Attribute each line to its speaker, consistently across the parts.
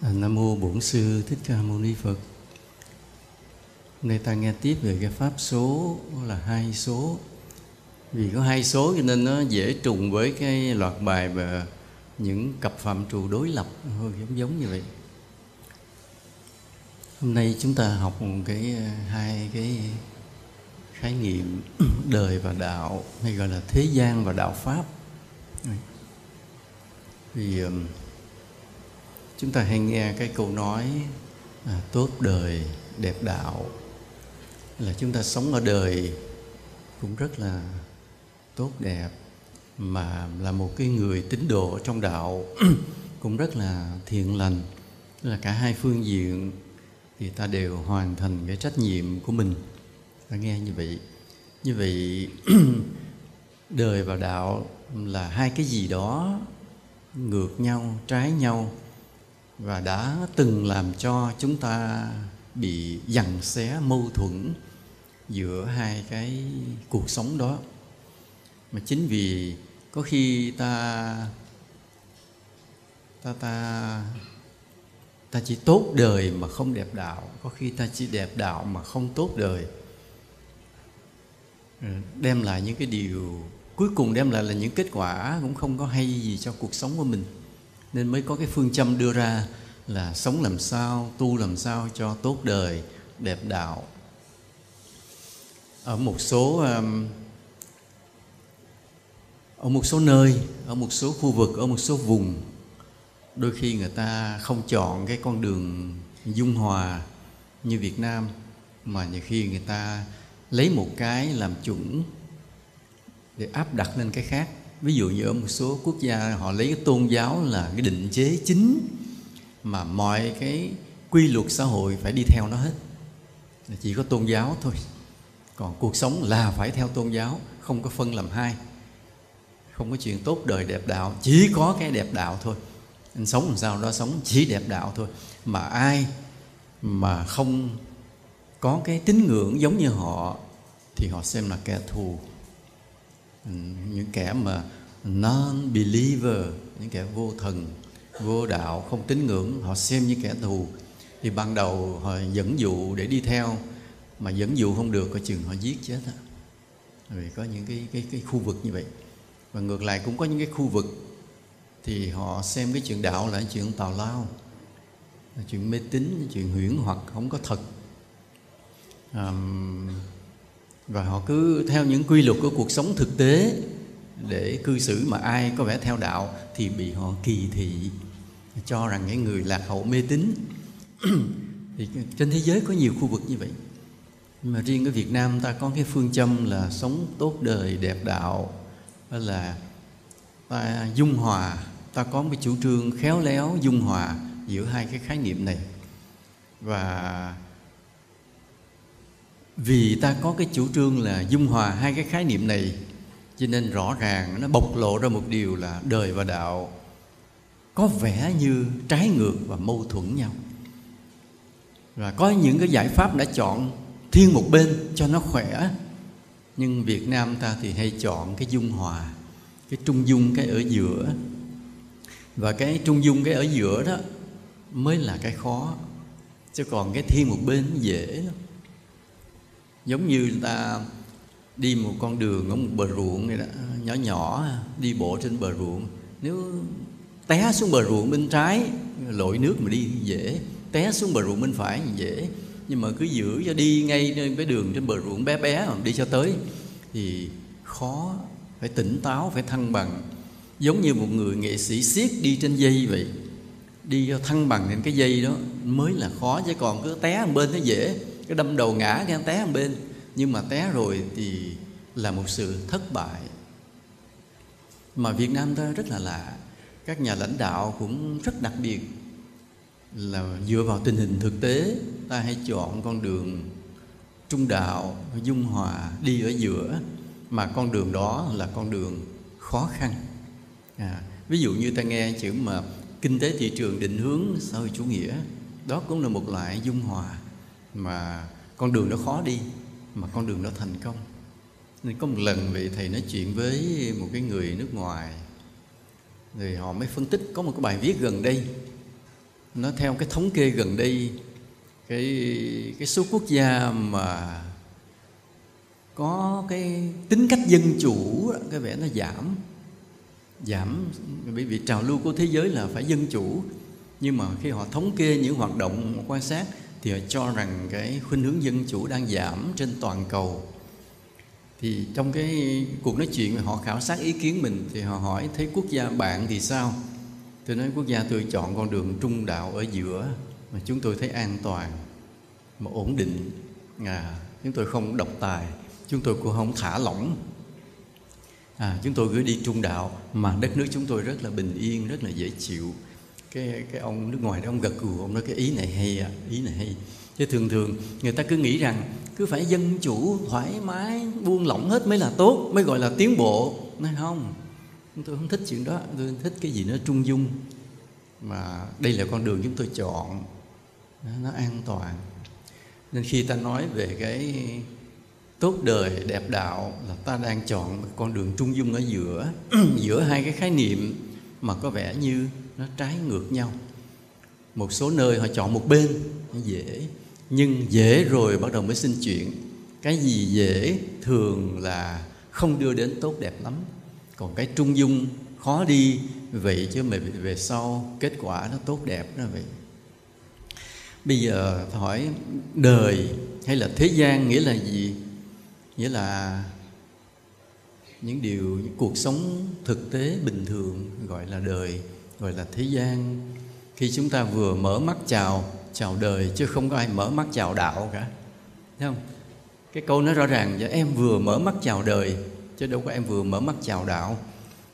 Speaker 1: À, Nam mô Bổn sư Thích Ca Mâu Ni Phật. Hôm nay ta nghe tiếp về cái pháp số là hai số. Vì có hai số cho nên nó dễ trùng với cái loạt bài và những cặp phạm trù đối lập, hơi giống giống như vậy. Hôm nay chúng ta học một cái, hai cái khái niệm đời và đạo, hay gọi là thế gian và đạo pháp. Vì chúng ta hay nghe cái câu nói à, tốt đời đẹp đạo. Là chúng ta sống ở đời cũng rất là tốt đẹp mà là một cái người tín đồ trong đạo cũng rất là thiện lành. Là cả hai phương diện thì ta đều hoàn thành cái trách nhiệm của mình. Ta nghe như vậy. Như vậy đời và đạo là hai cái gì đó ngược nhau trái nhau và đã từng làm cho chúng ta bị dằn xé mâu thuẫn giữa hai cái cuộc sống đó. Mà chính vì có khi ta ta ta ta chỉ tốt đời mà không đẹp đạo, có khi ta chỉ đẹp đạo mà không tốt đời. Ờ, đem lại những cái điều, cuối cùng đem lại là những kết quả cũng không có hay gì cho cuộc sống của mình nên mới có cái phương châm đưa ra là sống làm sao, tu làm sao cho tốt đời, đẹp đạo. Ở một số um, ở một số nơi, ở một số khu vực, ở một số vùng, đôi khi người ta không chọn cái con đường dung hòa như Việt Nam, mà nhiều khi người ta lấy một cái làm chuẩn để áp đặt lên cái khác ví dụ như ở một số quốc gia, họ lấy cái tôn giáo là cái định chế chính mà mọi cái quy luật xã hội phải đi theo nó hết. Chỉ có tôn giáo thôi. Còn cuộc sống là phải theo tôn giáo, không có phân làm hai. Không có chuyện tốt đời đẹp đạo, chỉ có cái đẹp đạo thôi. Anh sống làm sao đó sống chỉ đẹp đạo thôi. Mà ai mà không có cái tín ngưỡng giống như họ, thì họ xem là kẻ thù. Ừ, những kẻ mà non believer những kẻ vô thần vô đạo không tín ngưỡng họ xem như kẻ thù. Thì ban đầu họ dẫn dụ để đi theo mà dẫn dụ không được coi chừng họ giết chết á. Vì có những cái, cái cái khu vực như vậy. Và ngược lại cũng có những cái khu vực thì họ xem cái chuyện đạo là chuyện tào lao là chuyện mê tín chuyện huyễn hoặc không có thật. Um, và họ cứ theo những quy luật của cuộc sống thực tế. Để cư xử mà ai có vẻ theo đạo thì bị họ kỳ thị. Cho rằng những người lạc hậu mê tín. Thì trên thế giới có nhiều khu vực như vậy. Nhưng mà riêng ở Việt Nam ta có cái phương châm là sống tốt đời đẹp đạo. Đó là ta dung hòa. Ta có một chủ trương khéo léo dung hòa giữa hai cái khái niệm này. Và vì ta có cái chủ trương là dung hòa hai cái khái niệm này, cho nên rõ ràng nó bộc lộ ra một điều là đời và đạo có vẻ như trái ngược và mâu thuẫn nhau. Và có những cái giải pháp đã chọn thiên một bên cho nó khỏe, nhưng Việt Nam ta thì hay chọn cái dung hòa, cái trung dung cái ở giữa. Và cái trung dung cái ở giữa đó mới là cái khó, chứ còn cái thiên một bên dễ lắm giống như ta đi một con đường ở một bờ ruộng này đó, nhỏ nhỏ, đi bộ trên bờ ruộng. Nếu té xuống bờ ruộng bên trái, lội nước mà đi dễ. Té xuống bờ ruộng bên phải dễ. Nhưng mà cứ giữ cho đi ngay trên cái đường trên bờ ruộng bé bé mà đi cho tới thì khó, phải tỉnh táo, phải thăng bằng. Giống như một người nghệ sĩ siết đi trên dây vậy, đi cho thăng bằng trên cái dây đó mới là khó, chứ còn cứ té một bên nó dễ cái đâm đầu ngã cái té một bên. Nhưng mà té rồi thì là một sự thất bại. Mà Việt Nam ta rất là lạ. Các nhà lãnh đạo cũng rất đặc biệt. Là dựa vào tình hình thực tế ta hay chọn con đường trung đạo dung hòa đi ở giữa. Mà con đường đó là con đường khó khăn. À, ví dụ như ta nghe chữ mà kinh tế thị trường định hướng xã hội chủ nghĩa đó cũng là một loại dung hòa mà con đường nó khó đi, mà con đường nó thành công. Nên có một lần vị thầy nói chuyện với một cái người nước ngoài, rồi họ mới phân tích có một cái bài viết gần đây. Nó theo cái thống kê gần đây, cái cái số quốc gia mà có cái tính cách dân chủ cái vẻ nó giảm giảm, bởi vì trào lưu của thế giới là phải dân chủ. Nhưng mà khi họ thống kê những hoạt động quan sát thì họ cho rằng cái khuynh hướng dân chủ đang giảm trên toàn cầu. Thì trong cái cuộc nói chuyện họ khảo sát ý kiến mình thì họ hỏi thấy quốc gia bạn thì sao? Tôi nói quốc gia tôi chọn con đường trung đạo ở giữa mà chúng tôi thấy an toàn mà ổn định. À, chúng tôi không độc tài chúng tôi cũng không thả lỏng. À, chúng tôi gửi đi trung đạo mà đất nước chúng tôi rất là bình yên rất là dễ chịu cái cái ông nước ngoài đó, ông gật gù ông nói cái ý này hay à ý này hay. Chứ thường thường người ta cứ nghĩ rằng cứ phải dân chủ, thoải mái, buông lỏng hết mới là tốt, mới gọi là tiến bộ. Nói không, tôi không thích chuyện đó, tôi thích cái gì nó trung dung. Mà đây là con đường chúng tôi chọn, nó an toàn. Nên khi ta nói về cái tốt đời, đẹp đạo là ta đang chọn con đường trung dung ở giữa giữa hai cái khái niệm mà có vẻ như nó trái ngược nhau. Một số nơi họ chọn một bên dễ. Nhưng dễ rồi bắt đầu mới xin chuyện cái gì dễ thường là không đưa đến tốt đẹp lắm. Còn cái trung dung khó đi, vậy chứ mà về sau kết quả nó tốt đẹp đó vậy. Bây giờ hỏi, đời hay là thế gian nghĩa là gì? Nghĩa là những điều, những cuộc sống thực tế bình thường, gọi là đời gọi là thế gian. Khi chúng ta vừa mở mắt chào chào đời, chứ không có ai mở mắt chào đạo cả. Thấy không? Cái câu nó rõ ràng vậy, em vừa mở mắt chào đời, chứ đâu có em vừa mở mắt chào đạo.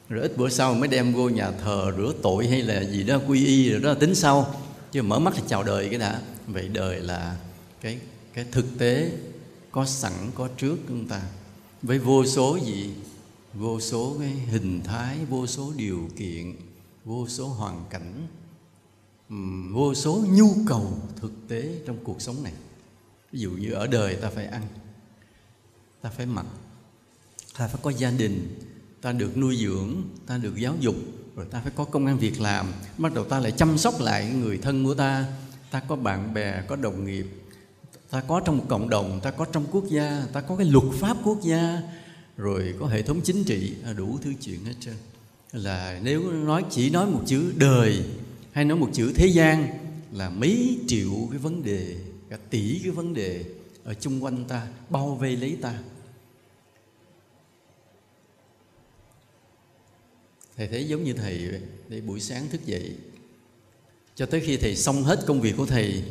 Speaker 1: Rồi ít bữa sau mới đem vô nhà thờ rửa tội hay là gì đó, quy y rồi đó, tính sau. Chứ mở mắt thì chào đời cái đã. Vậy đời là cái cái thực tế, có sẵn, có trước chúng ta. Với vô số gì? Vô số cái hình thái, vô số điều kiện vô số hoàn cảnh vô số nhu cầu thực tế trong cuộc sống này. Ví dụ như ở đời ta phải ăn, ta phải mặc, ta phải có gia đình, ta được nuôi dưỡng, ta được giáo dục, rồi ta phải có công an việc làm. Bắt đầu ta lại chăm sóc lại người thân của ta. Ta có bạn bè, có đồng nghiệp, ta có trong một cộng đồng, ta có trong quốc gia, ta có cái luật pháp quốc gia, rồi có hệ thống chính trị, đủ thứ chuyện hết trơn là nếu nói chỉ nói một chữ đời hay nói một chữ thế gian là mấy triệu cái vấn đề, cả tỷ cái vấn đề ở chung quanh ta, bao vây lấy ta. Thầy thấy giống như thầy để buổi sáng thức dậy, cho tới khi thầy xong hết công việc của thầy,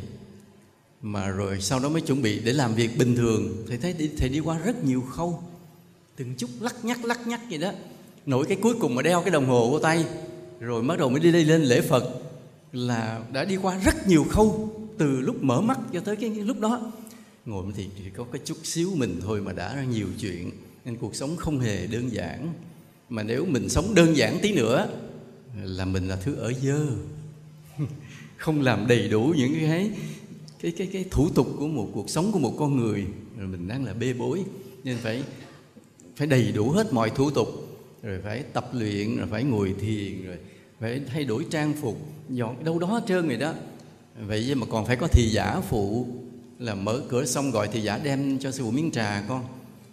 Speaker 1: mà rồi sau đó mới chuẩn bị để làm việc bình thường. Thầy thấy thầy đi qua rất nhiều khâu, từng chút lắc nhắc lắc nhắc vậy đó nổi cái cuối cùng mà đeo cái đồng hồ của tay, rồi bắt đầu mới đi lên lễ phật, là đã đi qua rất nhiều khâu, từ lúc mở mắt cho tới cái lúc đó. Ngồi thì chỉ có cái chút xíu mình thôi mà đã ra nhiều chuyện, nên cuộc sống không hề đơn giản. Mà nếu mình sống đơn giản tí nữa, là mình là thứ ở dơ. Không làm đầy đủ những cái cái cái cái thủ tục của một cuộc sống của một con người, rồi mình đang là bê bối, nên phải phải đầy đủ hết mọi thủ tục rồi phải tập luyện, rồi phải ngồi thiền, rồi phải thay đổi trang phục. Dọn đâu đó hết trơn rồi đó. Vậy mà còn phải có thị giả phụ, là mở cửa xong gọi thị giả đem cho sư phụ miếng trà con.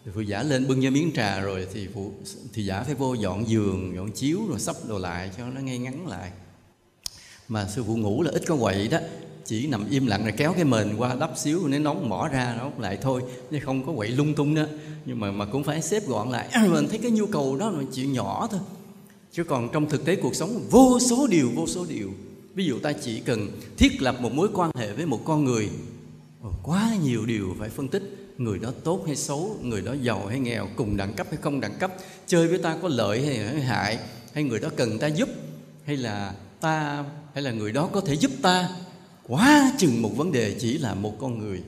Speaker 1: Thì phụ giả lên bưng cho miếng trà rồi thì phụ, thị giả phải vô dọn giường, dọn chiếu, rồi sắp đồ lại cho nó ngay ngắn lại. Mà sư phụ ngủ là ít có quậy đó chỉ nằm im lặng rồi kéo cái mền qua đắp xíu nếu nóng bỏ ra nó lại thôi. Chứ không có quậy lung tung đó. Nhưng mà mà cũng phải xếp gọn lại. Mình thấy cái nhu cầu đó là chuyện nhỏ thôi. Chứ còn trong thực tế cuộc sống vô số điều vô số điều. Ví dụ ta chỉ cần thiết lập một mối quan hệ với một con người quá nhiều điều phải phân tích. Người đó tốt hay xấu người đó giàu hay nghèo cùng đẳng cấp hay không đẳng cấp chơi với ta có lợi hay hại hay người đó cần ta giúp hay là ta hay là người đó có thể giúp ta quá chừng một vấn đề chỉ là một con người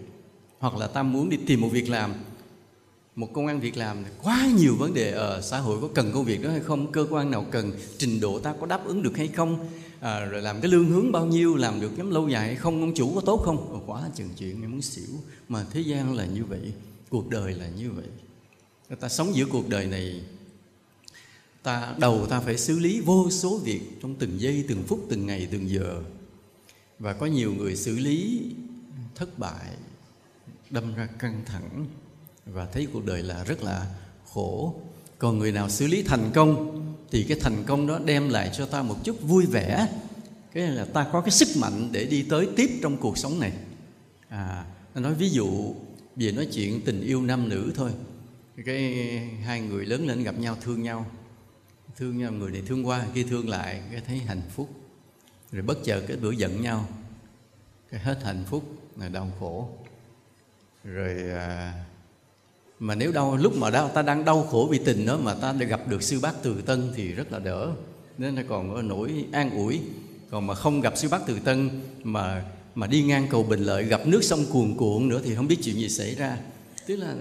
Speaker 1: hoặc là ta muốn đi tìm một việc làm một công an việc làm quá nhiều vấn đề ở xã hội có cần công việc đó hay không cơ quan nào cần trình độ ta có đáp ứng được hay không à, rồi làm cái lương hướng bao nhiêu làm được nhóm lâu dài hay không ông chủ có tốt không? Quá chừng chuyện em muốn xỉu. Mà thế gian là như vậy cuộc đời là như vậy. Người ta sống giữa cuộc đời này ta đầu ta phải xử lý vô số việc trong từng giây từng phút từng ngày từng giờ và có nhiều người xử lý thất bại, đâm ra căng thẳng và thấy cuộc đời là rất là khổ. Còn người nào xử lý thành công thì cái thành công đó đem lại cho ta một chút vui vẻ. Cái là ta có cái sức mạnh để đi tới tiếp trong cuộc sống này. À nói ví dụ, về nói chuyện tình yêu nam nữ thôi. Cái hai người lớn lên gặp nhau, thương nhau. Thương nhau, người này thương qua kia thương lại, cái thấy hạnh phúc rồi bất chợt cái bữa giận nhau. Cái hết hạnh phúc là đau khổ. Rồi à, mà nếu đau lúc mà đau ta đang đau khổ vì tình đó mà ta đã gặp được sư bác từ tân thì rất là đỡ. Nên là còn có nỗi an ủi. Còn mà không gặp sư bác từ tân mà mà đi ngang cầu bình lợi gặp nước sông cuồn cuộn nữa thì không biết chuyện gì xảy ra. Tức là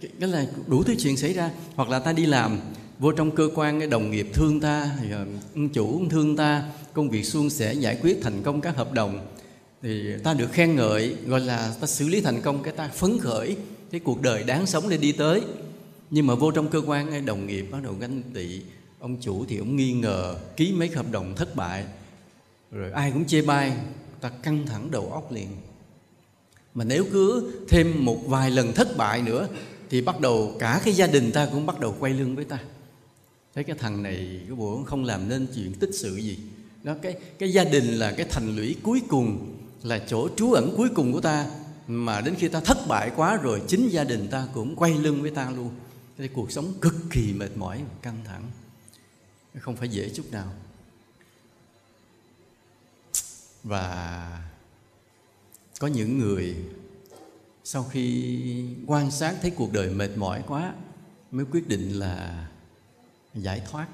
Speaker 1: cái là đủ thứ chuyện xảy ra. Hoặc là ta đi làm vô trong cơ quan, cái đồng nghiệp thương ta ờ, ông chủ thương ta, công việc suôn sẻ, giải quyết thành công các hợp đồng. Thì ta được khen ngợi, gọi là ta xử lý thành công cái ta phấn khởi, cái cuộc đời đáng sống để đi tới. Nhưng mà vô trong cơ quan, cái đồng nghiệp bắt đầu ganh tị. Ông chủ thì ông nghi ngờ, ký mấy hợp đồng thất bại, rồi ai cũng chê bai, ta căng thẳng đầu óc liền. Mà nếu cứ thêm một vài lần thất bại nữa, thì bắt đầu cả cái gia đình ta cũng bắt đầu quay lưng với ta thấy cái thằng này, cái bộ không làm nên chuyện tích sự gì. Đó cái cái gia đình là cái thành lũy cuối cùng, là chỗ trú ẩn cuối cùng của ta. Mà đến khi ta thất bại quá rồi, chính gia đình ta cũng quay lưng với ta luôn. Thế cuộc sống cực kỳ mệt mỏi căng thẳng. Không phải dễ chút nào. Và có những người sau khi quan sát thấy cuộc đời mệt mỏi quá, mới quyết định là giải thoát.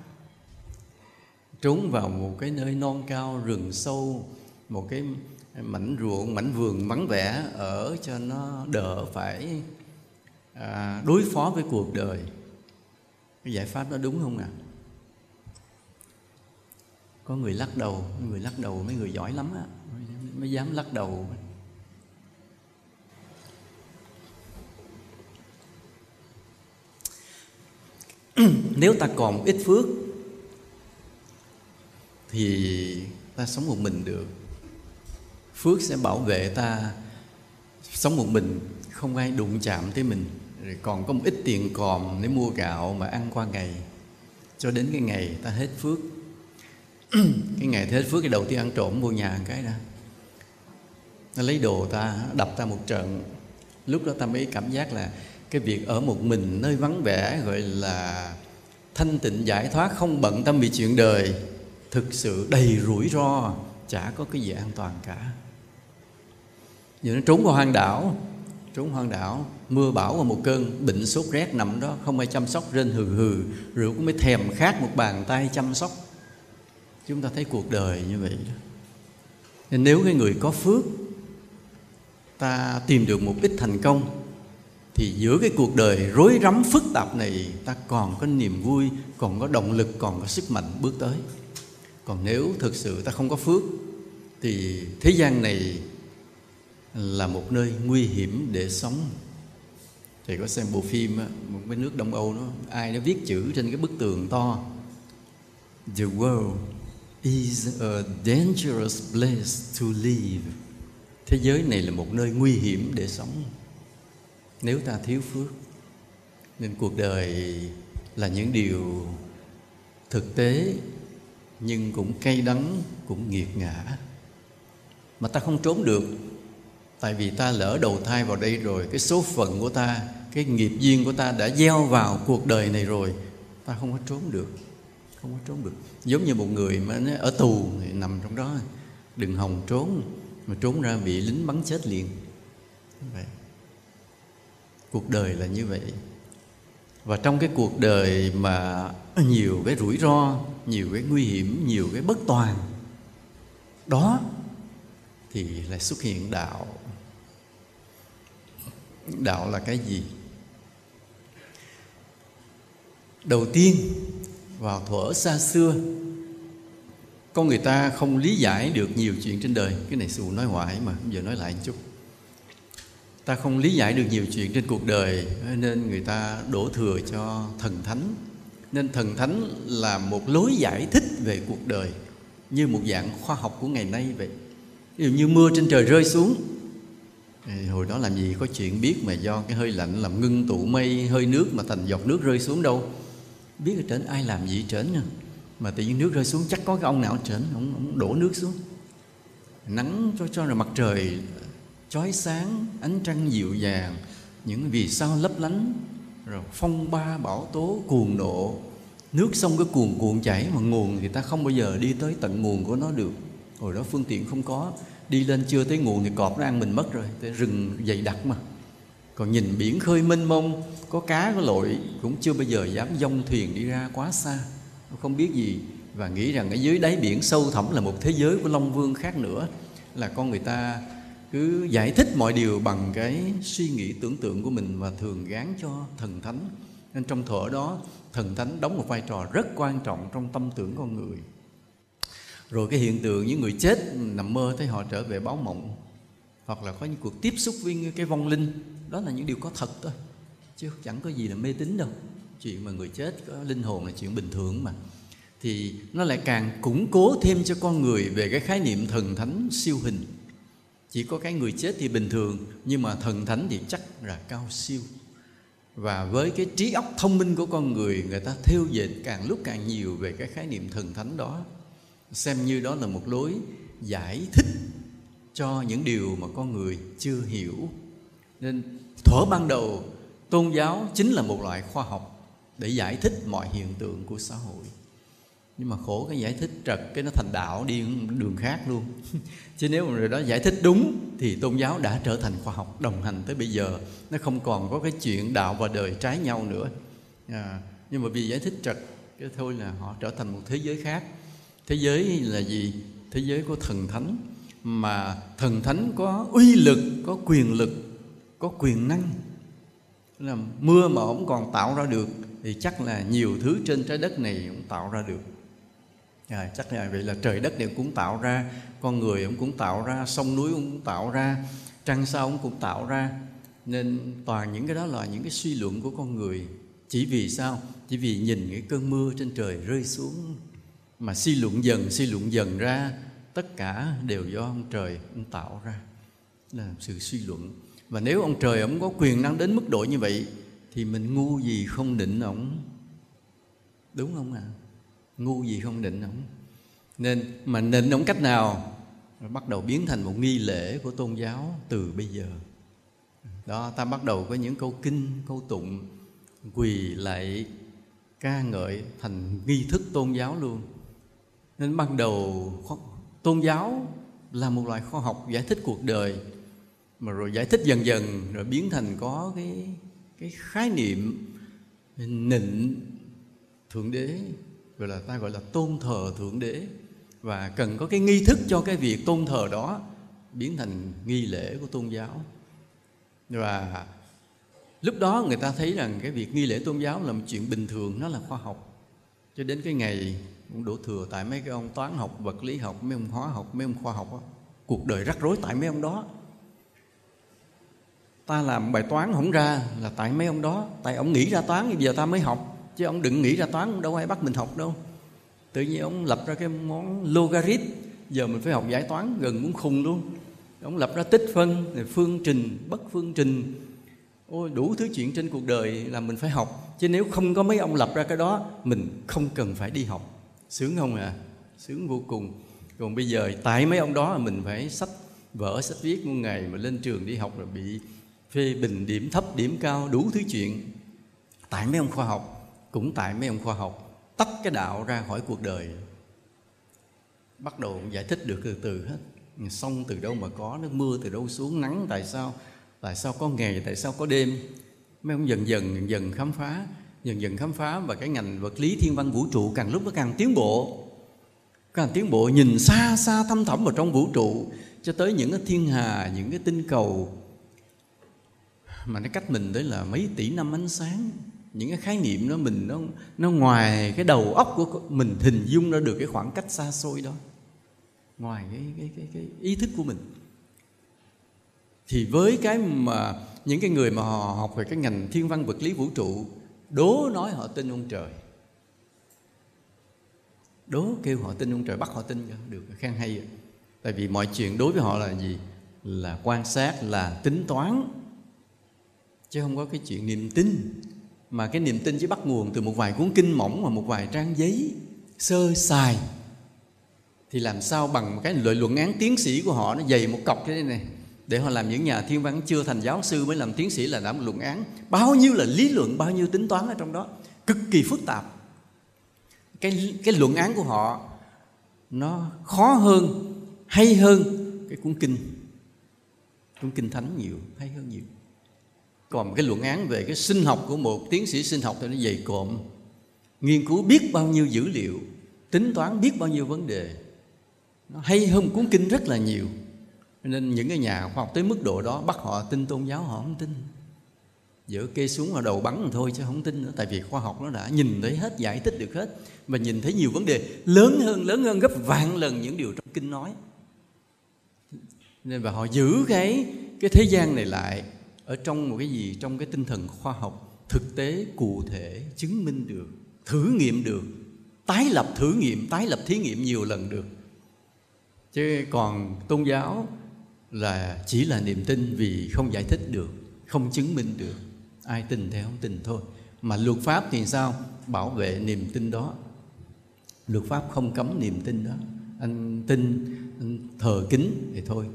Speaker 1: Trốn vào một cái nơi non cao rừng sâu một cái mảnh ruộng mảnh vườn vắng vẻ ở cho nó đỡ phải à, đối phó với cuộc đời. Cái giải pháp đó đúng không ạ? À? có người lắc đầu người lắc đầu mấy người giỏi lắm á. Mới dám lắc đầu. nếu ta còn ít phước, thì ta sống một mình được. Phước sẽ bảo vệ ta. Sống một mình, không ai đụng chạm tới mình. Rồi còn có một ít tiền còn để mua gạo mà ăn qua ngày. Cho đến cái ngày ta hết phước. Cái ngày hết phước, cái đầu tiên ăn trộm vô nhà cái đó nó lấy đồ ta, đập ta một trận. Lúc đó ta mới cảm giác là cái việc ở một mình nơi vắng vẻ gọi là thanh tịnh giải thoát, không bận tâm vì chuyện đời, thực sự đầy rủi ro, chả có cái gì an toàn cả. Giờ nó trốn vào hoang đảo, trốn hoang đảo, mưa bão và một cơn, bệnh sốt rét nằm đó, không ai chăm sóc, rên hừ hừ, rượu cũng mới thèm khát một bàn tay chăm sóc. Chúng ta thấy cuộc đời như vậy đó. Nên nếu cái người có phước, ta tìm được một ít thành công thì giữa cái cuộc đời rối rắm phức tạp này, ta còn có niềm vui, còn có động lực, còn có sức mạnh bước tới. Còn nếu thực sự ta không có phước, thì thế gian này là một nơi nguy hiểm để sống. Thầy có xem bộ phim một cái nước đông âu nó ai đã viết chữ trên cái bức tường to, the world is a dangerous place to live. Thế giới này là một nơi nguy hiểm để sống nếu ta thiếu phước, nên cuộc đời là những điều thực tế, nhưng cũng cay đắng, cũng nghiệt ngã. Mà ta không trốn được, tại vì ta lỡ đầu thai vào đây rồi, cái số phận của ta, cái nghiệp duyên của ta đã gieo vào cuộc đời này rồi, ta không có trốn được, không có trốn được. Giống như một người mà ở tù, thì nằm trong đó, đừng hòng trốn, mà trốn ra bị lính bắn chết liền. Vậy cuộc đời là như vậy. Và trong cái cuộc đời mà nhiều cái rủi ro, nhiều cái nguy hiểm, nhiều cái bất toàn, đó thì lại xuất hiện đạo. Đạo là cái gì? Đầu tiên, vào thuở xa xưa, con người ta không lý giải được nhiều chuyện trên đời. Cái này xù nói hoài mà, giờ nói lại một chút ta không lý giải được nhiều chuyện trên cuộc đời nên người ta đổ thừa cho thần thánh. Nên thần thánh là một lối giải thích về cuộc đời như một dạng khoa học của ngày nay vậy. Ví dụ như mưa trên trời rơi xuống hồi đó làm gì có chuyện biết mà do cái hơi lạnh làm ngưng tụ mây hơi nước mà thành giọt nước rơi xuống đâu. Biết ở trển ai làm gì trển nha mà tự nhiên nước rơi xuống chắc có cái ông nào trển ông, ông đổ nước xuống. Nắng cho cho là mặt trời chói sáng, ánh trăng dịu dàng, những vì sao lấp lánh, rồi phong ba bão tố cuồng độ nước sông cứ cuồn cuộn chảy mà nguồn thì ta không bao giờ đi tới tận nguồn của nó được. Hồi đó phương tiện không có, đi lên chưa tới nguồn thì cọp nó ăn mình mất rồi, tới rừng dày đặc mà. Còn nhìn biển khơi mênh mông, có cá, có lội, cũng chưa bao giờ dám dông thuyền đi ra quá xa. Không biết gì và nghĩ rằng ở dưới đáy biển sâu thẳm là một thế giới của long vương khác nữa, là con người ta cứ giải thích mọi điều bằng cái suy nghĩ tưởng tượng của mình và thường gán cho thần thánh. Nên trong thuở đó, thần thánh đóng một vai trò rất quan trọng trong tâm tưởng con người. Rồi cái hiện tượng những người chết nằm mơ thấy họ trở về báo mộng, hoặc là có những cuộc tiếp xúc với cái vong linh, đó là những điều có thật thôi. Chứ chẳng có gì là mê tín đâu. Chuyện mà người chết có linh hồn là chuyện bình thường mà. Thì nó lại càng củng cố thêm cho con người về cái khái niệm thần thánh siêu hình chỉ có cái người chết thì bình thường, nhưng mà thần thánh thì chắc là cao siêu. Và với cái trí óc thông minh của con người người ta theo dệt càng lúc càng nhiều về cái khái niệm thần thánh đó. Xem như đó là một lối giải thích cho những điều mà con người chưa hiểu. Nên thuở ban đầu, tôn giáo chính là một loại khoa học để giải thích mọi hiện tượng của xã hội nhưng mà khổ cái giải thích trật cái nó thành đạo đi đường khác luôn. Chứ nếu mà người đó giải thích đúng thì tôn giáo đã trở thành khoa học đồng hành tới bây giờ. Nó không còn có cái chuyện đạo và đời trái nhau nữa. À, nhưng mà vì giải thích trật cái thôi là họ trở thành một thế giới khác. Thế giới là gì? Thế giới của thần thánh. Mà thần thánh có uy lực có quyền lực có quyền năng. Là mưa mà ông còn tạo ra được thì chắc là nhiều thứ trên trái đất này cũng tạo ra được à, chắc là vậy là trời đất đều cũng tạo ra con người ông cũng tạo ra sông núi ông cũng tạo ra trăng sao ông cũng tạo ra. Nên toàn những cái đó là những cái suy luận của con người. Chỉ vì sao? Chỉ vì nhìn cái cơn mưa trên trời rơi xuống. Mà suy luận dần suy luận dần ra tất cả đều do ông trời ông tạo ra. Là sự suy luận. Và nếu ông trời ông có quyền năng đến mức độ như vậy thì mình ngu gì không định ông. Đúng không ạ? à? Ngu gì không định ổng nên mà định ổng cách nào? Bắt đầu biến thành một nghi lễ của tôn giáo từ bây giờ. Đó, ta bắt đầu có những câu kinh, câu tụng, quỳ lại ca ngợi thành nghi thức tôn giáo luôn. Nên ban đầu tôn giáo là một loại khoa học giải thích cuộc đời, mà rồi giải thích dần dần, rồi biến thành có cái cái khái niệm nịnh thượng đế gọi là, ta gọi là tôn thờ thượng đế. Và cần có cái nghi thức cho cái việc tôn thờ đó biến thành nghi lễ của tôn giáo. Và lúc đó người ta thấy rằng cái việc nghi lễ tôn giáo là một chuyện bình thường, nó là khoa học. Cho đến cái ngày cũng đổ thừa tại mấy cái ông toán học, vật lý học, mấy ông hóa học, mấy ông khoa học đó. cuộc đời rắc rối tại mấy ông đó. Ta làm bài toán không ra là tại mấy ông đó, tại ông nghĩ ra toán, bây giờ ta mới học chứ ông đừng nghĩ ra toán đâu ai bắt mình học đâu. Tự nhiên ông lập ra cái món logarit. Giờ mình phải học giải toán, gần muốn khùng luôn. Ông lập ra tích phân phương trình, bất phương trình. Ôi, đủ thứ chuyện trên cuộc đời là mình phải học. Chứ nếu không có mấy ông lập ra cái đó, mình không cần phải đi học. Sướng không à? Sướng vô cùng. Còn bây giờ, tại mấy ông đó là mình phải sách vở, sách viết. Một ngày mà lên trường đi học là bị phê bình điểm thấp, điểm cao, đủ thứ chuyện. Tại mấy ông khoa học cũng tại mấy ông khoa học, tách cái đạo ra khỏi cuộc đời. Bắt đầu giải thích được từ từ hết. Sông từ đâu mà có, nước mưa từ đâu xuống, nắng tại sao tại sao có ngày, tại sao có đêm. Mấy ông dần dần dần dần khám phá, dần dần khám phá và cái ngành vật lý thiên văn vũ trụ càng lúc nó càng tiến bộ. Càng tiến bộ, nhìn xa xa thâm thẳm vào trong vũ trụ, cho tới những cái thiên hà, những cái tinh cầu. Mà nó cách mình tới là mấy tỷ năm ánh sáng những cái khái niệm đó mình nó nó ngoài cái đầu óc của mình hình dung ra được cái khoảng cách xa xôi đó. Ngoài cái cái cái, cái ý thức của mình. Thì với cái mà những cái người mà họ học về cái ngành thiên văn vật lý vũ trụ đố nói họ tin ông trời. Đố kêu họ tin ông trời bắt họ tin được khen hay tại vì mọi chuyện đối với họ là gì? Là quan sát là tính toán chứ không có cái chuyện niềm tin mà cái niềm tin chỉ bắt nguồn từ một vài cuốn kinh mỏng và một vài trang giấy sơ sài. Thì làm sao bằng cái lợi luận án tiến sĩ của họ, nó dày một cọc thế này để họ làm những nhà thiên văn chưa thành giáo sư mới làm tiến sĩ là đã một luận án. Bao nhiêu là lý luận, bao nhiêu tính toán ở trong đó. Cực kỳ phức tạp. Cái cái luận án của họ, nó khó hơn, hay hơn cái cuốn kinh. Cuốn kinh thánh nhiều, hay hơn nhiều còn cái luận án về cái sinh học của một tiến sĩ sinh học thì nó dày cộm. Nghiên cứu biết bao nhiêu dữ liệu, tính toán biết bao nhiêu vấn đề. Nó hay hơn cuốn kinh rất là nhiều. Nên những cái nhà khoa học tới mức độ đó, bắt họ tin tôn giáo, họ không tin. Dỡ kê xuống vào đầu bắn thôi chứ không tin nữa, tại vì khoa học nó đã nhìn thấy hết, giải thích được hết. Và nhìn thấy nhiều vấn đề lớn hơn lớn hơn gấp vạn lần những điều trong kinh nói. Nên và họ giữ cái cái thế gian này lại ở trong một cái gì? Trong cái tinh thần khoa học, thực tế cụ thể chứng minh được, thử nghiệm được, tái lập thử nghiệm, tái lập thí nghiệm nhiều lần được. Chứ còn tôn giáo là chỉ là niềm tin vì không giải thích được, không chứng minh được. Ai tin thì không tin thôi. Mà luật pháp thì sao? Bảo vệ niềm tin đó. Luật pháp không cấm niềm tin đó. Anh tin, anh thờ kính thì thôi.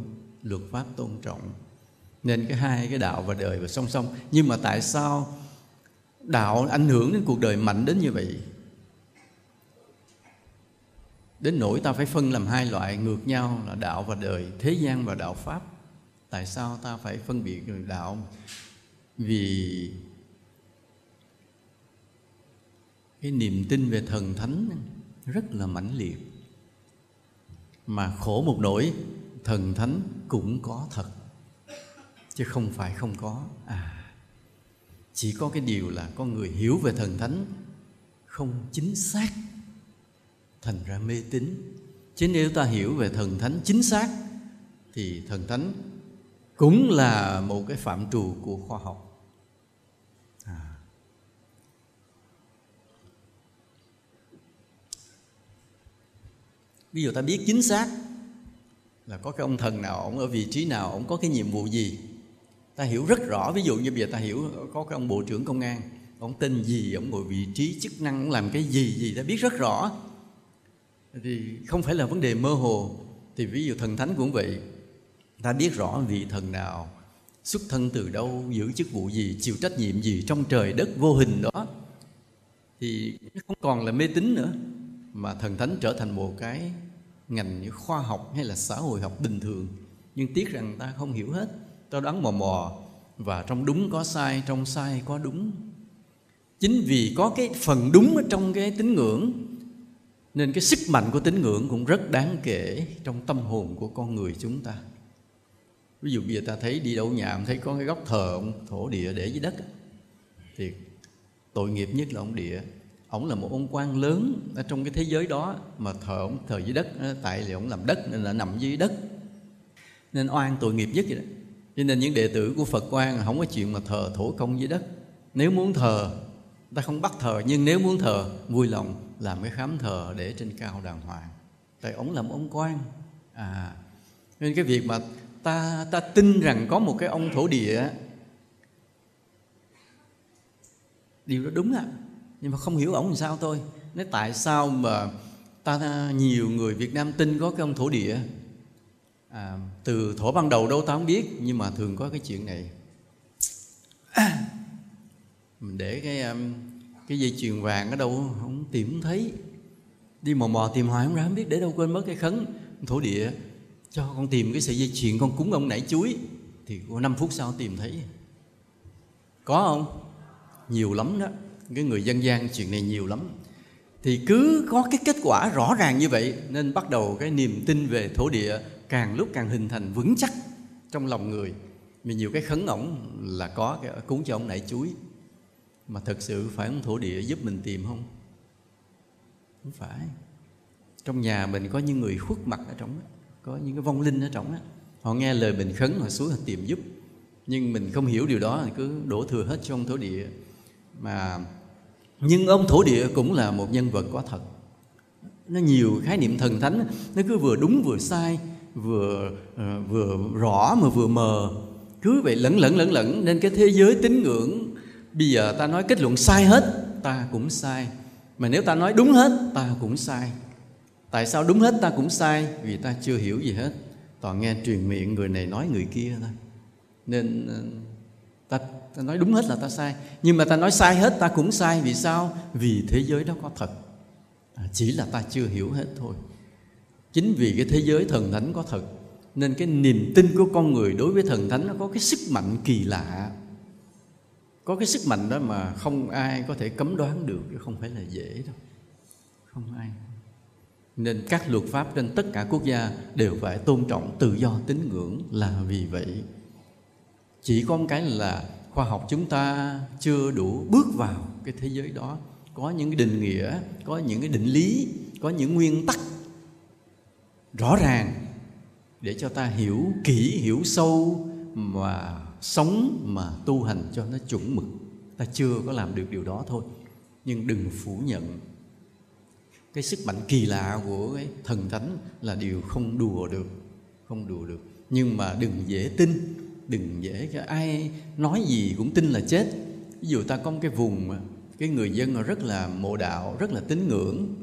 Speaker 1: Luật pháp tôn trọng nên cái hai cái đạo và đời và song song. Nhưng mà tại sao đạo ảnh hưởng đến cuộc đời mạnh đến như vậy? Đến nỗi ta phải phân làm hai loại, ngược nhau là đạo và đời, thế gian và đạo pháp. Tại sao ta phải phân biệt người đạo? Vì cái niềm tin về thần thánh rất là mãnh liệt. Mà khổ một nỗi, thần thánh cũng có thật chứ không phải không có. À chỉ có cái điều là con người hiểu về thần thánh không chính xác, thành ra mê tín. Chứ nếu ta hiểu về thần thánh chính xác, thì thần thánh cũng là một cái phạm trù của khoa học. À. ví dụ ta biết chính xác là có cái ông thần nào, ông ở vị trí nào, ông có cái nhiệm vụ gì ta hiểu rất rõ, ví dụ như bây giờ ta hiểu có cái ông bộ trưởng công an, ông tên gì, ông ngồi vị trí, chức năng, ông làm cái gì gì, ta biết rất rõ. Thì không phải là vấn đề mơ hồ. Thì ví dụ thần thánh cũng vậy. Ta biết rõ vị thần nào xuất thân từ đâu, giữ chức vụ gì, chịu trách nhiệm gì trong trời đất vô hình đó. Thì không còn là mê tín nữa, mà thần thánh trở thành một cái ngành như khoa học hay là xã hội học bình thường. Nhưng tiếc rằng ta không hiểu hết tôi đoán mò mò, và trong đúng có sai, trong sai có đúng. Chính vì có cái phần đúng ở trong cái tín ngưỡng, nên cái sức mạnh của tín ngưỡng cũng rất đáng kể trong tâm hồn của con người chúng ta. Ví dụ bây giờ ta thấy đi đâu nhà thấy có cái góc thờ ông, thổ địa để dưới đất thì tội nghiệp nhất là ông địa. Ông là một ông quan lớn ở trong cái thế giới đó mà thờ ông, thờ dưới đất tại vì ông làm đất nên là nằm dưới đất. Nên oan tội nghiệp nhất vậy đó cho nên những đệ tử của phật quan không có chuyện mà thờ thổ công dưới đất. Nếu muốn thờ, ta không bắt thờ, nhưng nếu muốn thờ, vui lòng làm cái khám thờ để trên cao đàng hoàng. Tại ông làm ông quan. À nên cái việc mà ta ta tin rằng có một cái ông thổ địa, điều đó đúng ạ nhưng mà không hiểu ổng làm sao thôi. Nói tại sao mà ta, nhiều người Việt Nam tin có cái ông thổ địa? À, từ thổ ban đầu đâu ta không biết nhưng mà thường có cái chuyện này. Mình để cái um, cái dây chuyền vàng ở đâu không tìm không thấy. Đi mò mò tìm hoài không ra không biết để đâu quên mất cái khấn thổ địa. Cho con tìm cái sợi dây chuyền con cúng ông nãy chuối. Thì có 5 phút sau tìm thấy. Có không? Nhiều lắm đó. Cái người dân gian chuyện này nhiều lắm. Thì cứ có cái kết quả rõ ràng như vậy nên bắt đầu cái niềm tin về thổ địa càng lúc càng hình thành vững chắc trong lòng người. Mình nhiều cái khấn ổng là có cái cúng cho ông nãy chuối. Mà thật sự phải ông thổ địa giúp mình tìm không? Không phải. Trong nhà mình có những người khuất mặt ở trong đó có những cái vong linh ở trong đó họ nghe lời mình khấn, họ xuống họ tìm giúp. Nhưng mình không hiểu điều đó thì cứ đổ thừa hết cho ông thổ địa. Mà nhưng ông thổ địa cũng là một nhân vật có thật. Nó nhiều khái niệm thần thánh nó cứ vừa đúng vừa sai vừa ờ, vừa rõ mà vừa mờ. Cứ vậy lẫn lẫn lẫn lẫn. Nên cái thế giới tín ngưỡng bây giờ ta nói kết luận sai hết ta cũng sai. Mà nếu ta nói đúng hết ta cũng sai. Tại sao đúng hết ta cũng sai? Vì ta chưa hiểu gì hết. Toàn nghe truyền miệng người này nói người kia thôi. Nên ờ, ta, ta nói đúng hết là ta sai. Nhưng mà ta nói sai hết ta cũng sai. Vì sao? Vì thế giới đó có thật. À, chỉ là ta chưa hiểu hết thôi chính vì cái thế giới thần thánh có thật, nên cái niềm tin của con người đối với thần thánh nó có cái sức mạnh kỳ lạ. Có cái sức mạnh đó mà không ai có thể cấm đoán được, chứ không phải là dễ đâu. Không ai. Nên các luật pháp trên tất cả quốc gia đều phải tôn trọng tự do tín ngưỡng là vì vậy. Chỉ có một cái là khoa học chúng ta chưa đủ bước vào cái thế giới đó. Có những cái định nghĩa, có những cái định lý, có những nguyên tắc rõ ràng để cho ta hiểu kỹ, hiểu sâu mà sống mà tu hành cho nó chuẩn mực. Ta chưa có làm được điều đó thôi. Nhưng đừng phủ nhận cái sức mạnh kỳ lạ của cái thần thánh là điều không đùa được, không đùa được. Nhưng mà đừng dễ tin, đừng dễ cho ai nói gì cũng tin là chết. Ví dụ ta có một cái vùng mà cái người dân rất là mộ đạo, rất là tín ngưỡng.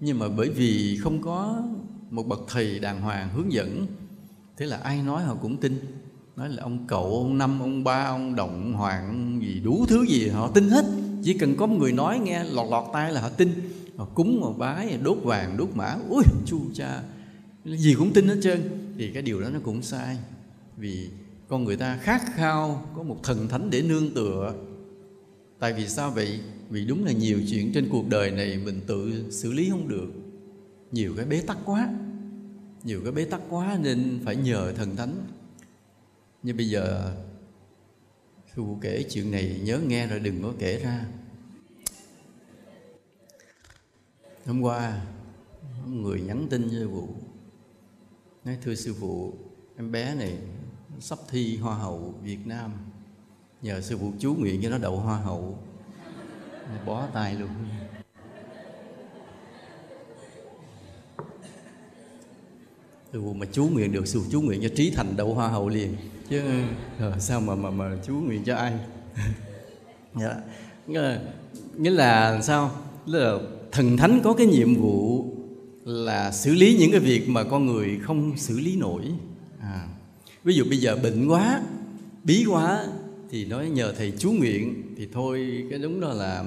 Speaker 1: Nhưng mà bởi vì không có một bậc thầy đàng hoàng hướng dẫn. Thế là ai nói họ cũng tin. Nói là ông cậu, ông năm, ông ba, ông đồng hoàng gì đủ thứ gì họ tin hết. Chỉ cần có một người nói nghe lọt lọt tai là họ tin. Họ cúng mà bái, đốt vàng, đốt mã. Ui, chu cha. Gì cũng tin hết trơn. Thì cái điều đó nó cũng sai. Vì con người ta khát khao có một thần thánh để nương tựa. Tại vì sao vậy? Vì đúng là nhiều chuyện trên cuộc đời này mình tự xử lý không được nhiều cái bế tắc quá. Nhiều cái bế tắc quá nên phải nhờ thần thánh. Nhưng bây giờ sư phụ kể chuyện này, nhớ nghe rồi đừng có kể ra. Hôm qua, người nhắn tin với sư phụ nói, thưa sư phụ, em bé này sắp thi hoa hậu việt nam. Nhờ sư phụ chú nguyện cho nó đậu hoa hậu. Bó tay luôn. Phụ mà chú nguyện được phụ chú nguyện cho trí thành đậu hoa hậu liền. Chứ à, sao mà mà mà chú nguyện cho ai? Dạ. nghĩa là nghĩa là sao? Nghĩa là thần thánh có cái nhiệm vụ là xử lý những cái việc mà con người không xử lý nổi. À, ví dụ bây giờ bệnh quá bí quá thì nói nhờ thầy chú nguyện thì thôi cái đúng đó là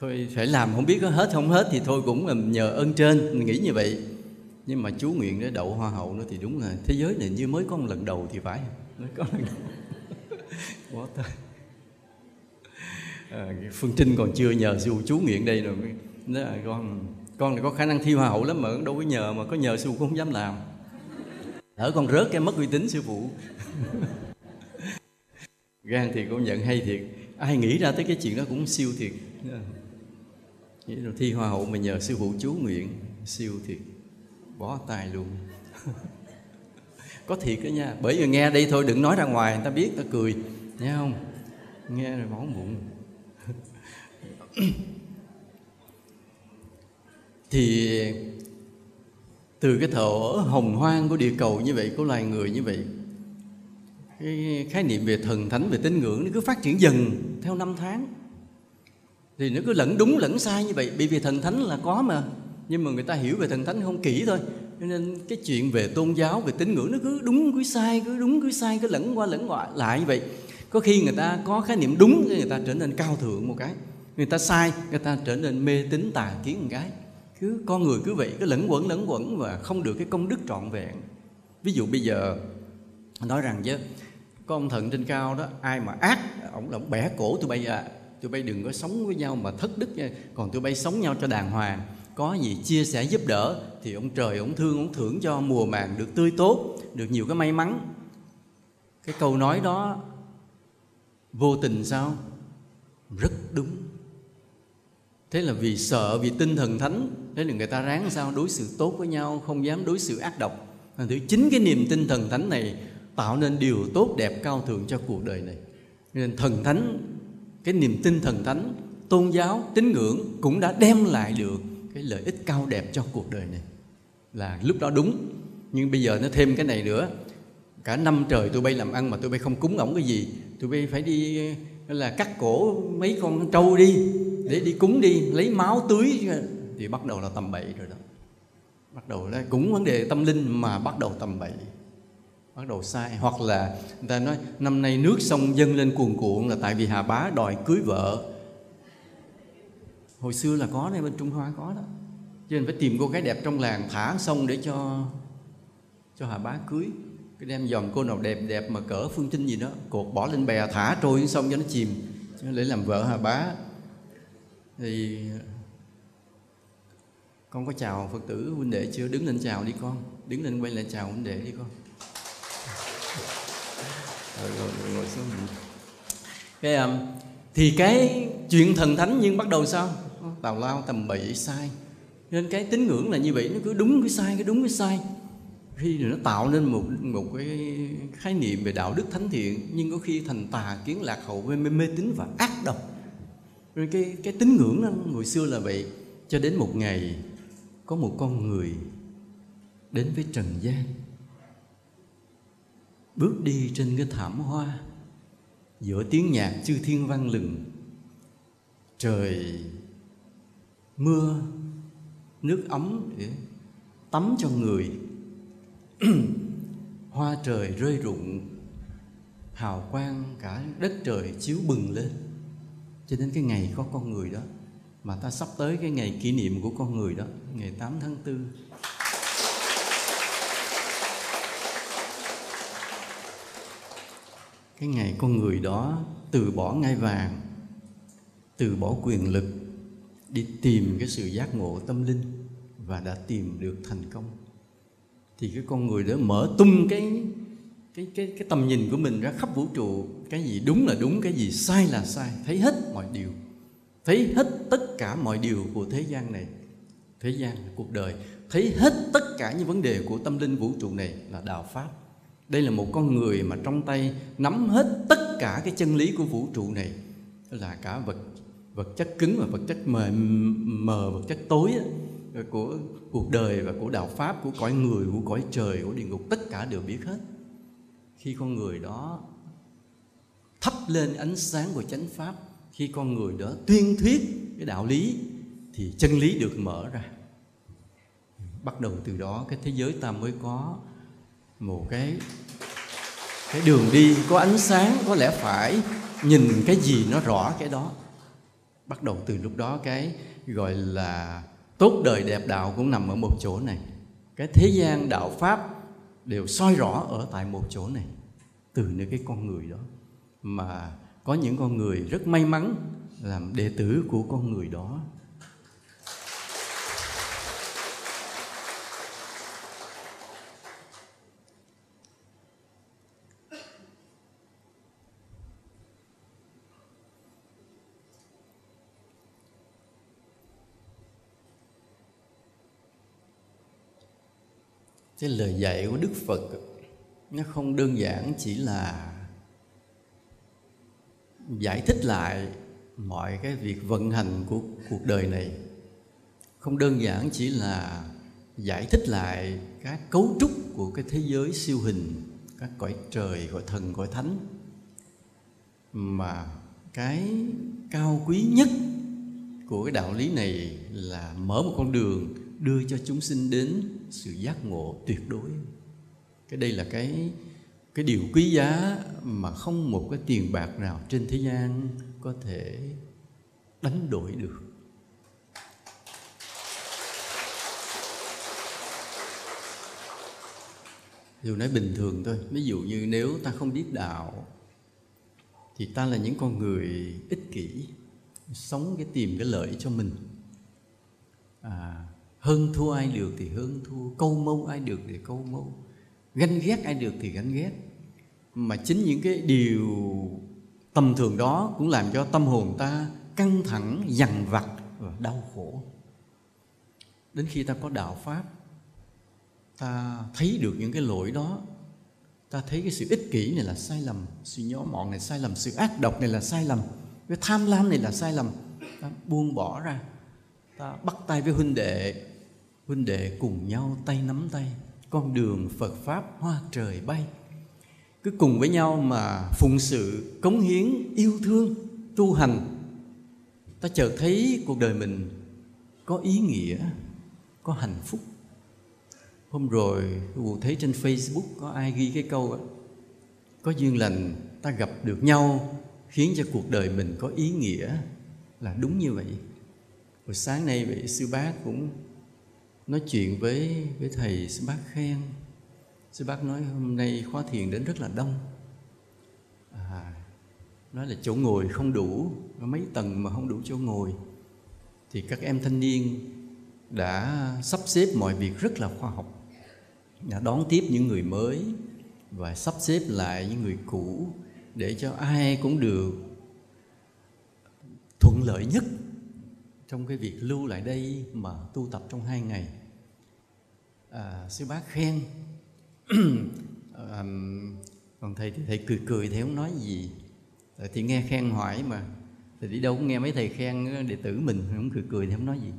Speaker 1: thôi phải làm không biết có hết không hết thì thôi cũng là nhờ ơn trên. Mình nghĩ như vậy nhưng mà chú nguyện để đậu hoa hậu nữa thì đúng là thế giới này như mới có một lần đầu thì phải. Mới có lần đầu. Quá tới à, phương trinh còn chưa nhờ dù chú nguyện đây rồi. Nói là con con này có khả năng thi hoa hậu lắm mà đâu có nhờ mà có nhờ sư cũng không dám làm. Ở con rớt cái mất uy tín sư phụ. Gan thì cũng nhận hay thiệt. Ai nghĩ ra tới cái chuyện đó cũng siêu thiệt. Dạ. Rồi thi hoa hậu mà nhờ sư phụ chú nguyện siêu thiệt bỏ tay luôn. Có thiệt đó nha. Bởi vì nghe đây thôi, đừng nói ra ngoài, người ta biết, người ta cười. Nghe không? Nghe rồi máu bụng thì từ cái thở hồng hoang của địa cầu như vậy, của loài người như vậy, cái khái niệm về thần thánh, về tín ngưỡng nó cứ phát triển dần theo năm tháng. Thì nó cứ lẫn đúng lẫn sai như vậy. Bởi vì thần thánh là có mà nhưng mà người ta hiểu về thần thánh không kỹ thôi. Cho nên cái chuyện về tôn giáo, về tín ngưỡng nó cứ đúng, cứ sai, cứ đúng, cứ sai, cứ lẫn qua lẫn qua, lại như vậy. Có khi người ta có khái niệm đúng thì người ta trở nên cao thượng một cái. Người ta sai, người ta trở nên mê tín tà kiến một cái. Cứ con người cứ vậy, cứ lẫn quẩn lẫn quẩn và không được cái công đức trọn vẹn. Ví dụ bây giờ, nói rằng chứ, có ông thần trên cao đó, ai mà ác ông ông bẻ cổ tụi bay à tụi bay đừng có sống với nhau mà thất đức nha. Còn tụi bay sống nhau cho đàng hoàng có gì chia sẻ giúp đỡ thì ông trời ông thương, ông thưởng cho mùa màng được tươi tốt, được nhiều cái may mắn. Cái câu nói đó, vô tình sao? Rất đúng. Thế là vì sợ, vì tinh thần thánh, thế là người ta ráng sao? Đối xử tốt với nhau, không dám đối xử ác độc. Thứ chính cái niềm tinh thần thánh này tạo nên điều tốt đẹp cao thượng cho cuộc đời này. Nên thần thánh, cái niềm tin thần thánh, tôn giáo, tín ngưỡng cũng đã đem lại được cái lợi ích cao đẹp cho cuộc đời này. Là lúc đó đúng, nhưng bây giờ nó thêm cái này nữa. Cả năm trời tôi bay làm ăn mà tôi bay không cúng ổng cái gì tôi bay phải đi là, cắt cổ mấy con trâu đi, để đi cúng đi, lấy máu tưới. Thì bắt đầu là tầm bậy rồi đó. Bắt đầu là cũng vấn đề tâm linh mà bắt đầu tầm bậy, bắt đầu sai. Hoặc là người ta nói, năm nay nước sông dâng lên cuồn cuộn là tại vì hà bá đòi cưới vợ hồi xưa là có đây bên trung hoa có đó. Cho nên phải tìm cô gái đẹp trong làng thả sông để cho cho hà bá cưới. Cái đem dòm cô nào đẹp đẹp mà cỡ phương trinh gì đó cột bỏ lên bè thả trôi xuống sông cho nó chìm. Để làm vợ hà bá. Thì con có chào phật tử huynh đệ chưa? Đứng lên chào đi con. Đứng lên quay lại chào huynh đệ đi con. Rồi, rồi, rồi ngồi xuống. Cái um, thì cái chuyện thần thánh nhưng bắt đầu sao? Tào lao tầm bậy sai. Nên cái tín ngưỡng là như vậy nó cứ đúng cái sai cái đúng cái sai. Khi nó tạo nên một một cái khái niệm về đạo đức thánh thiện nhưng có khi thành tà kiến lạc hậu mê, mê, mê tín và ác độc. Rồi cái cái tín ngưỡng đó hồi xưa là vậy cho đến một ngày có một con người đến với trần gian bước đi trên cái thảm hoa giữa tiếng nhạc chư thiên vang lừng trời mưa, nước ấm để tắm cho người. Hoa trời rơi rụng, hào quang cả đất trời chiếu bừng lên. Cho đến cái ngày có con người đó, mà ta sắp tới cái ngày kỷ niệm của con người đó, ngày 8 tháng 4 cái ngày con người đó từ bỏ ngai vàng, từ bỏ quyền lực đi tìm cái sự giác ngộ tâm linh và đã tìm được thành công. Thì cái con người đó mở tung cái cái cái cái tầm nhìn của mình ra khắp vũ trụ. Cái gì đúng là đúng, cái gì sai là sai. Thấy hết mọi điều. Thấy hết tất cả mọi điều của thế gian này. Thế gian cuộc đời. Thấy hết tất cả những vấn đề của tâm linh vũ trụ này là đạo pháp. Đây là một con người mà trong tay nắm hết tất cả cái chân lý của vũ trụ này. Là cả vật vật chất cứng và vật chất mờ, mờ vật chất tối của cuộc đời và của đạo pháp của cõi người của cõi trời của địa ngục tất cả đều biết hết. Khi con người đó thắp lên ánh sáng của chánh pháp khi con người đó tuyên thuyết cái đạo lý thì chân lý được mở ra. Bắt đầu từ đó cái thế giới ta mới có một cái cái đường đi có ánh sáng có lẽ phải nhìn cái gì nó rõ cái đó bắt đầu từ lúc đó cái gọi là tốt đời đẹp đạo cũng nằm ở một chỗ này. Cái thế gian đạo pháp đều soi rõ ở tại một chỗ này, từ nơi cái con người đó. Mà có những con người rất may mắn làm đệ tử của con người đó cái lời dạy của đức phật nó không đơn giản chỉ là giải thích lại mọi cái việc vận hành của cuộc đời này. Không đơn giản chỉ là giải thích lại các cấu trúc của cái thế giới siêu hình, các cõi trời, cõi thần, cõi thánh. Mà cái cao quý nhất của cái đạo lý này là mở một con đường đưa cho chúng sinh đến sự giác ngộ tuyệt đối. Cái đây là cái cái điều quý giá mà không một cái tiền bạc nào trên thế gian có thể đánh đổi được. Dù nói bình thường thôi ví dụ như nếu ta không biết đạo thì ta là những con người ích kỷ sống cái tìm cái lợi cho mình. À, hơn thua ai được thì hơn thua, câu mâu ai được thì câu mâu. Ganh ghét ai được thì ganh ghét. Mà chính những cái điều tầm thường đó cũng làm cho tâm hồn ta căng thẳng, dằn vặt và đau khổ. Đến khi ta có đạo pháp, ta thấy được những cái lỗi đó, ta thấy cái sự ích kỷ này là sai lầm, sự nhỏ mọn này sai lầm, sự ác độc này là sai lầm, cái tham lam này là sai lầm. Ta buông bỏ ra, ta bắt tay với huynh đệ huynh đệ cùng nhau tay nắm tay con đường phật pháp hoa trời bay. Cứ cùng với nhau mà phụng sự cống hiến yêu thương tu hành. Ta chợt thấy cuộc đời mình có ý nghĩa có hạnh phúc. Hôm rồi tôi thấy trên facebook có ai ghi cái câu đó, có duyên lành ta gặp được nhau khiến cho cuộc đời mình có ý nghĩa. Là đúng như vậy. Hồi sáng nay vị sư bác cũng nói chuyện với với thầy sư bác khen. Sư bác nói hôm nay khóa thiền đến rất là đông. À, nói là chỗ ngồi không đủ mấy tầng mà không đủ chỗ ngồi. Thì các em thanh niên đã sắp xếp mọi việc rất là khoa học đã đón tiếp những người mới và sắp xếp lại những người cũ để cho ai cũng được thuận lợi nhất trong cái việc lưu lại đây mà tu tập trong hai ngày. À, sư bác khen. À, còn thầy thì thầy cười cười thầy không nói gì. Ờ, thì nghe khen hỏi mà. Thì đi đâu cũng nghe mấy thầy khen ờ, đệ tử mình không cười cười thì không nói gì.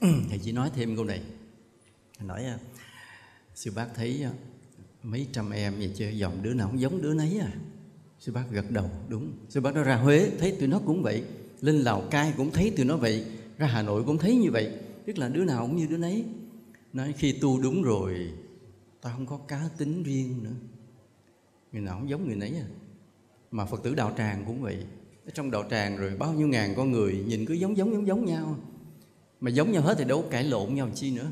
Speaker 1: Thầy chỉ nói thêm câu này. Nói ờ, sư bác thấy mấy trăm em vậy chơi dòng đứa nào cũng giống đứa nấy à. Sư bác gật đầu đúng. Sư bác nó ra huế thấy tụi nó cũng vậy lên lào cai cũng thấy tụi nó vậy ra hà nội cũng thấy như vậy. Tức là đứa nào cũng như đứa nấy. Nói khi tu đúng rồi ta không có cá tính riêng nữa. Người nào cũng giống người nấy à. Mà phật tử đạo tràng cũng vậy. Ở trong đạo tràng rồi bao nhiêu ngàn con người nhìn cứ giống giống giống giống nhau. Mà giống nhau hết thì đâu cãi lộn nhau chi nữa.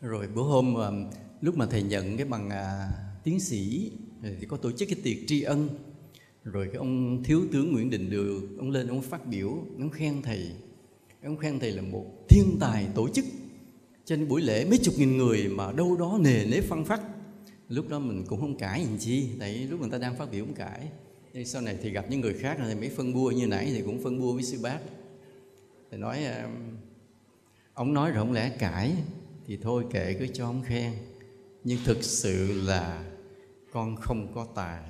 Speaker 1: Rồi bữa hôm ờ, lúc mà thầy nhận cái bằng à, tiến sĩ thì có tổ chức cái tiệc tri ân rồi cái ông thiếu tướng Nguyễn Đình Được ông lên ông phát biểu, ông khen thầy. Ông khen thầy là một thiên tài tổ chức. Trên buổi lễ mấy chục nghìn người mà đâu đó nề nếp phân phát lúc đó mình cũng không cãi gì chi, tại lúc người ta đang phát biểu cũng cãi. Nhưng sau này thì gặp những người khác thì mấy phân bua, như nãy thì cũng phân bua với sư bác. Thì nói um, ông nói rồi không lẽ cãi, thì thôi kệ, cứ cho ông khen. Nhưng thực sự là con không có tài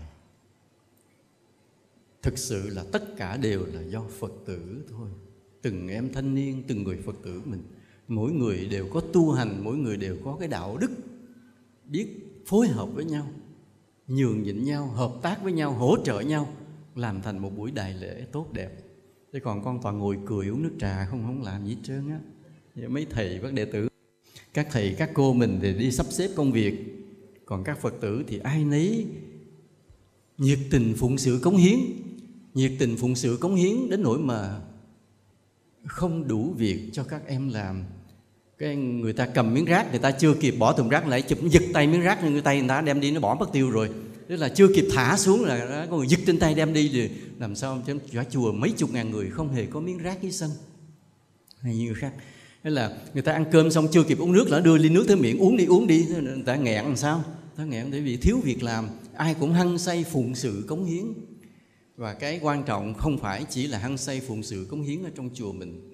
Speaker 1: thực sự là tất cả đều là do phật tử thôi. Từng em thanh niên, từng người phật tử mình, mỗi người đều có tu hành, mỗi người đều có cái đạo đức biết phối hợp với nhau, nhường nhịn nhau, hợp tác với nhau, hỗ trợ nhau, làm thành một buổi đại lễ tốt đẹp. Thế còn con toàn ngồi cười uống nước trà không không làm gì hết trơn á. Mấy thầy, các đệ tử, các thầy, các cô mình thì đi sắp xếp công việc. Còn các phật tử thì ai nấy nhiệt tình phụng sự cống hiến nhiệt tình phụng sự cống hiến đến nỗi mà không đủ việc cho các em làm. Cái người ta cầm miếng rác, người ta chưa kịp bỏ thùng rác, lại chụp, giật tay miếng rác lên người tay người ta đem đi, nó bỏ mất tiêu rồi. Tức là chưa kịp thả xuống là có người giật trên tay đem đi thì làm sao cho chùa mấy chục ngàn người không hề có miếng rác dưới sân. Hay như khác. Hay là người ta ăn cơm xong chưa kịp uống nước là đưa ly nước tới miệng, uống đi uống đi. Người ta nghẹn làm sao? Ta nghẹn bởi vì thiếu việc làm, ai cũng hăng say phụng sự cống hiến và cái quan trọng không phải chỉ là hăng say phụng sự cống hiến ở trong chùa mình,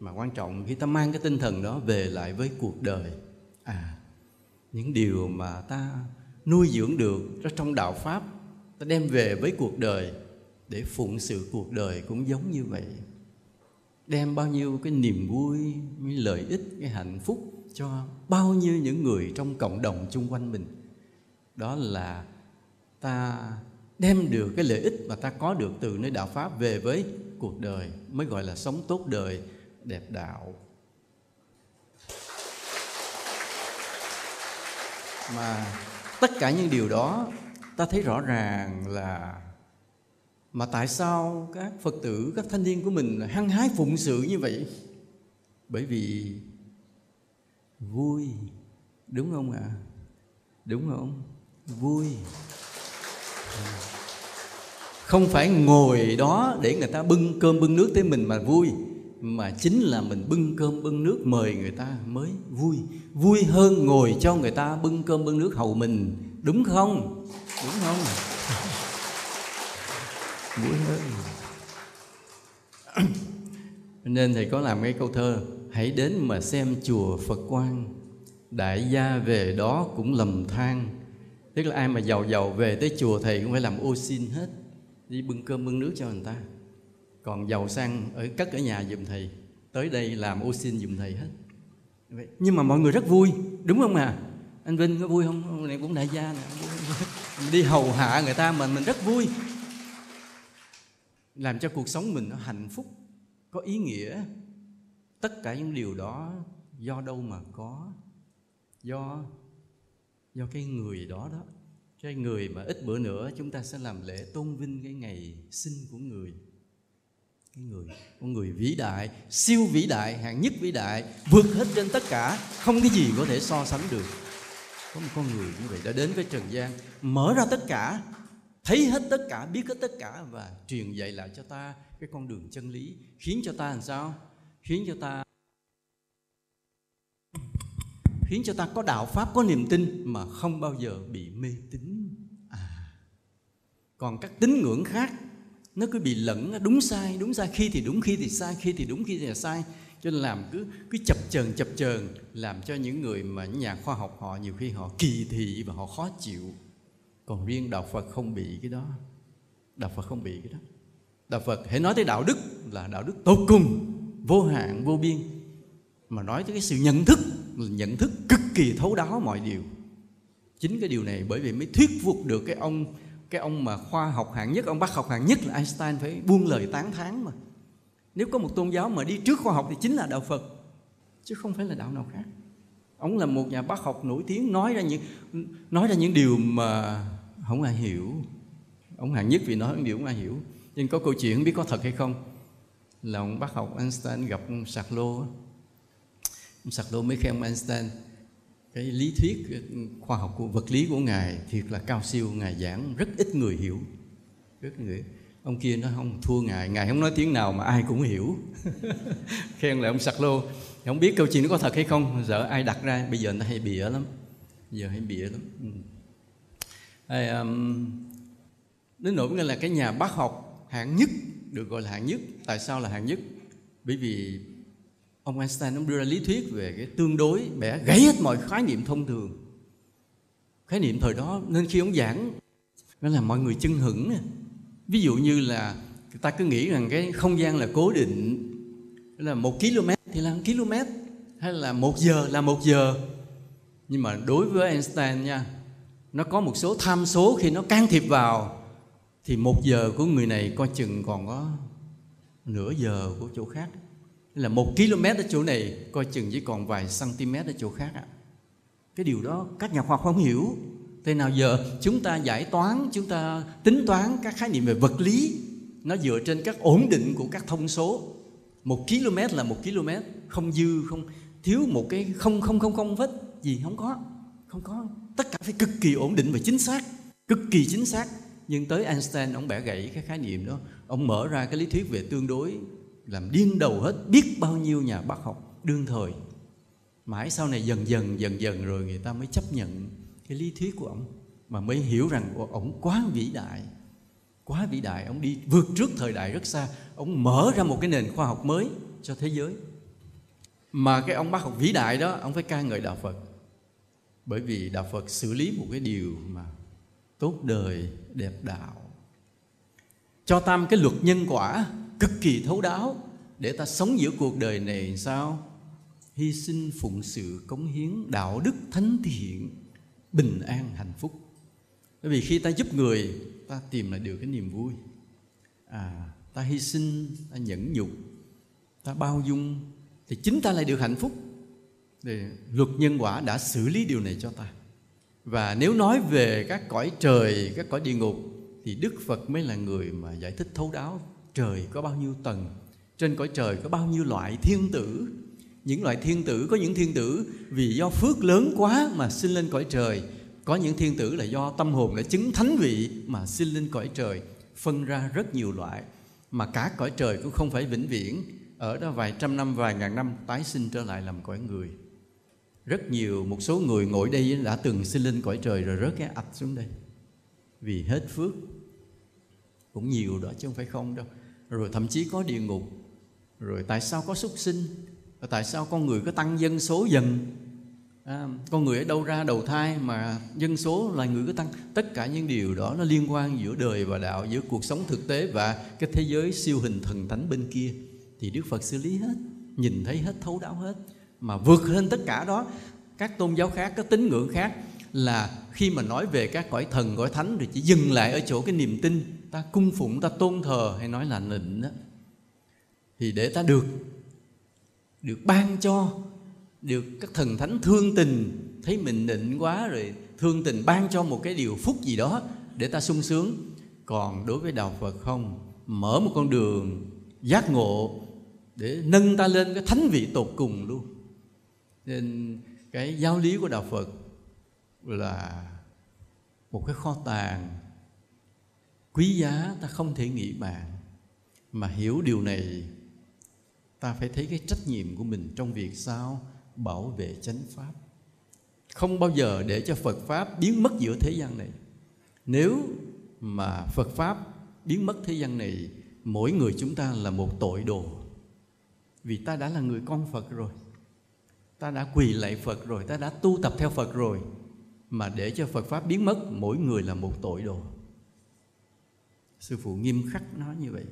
Speaker 1: mà quan trọng khi ta mang cái tinh thần đó về lại với cuộc đời. À những điều mà ta nuôi dưỡng được trong đạo pháp, ta đem về với cuộc đời để phụng sự cuộc đời cũng giống như vậy. Đem bao nhiêu cái niềm vui cái lợi ích, cái hạnh phúc cho bao nhiêu những người trong cộng đồng chung quanh mình. Đó là ta đem được cái lợi ích mà ta có được từ nơi đạo pháp về với cuộc đời, mới gọi là sống tốt đời, đẹp đạo. Mà tất cả những điều đó, ta thấy rõ ràng là mà tại sao các phật tử, các thanh niên của mình hăng hái phụng sự như vậy? Bởi vì vui, đúng không ạ? À? đúng không? Vui không phải ngồi đó để người ta bưng cơm bưng nước tới mình mà vui mà chính là mình bưng cơm bưng nước mời người ta mới vui. Vui hơn ngồi cho người ta bưng cơm bưng nước hầu mình đúng không? Đúng không? Vui hơn. Nên thầy có làm cái câu thơ hãy đến mà xem chùa phật quan đại gia về đó cũng lầm than. Tức là ai mà giàu giàu về tới chùa thầy cũng phải làm ô xin hết đi bưng cơm bưng nước cho người ta. Còn giàu sang ở cất ở nhà giùm thầy. Tới đây làm ô xin giùm thầy hết. Nhưng mà mọi người rất vui đúng không à anh vinh có vui không? Ông này cũng đại gia nè. Đi hầu hạ người ta mà mình rất vui. Làm cho cuộc sống mình nó hạnh phúc có ý nghĩa. Tất cả những điều đó do đâu mà có? Do do cái người đó đó cái người mà ít bữa nữa chúng ta sẽ làm lễ tôn vinh cái ngày sinh của người. Cái người, con người vĩ đại, siêu vĩ đại, hạng nhất vĩ đại, vượt hết trên tất cả, không cái gì có thể so sánh được. Có một con người như vậy đã đến với trần gian, mở ra tất cả, thấy hết tất cả, biết hết tất cả và truyền dạy lại cho ta cái con đường chân lý, khiến cho ta làm sao? Khiến cho ta khiến cho ta có đạo pháp, có niềm tin mà không bao giờ bị mê tín. À còn các tín ngưỡng khác, nó cứ bị lẫn đúng sai đúng sai, khi thì đúng, khi thì sai, khi thì đúng, khi thì sai. Cho nên làm cứ cứ chập chờn chập chờn, làm cho những người mà những nhà khoa học họ nhiều khi họ kỳ thị và họ khó chịu. Còn riêng đạo Phật không bị cái đó. Đạo Phật không bị cái đó. Đạo Phật hãy nói tới đạo đức là đạo đức tốt cùng, vô hạn, vô biên. Mà nói tới cái sự nhận thức nhận thức cực kỳ thấu đáo mọi điều. Chính cái điều này bởi vì mới thuyết phục được cái ông cái ông mà khoa học hạng nhất, ông bác học hạng nhất là Einstein phải buông lời tán thán mà. Nếu có một tôn giáo mà đi trước khoa học thì chính là đạo Phật, chứ không phải là đạo nào khác. Ông là một nhà bác học nổi tiếng, nói ra những, nói ra những điều mà không ai hiểu. Ông hạng nhất vì nói những điều không ai hiểu. Nhưng có câu chuyện không biết có thật hay không, là ông bác học Einstein gặp ông sạc lô ông sạc lô mới khen Einstein cái lý thuyết khoa học của vật lý của ngài thiệt là cao siêu ngài giảng rất ít người hiểu. Rất người ông kia nó không thua ngài ngài không nói tiếng nào mà ai cũng hiểu. Khen lại ông sặc lô. Không biết câu chuyện nó có thật hay không sợ ai đặt ra bây giờ nó hay bịa lắm. Giờ hay bịa lắm. Ừ. Hay, um, đến nỗi là cái nhà bác học hạng nhất được gọi là hạng nhất. Tại sao là hạng nhất? Bởi vì ông Einstein ông đưa ra lý thuyết về cái tương đối bẻ gãy hết mọi khái niệm thông thường. Khái niệm thời đó nên khi ông giảng, nó là mọi người chân hững ví dụ như là người ta cứ nghĩ rằng cái không gian là cố định là một km, thì là một km, hay là một giờ là một giờ. Nhưng mà đối với Einstein nha, nó có một số tham số khi nó can thiệp vào, thì một giờ của người này coi chừng còn có nửa giờ của chỗ khác là một km ở chỗ này, coi chừng chỉ còn vài cm ở chỗ khác ạ. Cái điều đó các nhà khoa học không hiểu. Thế nào giờ chúng ta giải toán, chúng ta tính toán các khái niệm về vật lý, nó dựa trên các ổn định của các thông số. Một km là một km, không dư, không, thiếu một cái không không không không vết gì không có không có. Tất cả phải cực kỳ ổn định và chính xác, cực kỳ chính xác. Nhưng tới Einstein, ông bẻ gãy cái khái niệm đó. Ông mở ra cái lý thuyết về tương đối làm điên đầu hết, biết bao nhiêu nhà bác học đương thời. Mãi sau này dần dần dần dần rồi người ta mới chấp nhận cái lý thuyết của ông, mà mới hiểu rằng ông quá vĩ đại, quá vĩ đại. Ông đi vượt trước thời đại rất xa, ông mở ra một cái nền khoa học mới cho thế giới. Mà cái ông bác học vĩ đại đó, ông phải ca ngợi đạo phật. Bởi vì đạo phật xử lý một cái điều mà tốt đời, đẹp đạo. Cho tam cái luật nhân quả cực kỳ thấu đáo để ta sống giữa cuộc đời này sao? Hy sinh phụng sự cống hiến đạo đức thánh thiện, bình an, hạnh phúc. Bởi vì khi ta giúp người, ta tìm lại được cái niềm vui. À ta hy sinh, ta nhẫn nhục, ta bao dung, thì chính ta lại được hạnh phúc. Thì luật nhân quả đã xử lý điều này cho ta. Và nếu nói về các cõi trời, các cõi địa ngục, thì đức phật mới là người mà giải thích thấu đáo trời có bao nhiêu tầng, trên cõi trời có bao nhiêu loại thiên tử. Những loại thiên tử, có những thiên tử vì do phước lớn quá mà sinh lên cõi trời, có những thiên tử là do tâm hồn đã chứng thánh vị mà sinh lên cõi trời, phân ra rất nhiều loại. Mà cả cõi trời cũng không phải vĩnh viễn, ở đó vài trăm năm, vài ngàn năm tái sinh trở lại làm cõi người. Rất nhiều, một số người ngồi đây đã từng sinh lên cõi trời rồi rớt cái ạch xuống đây. Vì hết phước. Cũng nhiều đó chứ không phải không đâu rồi thậm chí có địa ngục. Rồi tại sao có súc sinh? Rồi tại sao con người có tăng dân số dần? À, con người ở đâu ra đầu thai mà dân số là người cứ tăng? Tất cả những điều đó nó liên quan giữa đời và đạo giữa cuộc sống thực tế và cái thế giới siêu hình thần thánh bên kia. Thì đức phật xử lý hết nhìn thấy hết thấu đáo hết. Mà vượt hơn tất cả đó các tôn giáo khác các tín ngưỡng khác là khi mà nói về các cõi thần cõi thánh thì chỉ dừng lại ở chỗ cái niềm tin ta cung phụng, ta tôn thờ hay nói là nịnh đó thì để ta được được ban cho, được các thần thánh thương tình, thấy mình nịnh quá rồi thương tình ban cho một cái điều phúc gì đó, để ta sung sướng. Còn đối với đạo phật không, mở một con đường giác ngộ để nâng ta lên cái thánh vị tột cùng luôn. Nên cái giáo lý của đạo phật là một cái kho tàng quý giá ta không thể nghĩ bàn, mà hiểu điều này, ta phải thấy cái trách nhiệm của mình trong việc sao? Bảo vệ chánh pháp. Không bao giờ để cho phật pháp biến mất giữa thế gian này. Nếu mà phật pháp biến mất thế gian này, mỗi người chúng ta là một tội đồ. Vì ta đã là người con phật rồi. Ta đã quỳ lạy phật rồi, ta đã tu tập theo phật rồi. Mà để cho phật pháp biến mất, mỗi người là một tội đồ sư phụ nghiêm khắc nói như vậy.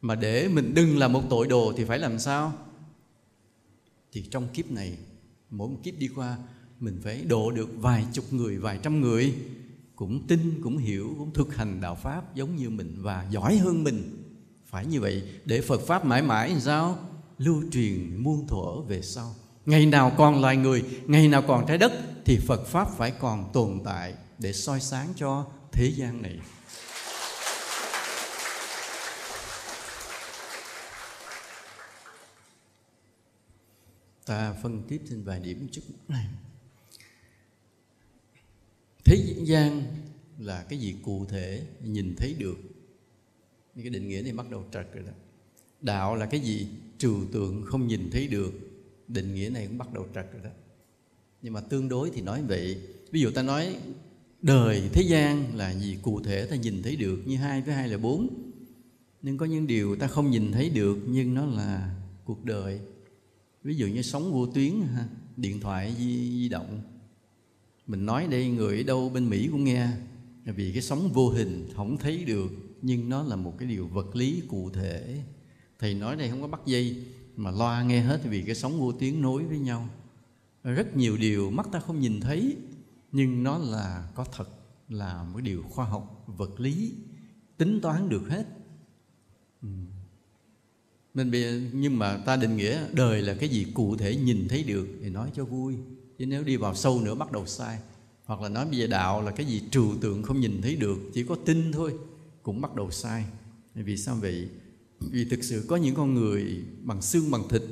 Speaker 1: Mà để mình đừng là một tội đồ thì phải làm sao? Thì trong kiếp này, mỗi một kiếp đi qua, mình phải độ được vài chục người, vài trăm người. Cũng tin, cũng hiểu, cũng thực hành đạo pháp giống như mình và giỏi hơn mình. Phải như vậy để phật pháp mãi mãi làm sao? Lưu truyền muôn thuở về sau. Ngày nào còn loài người, ngày nào còn trái đất thì phật pháp phải còn tồn tại để soi sáng cho thế gian này. Ta phân tiếp thêm vài điểm chút này. Thế gian là cái gì cụ thể nhìn thấy được? Những cái định nghĩa này bắt đầu trật rồi đó. Đạo là cái gì? Trừu tượng không nhìn thấy được. Định nghĩa này cũng bắt đầu trật rồi đó. Nhưng mà tương đối thì nói vậy. Ví dụ ta nói đời, thế gian là gì cụ thể ta nhìn thấy được như hai với hai là bốn. Nhưng có những điều ta không nhìn thấy được nhưng nó là cuộc đời ví dụ như sóng vô tuyến điện thoại di, di động. Mình nói đây người ở đâu bên mỹ cũng nghe. Vì cái sóng vô hình không thấy được nhưng nó là một cái điều vật lý cụ thể. Thầy nói đây không có bắt dây mà loa nghe hết vì cái sóng vô tuyến nối với nhau. Rất nhiều điều mắt ta không nhìn thấy nhưng nó là có thật là một điều khoa học vật lý tính toán được hết. Ừ nên bây nhưng mà ta định nghĩa đời là cái gì cụ thể nhìn thấy được thì nói cho vui. Chứ nếu đi vào sâu nữa bắt đầu sai. Hoặc là nói bây giờ đạo là cái gì trừu tượng không nhìn thấy được, chỉ có tin thôi, cũng bắt đầu sai. Vì sao vậy? Vì thực sự có những con người bằng xương bằng thịt,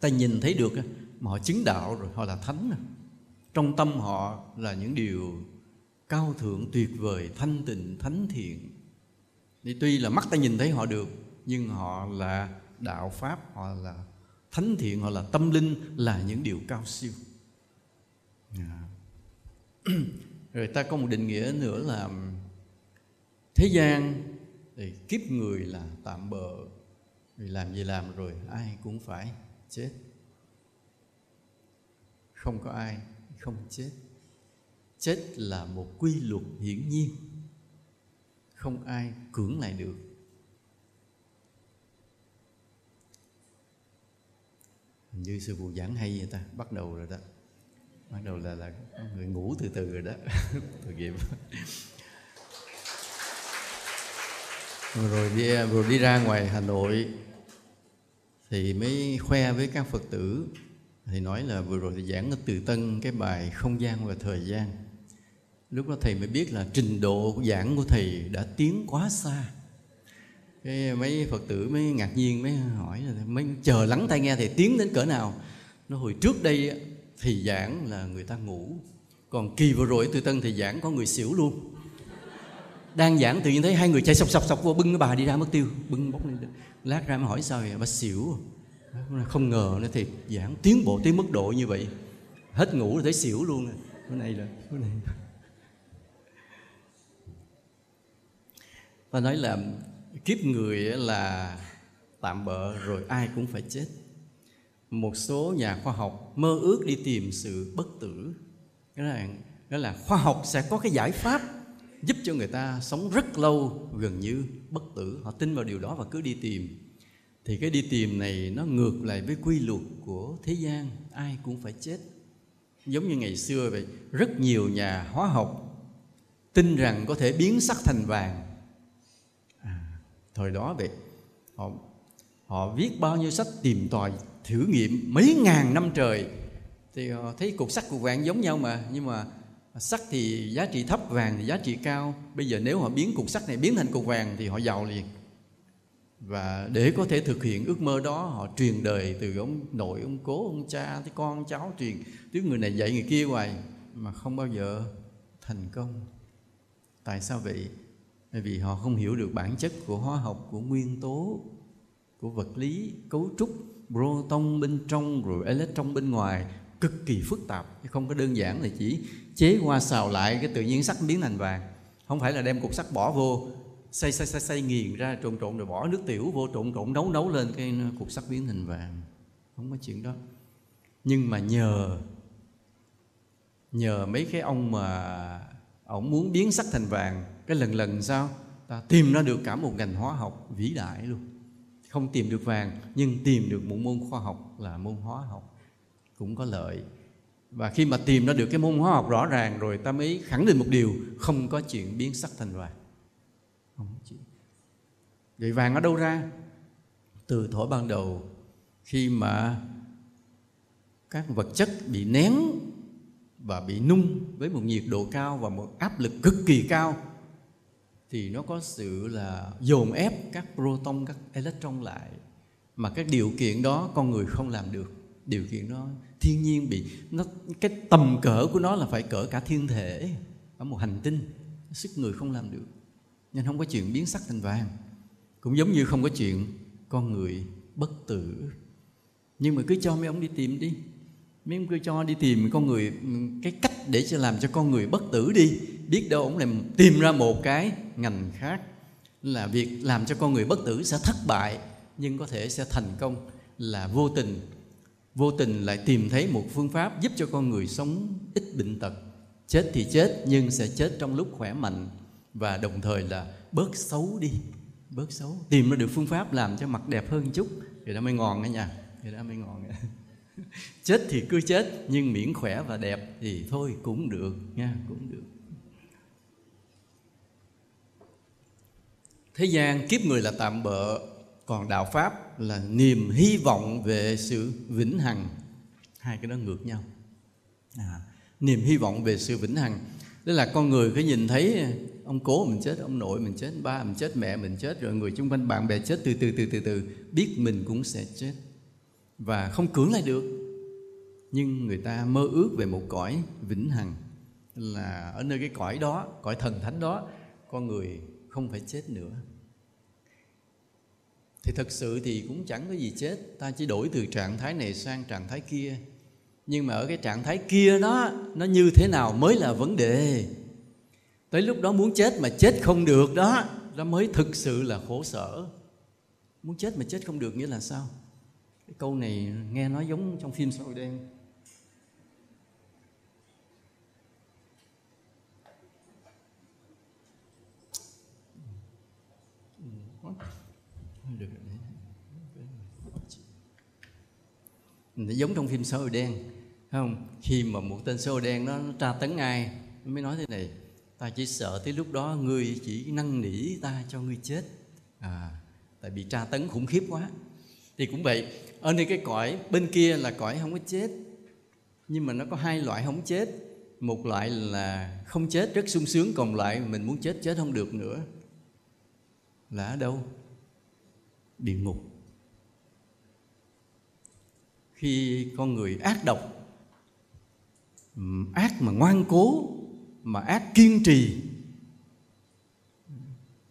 Speaker 1: ta nhìn thấy được mà họ chứng đạo rồi, họ là thánh rồi trong tâm họ là những điều cao thượng, tuyệt vời, thanh tịnh, thánh thiện. Thì tuy là mắt ta nhìn thấy họ được nhưng họ là đạo pháp, họ là thánh thiện, họ là tâm linh là những điều cao siêu. Yeah. Rồi ta có một định nghĩa nữa là thế gian thì kiếp người là tạm bợ. Vì làm gì làm rồi ai cũng phải chết. Không có ai không chết. Chết là một quy luật hiển nhiên. Không ai cưỡng lại được. Như sư phụ giảng hay vậy ta? Bắt đầu rồi đó. Bắt đầu là là người ngủ từ từ rồi đó. Tội nghiệp. Rồi đi rồi đi ra ngoài hà nội thì mới khoe với các phật tử. Thì nói là vừa rồi thì giảng ở từ tân cái bài không gian và thời gian. Lúc đó thầy mới biết là trình độ giảng của thầy đã tiến quá xa cái mấy phật tử mới ngạc nhiên, mới hỏi là mấy chờ lắng tai nghe thầy tiến đến cỡ nào? Nó hồi trước đây thì giảng là người ta ngủ, còn kỳ vừa rồi từ tân thì giảng có người xỉu luôn. Đang giảng tự nhiên thấy hai người chạy sọc sọc sọc vô, bưng cái bà đi ra mất tiêu, bưng bốc lên. Lát ra mới hỏi sao vậy? Bà xỉu. Không ngờ nó thì giảng tiến bộ tới mức độ như vậy. Hết ngủ rồi thấy xỉu luôn. Cái này là cái này ta nói là kiếp người là tạm bợ rồi ai cũng phải chết. Một số nhà khoa học mơ ước đi tìm sự bất tử. Cái là đó là khoa học sẽ có cái giải pháp giúp cho người ta sống rất lâu gần như bất tử. Họ tin vào điều đó và cứ đi tìm. Thì cái đi tìm này nó ngược lại với quy luật của thế gian, ai cũng phải chết. Giống như ngày xưa vậy, rất nhiều nhà hóa học tin rằng có thể biến sắt thành vàng thời đó vậy họ họ viết bao nhiêu sách tìm tòi, thử nghiệm mấy ngàn năm trời. Thì họ thấy cục sắt cục vàng giống nhau mà, nhưng mà sắt thì giá trị thấp, vàng thì giá trị cao. Bây giờ nếu họ biến cục sắt này biến thành cục vàng thì họ giàu liền. Và để có thể thực hiện ước mơ đó, họ truyền đời từ ông nội, ông cố, ông cha, tới con, cháu truyền. Tiếng người này dạy người kia hoài, mà không bao giờ thành công. Tại sao vậy? Bởi vì họ không hiểu được bản chất của hóa học, của nguyên tố, của vật lý, cấu trúc, proton bên trong rồi electron bên ngoài, cực kỳ phức tạp. Không có đơn giản là chỉ chế qua xào lại cái tự nhiên sắt biến thành vàng. Không phải là đem cục sắt bỏ vô xay xay xay xay nghiền ra, trộn trộn rồi bỏ nước tiểu vô, trộn trộn, nấu nấu lên cái cục sắt biến thành vàng. Không có chuyện đó. Nhưng mà nhờ nhờ mấy cái ông mà ông muốn biến sắt thành vàng cái lần lần sao ta tìm ra được cả một ngành hóa học vĩ đại luôn. Không tìm được vàng, nhưng tìm được một môn khoa học là môn hóa học. Cũng có lợi. Và khi mà tìm ra được cái môn hóa học rõ ràng rồi, ta mới khẳng định một điều, không có chuyện biến sắc thành vàng. Không chỉ vậy vàng ở đâu ra? Từ thổi ban đầu, khi mà các vật chất bị nén và bị nung với một nhiệt độ cao và một áp lực cực kỳ cao thì nó có sự là dồn ép các proton, các electron lại. Mà các điều kiện đó con người không làm được. Điều kiện đó thiên nhiên bị, nó, cái tầm cỡ của nó là phải cỡ cả thiên thể ở một hành tinh. Sức người không làm được. Nên không có chuyện biến sắc thành vàng. Cũng giống như không có chuyện con người bất tử. Nhưng mà cứ cho mấy ông đi tìm đi mấy ông cứ cho đi tìm con người, cái cách để cho làm cho con người bất tử đi. Biết đâu ông lại tìm ra một cái ngành khác là việc làm cho con người bất tử sẽ thất bại, nhưng có thể sẽ thành công là vô tình. Vô tình lại tìm thấy một phương pháp giúp cho con người sống ít bệnh tật. Chết thì chết, nhưng sẽ chết trong lúc khỏe mạnh. Và đồng thời là bớt xấu đi, bớt xấu. Tìm ra được phương pháp làm cho mặt đẹp hơn chút. Thì đó mới ngon đó nha. Thì đó mới ngon chết thì cứ chết nhưng miễn khỏe và đẹp thì thôi cũng được nha cũng được. Thế gian kiếp người là tạm bợ còn đạo pháp là niềm hy vọng về sự vĩnh hằng. Hai cái đó ngược nhau. À, niềm hy vọng về sự vĩnh hằng. Đó là con người cứ nhìn thấy ông cố mình chết ông nội mình chết ba mình chết mẹ mình chết rồi người chung quanh bạn bè chết từ từ từ từ từ biết mình cũng sẽ chết. Và không cưỡng lại được nhưng người ta mơ ước về một cõi vĩnh hằng, là ở nơi cái cõi đó, cõi thần thánh đó, con người không phải chết nữa. Thì thật sự thì cũng chẳng có gì chết. Ta chỉ đổi từ trạng thái này sang trạng thái kia. Nhưng mà ở cái trạng thái kia đó, nó như thế nào mới là vấn đề. Tới lúc đó muốn chết mà chết không được đó đó mới thực sự là khổ sở. Muốn chết mà chết không được nghĩa là sao? Cái câu này nghe nói giống trong phim xã hội đen. Nó giống trong phim xã đen không? Khi mà một tên xã đen nó, nó tra tấn ai nó mới nói thế này ta chỉ sợ tới lúc đó ngươi chỉ năn nỉ ta cho ngươi chết. À tại bị tra tấn khủng khiếp quá. Thì cũng vậy ở nơi cái cõi bên kia là cõi không có chết nhưng mà nó có hai loại không chết. Một loại là không chết rất sung sướng còn lại mình muốn chết chết không được nữa. Là ở đâu? Địa ngục khi con người ác độc, ác mà ngoan cố, mà ác kiên trì,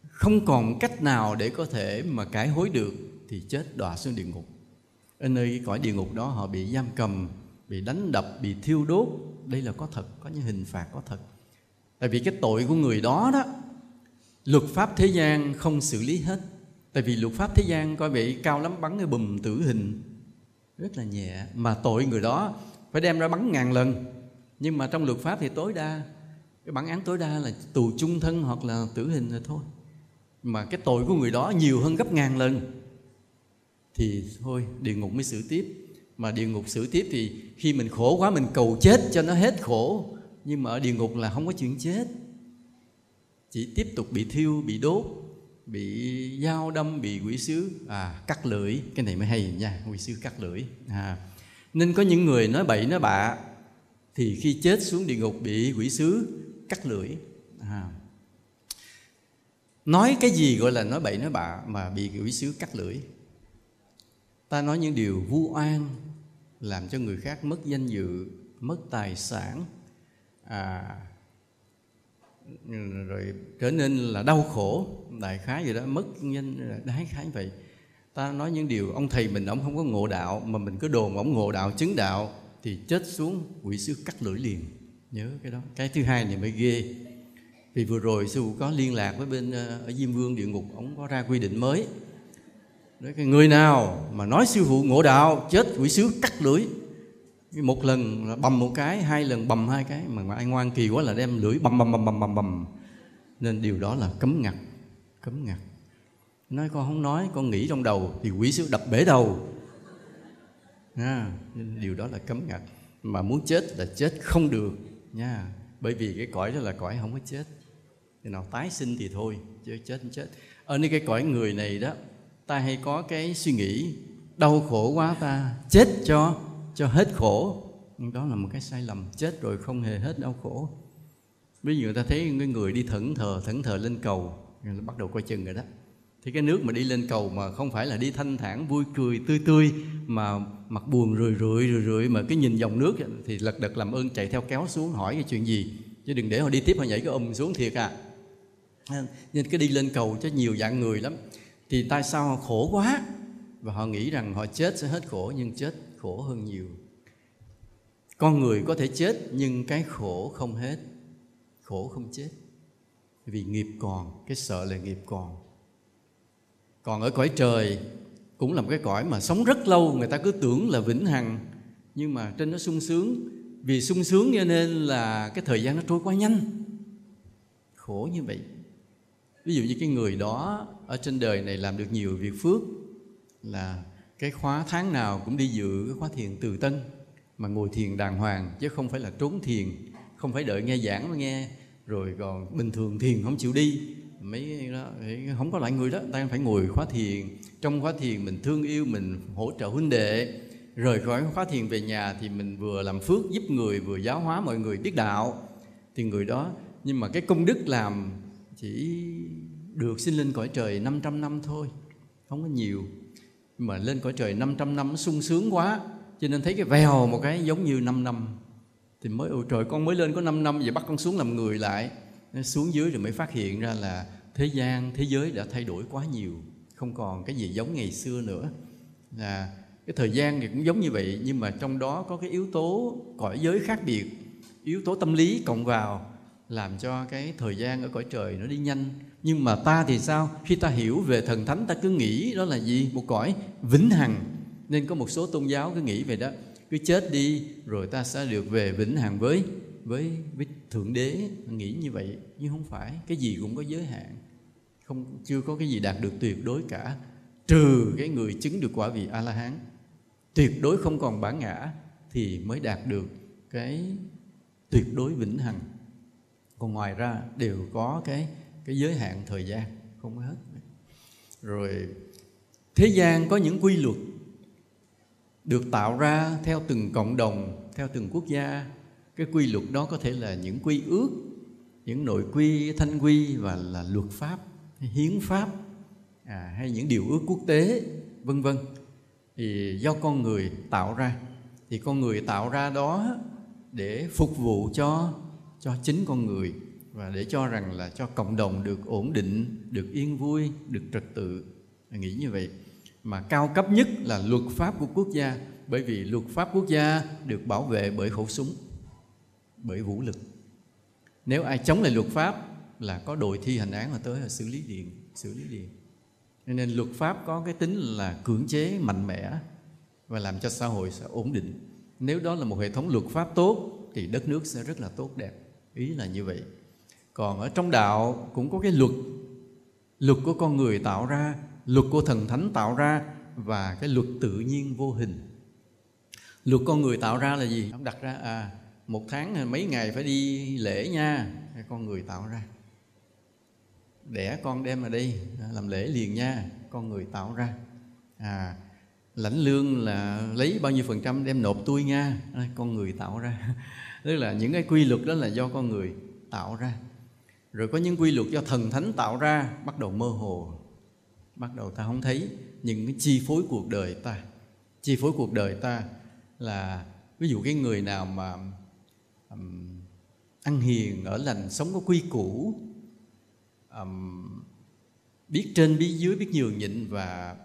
Speaker 1: không còn cách nào để có thể mà cải hối được, thì chết đọa xuống địa ngục. Ở nơi cõi địa ngục đó họ bị giam cầm, bị đánh đập, bị thiêu đốt. Đây là có thật, có những hình phạt có thật. Tại vì cái tội của người đó đó, luật pháp thế gian không xử lý hết. Tại vì luật pháp thế gian coi vậy cao lắm, bắn cái bùm tử hình rất là nhẹ. Mà tội người đó phải đem ra bắn ngàn lần. Nhưng mà trong luật pháp thì tối đa, cái bản án tối đa là tù chung thân hoặc là tử hình rồi thôi. Mà cái tội của người đó nhiều hơn gấp ngàn lần. Thì thôi, địa ngục mới xử tiếp. Mà địa ngục xử tiếp thì khi mình khổ quá, mình cầu chết cho nó hết khổ. Nhưng mà ở địa ngục là không có chuyện chết. Chỉ tiếp tục bị thiêu, bị đốt bị dao đâm bị quỷ sứ. À cắt lưỡi. Cái này mới hay nha quỷ sứ cắt lưỡi. À nên có những người nói bậy nói bạ thì khi chết xuống địa ngục bị quỷ sứ cắt lưỡi. À. nói cái gì gọi là nói bậy nói bạ mà bị quỷ sứ cắt lưỡi? Ta nói những điều vu oan làm cho người khác mất danh dự mất tài sản. À, Ừ, rồi trở nên là đau khổ đại khái gì đó mất danh đại khái vậy. Ta nói những điều ông thầy mình ông không có ngộ đạo mà mình cứ đồn ông ngộ đạo chứng đạo thì chết xuống quỷ sư cắt lưỡi liền. Nhớ cái đó. Cái thứ hai này mới ghê. Vì vừa rồi sư phụ có liên lạc với bên ờ, ở diêm vương địa ngục ông có ra quy định mới. Đấy, cái người nào mà nói sư phụ ngộ đạo chết quỷ sứ cắt lưỡi một lần là bầm một cái hai lần bầm hai cái mà, mà ai ngoan kỳ quá là đem lưỡi bầm bầm bầm bầm bầm bầm. Nên điều đó là cấm ngặt cấm ngặt. Nói con không nói con nghĩ trong đầu thì quỷ sứ đập bể đầu. À, điều đó là cấm ngặt. Mà muốn chết là chết không được nha. Bởi vì cái cõi đó là cõi không có chết. Thì nào tái sinh thì thôi chứ chết không chết. Ở nơi cái cõi người này đó ta hay có cái suy nghĩ đau khổ quá ta chết cho cho hết khổ. Nhưng đó là một cái sai lầm, chết rồi không hề hết đau khổ. Ví dụ ta thấy cái người đi thẫn thờ thẫn thờ lên cầu bắt đầu coi chừng rồi đó. Thì cái nước mà đi lên cầu mà không phải là đi thanh thản, vui cười, tươi tươi, mà mặt buồn rười rượi rười rượi, mà cái nhìn dòng nước thì lật đật làm ơn chạy theo kéo xuống hỏi cái chuyện gì. Chứ đừng để họ đi tiếp, họ nhảy cái ôm xuống thiệt à. Nên cái đi lên cầu cho nhiều dạng người lắm. Thì tại sao họ khổ quá? Và họ nghĩ rằng họ chết sẽ hết khổ, nhưng chết khổ hơn nhiều. Con người có thể chết nhưng cái khổ không hết. Khổ không chết. Vì nghiệp còn cái sợ là nghiệp còn. Còn ở cõi trời cũng là một cái cõi mà sống rất lâu người ta cứ tưởng là vĩnh hằng. Nhưng mà trên nó sung sướng. Vì sung sướng cho nên là cái thời gian nó trôi quá nhanh. Khổ như vậy. Ví dụ như cái người đó ở trên đời này làm được nhiều việc phước là cái khóa tháng nào cũng đi dự cái khóa thiền từ tân, mà ngồi thiền đàng hoàng, chứ không phải là trốn thiền, không phải đợi nghe giảng mà nghe. Rồi còn bình thường thiền không chịu đi. Mấy đó không có loại người đó ta phải ngồi khóa thiền. Trong khóa thiền mình thương yêu, mình hỗ trợ huynh đệ. Rời khỏi khóa thiền về nhà thì mình vừa làm phước giúp người, vừa giáo hóa mọi người biết đạo. Thì người đó, nhưng mà cái công đức làm chỉ được sinh lên cõi trời 500 năm thôi, không có nhiều mà lên cõi trời 500 năm nó sung sướng quá. Cho nên thấy cái vèo một cái giống như 5 năm. Thì mới, ôi trời, con mới lên có 5 năm vậy bắt con xuống làm người lại. Xuống dưới rồi mới phát hiện ra là thế gian, thế giới đã thay đổi quá nhiều. Không còn cái gì giống ngày xưa nữa. Là cái thời gian thì cũng giống như vậy, nhưng mà trong đó có cái yếu tố cõi giới khác biệt, yếu tố tâm lý cộng vào, làm cho cái thời gian ở cõi trời nó đi nhanh nhưng mà ta thì sao? Khi ta hiểu về thần thánh, ta cứ nghĩ đó là gì? Một cõi vĩnh hằng. Nên có một số tôn giáo cứ nghĩ về đó. Cứ chết đi, rồi ta sẽ được về vĩnh hằng với với với thượng đế. Nghĩ như vậy, nhưng không phải. Cái gì cũng có giới hạn. Không, chưa có cái gì đạt được tuyệt đối cả. Trừ cái người chứng được quả vị a la hán tuyệt đối không còn bản ngã thì mới đạt được cái tuyệt đối vĩnh hằng. Còn ngoài ra đều có cái cái giới hạn thời gian không hết. Rồi thế gian có những quy luật được tạo ra theo từng cộng đồng theo từng quốc gia. Cái quy luật đó có thể là những quy ước những nội quy thanh quy và là luật pháp hiến pháp à, hay những điều ước quốc tế vân vân. Thì do con người tạo ra thì con người tạo ra đó để phục vụ cho cho chính con người và để cho rằng là cho cộng đồng được ổn định, được yên vui, được trật tự nghĩ như vậy. Mà cao cấp nhất là luật pháp của quốc gia, bởi vì luật pháp quốc gia được bảo vệ bởi khẩu súng, bởi vũ lực. Nếu ai chống lại luật pháp là có đội thi hành án mà tới là xử lý liền, xử lý liền. Nên luật pháp có cái tính là cưỡng chế, mạnh mẽ và làm cho xã hội sẽ ổn định. Nếu đó là một hệ thống luật pháp tốt thì đất nước sẽ rất là tốt đẹp. Ý là như vậy còn ở trong đạo cũng có cái luật. Luật của con người tạo ra, luật của thần thánh tạo ra và cái luật tự nhiên vô hình. Luật con người tạo ra là gì? Ông đặt ra à một tháng mấy ngày phải đi lễ nha con người tạo ra. Đẻ con đem vào đây à, làm lễ liền nha, con người tạo ra. À lãnh lương là lấy bao nhiêu phần trăm đem nộp tôi nha à, con người tạo ra. Tức là những cái quy luật đó là do con người tạo ra rồi có những quy luật do thần thánh tạo ra bắt đầu mơ hồ. Bắt đầu ta không thấy những cái chi phối cuộc đời ta. Chi phối cuộc đời ta là ví dụ cái người nào mà um, ăn hiền ở lành sống có quy củ um, biết trên biết dưới biết nhường nhịn và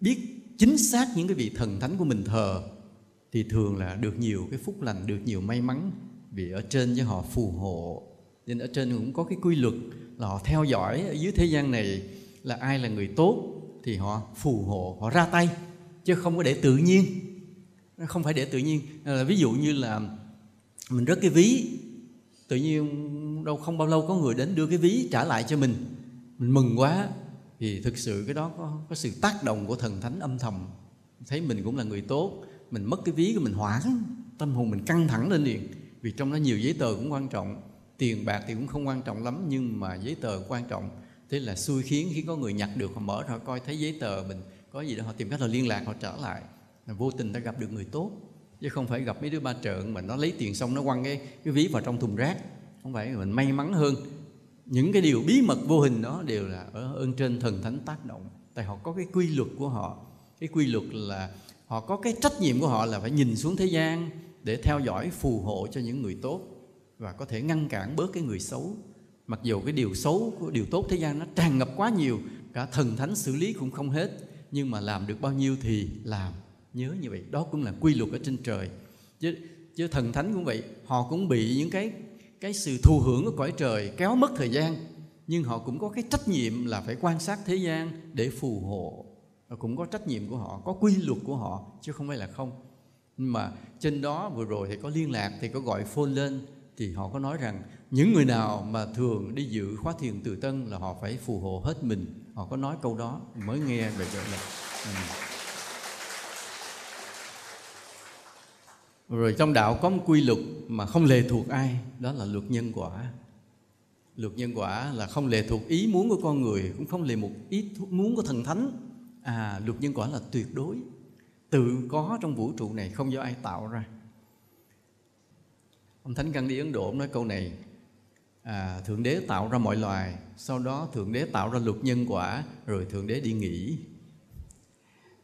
Speaker 1: biết chính xác những cái vị thần thánh của mình thờ thì thường là được nhiều cái phúc lành được nhiều may mắn vì ở trên với họ phù hộ nên ở trên cũng có cái quy luật là họ theo dõi ở dưới thế gian này là ai là người tốt thì họ phù hộ họ ra tay chứ không có để tự nhiên. Không phải để tự nhiên. Là ví dụ như là mình rớt cái ví tự nhiên đâu không bao lâu có người đến đưa cái ví trả lại cho mình. Mình mừng quá. Thì thực sự cái đó có, có sự tác động của thần thánh âm thầm. Thấy mình cũng là người tốt mình mất cái ví của mình hoảng tâm hồn mình căng thẳng lên liền. Vì trong đó nhiều giấy tờ cũng quan trọng tiền bạc thì cũng không quan trọng lắm, nhưng mà giấy tờ quan trọng. Thế là xui khiến khi có người nhặt được, họ mở ra coi, thấy giấy tờ mình có gì đó, họ tìm cách là liên lạc, họ trở lại. Là vô tình ta gặp được người tốt, chứ không phải gặp mấy đứa ba trợn mà nó lấy tiền xong nó quăng cái cái ví vào trong thùng rác. Không phải, mình may mắn hơn. Những cái điều bí mật vô hình đó đều là ở ơn trên thần thánh tác động. Tại họ có cái quy luật của họ. Cái quy luật là họ có cái trách nhiệm của họ là phải nhìn xuống thế gian để theo dõi, phù hộ cho những người tốt và có thể ngăn cản bớt cái người xấu. Mặc dù cái điều xấu của, điều tốt thế gian nó tràn ngập quá nhiều, cả thần thánh xử lý cũng không hết, nhưng mà làm được bao nhiêu thì làm. Nhớ như vậy, đó cũng là quy luật ở trên trời. Chứ chứ thần thánh cũng vậy, họ cũng bị những cái cái sự thù hưởng của cõi trời kéo mất thời gian, nhưng họ cũng có cái trách nhiệm là phải quan sát thế gian để phù hộ. Và cũng có trách nhiệm của họ, có quy luật của họ, chứ không phải là không. Nhưng mà trên đó vừa rồi thì có liên lạc, thì có gọi phone lên thì họ có nói rằng những người nào mà thường đi dự khóa thiền từ tân là họ phải phù hộ hết mình. Họ có nói câu đó, mới nghe về chỗ này ừ. rồi trong đạo có một quy luật mà không lệ thuộc ai, đó là luật nhân quả. Luật nhân quả là không lệ thuộc ý muốn của con người, cũng không lệ một ý muốn của thần thánh. À luật nhân quả là tuyệt đối. Tự có trong vũ trụ này không do ai tạo ra ông thánh căn đi ấn độ ông nói câu này à, thượng đế tạo ra mọi loài sau đó thượng đế tạo ra luật nhân quả rồi thượng đế đi nghỉ.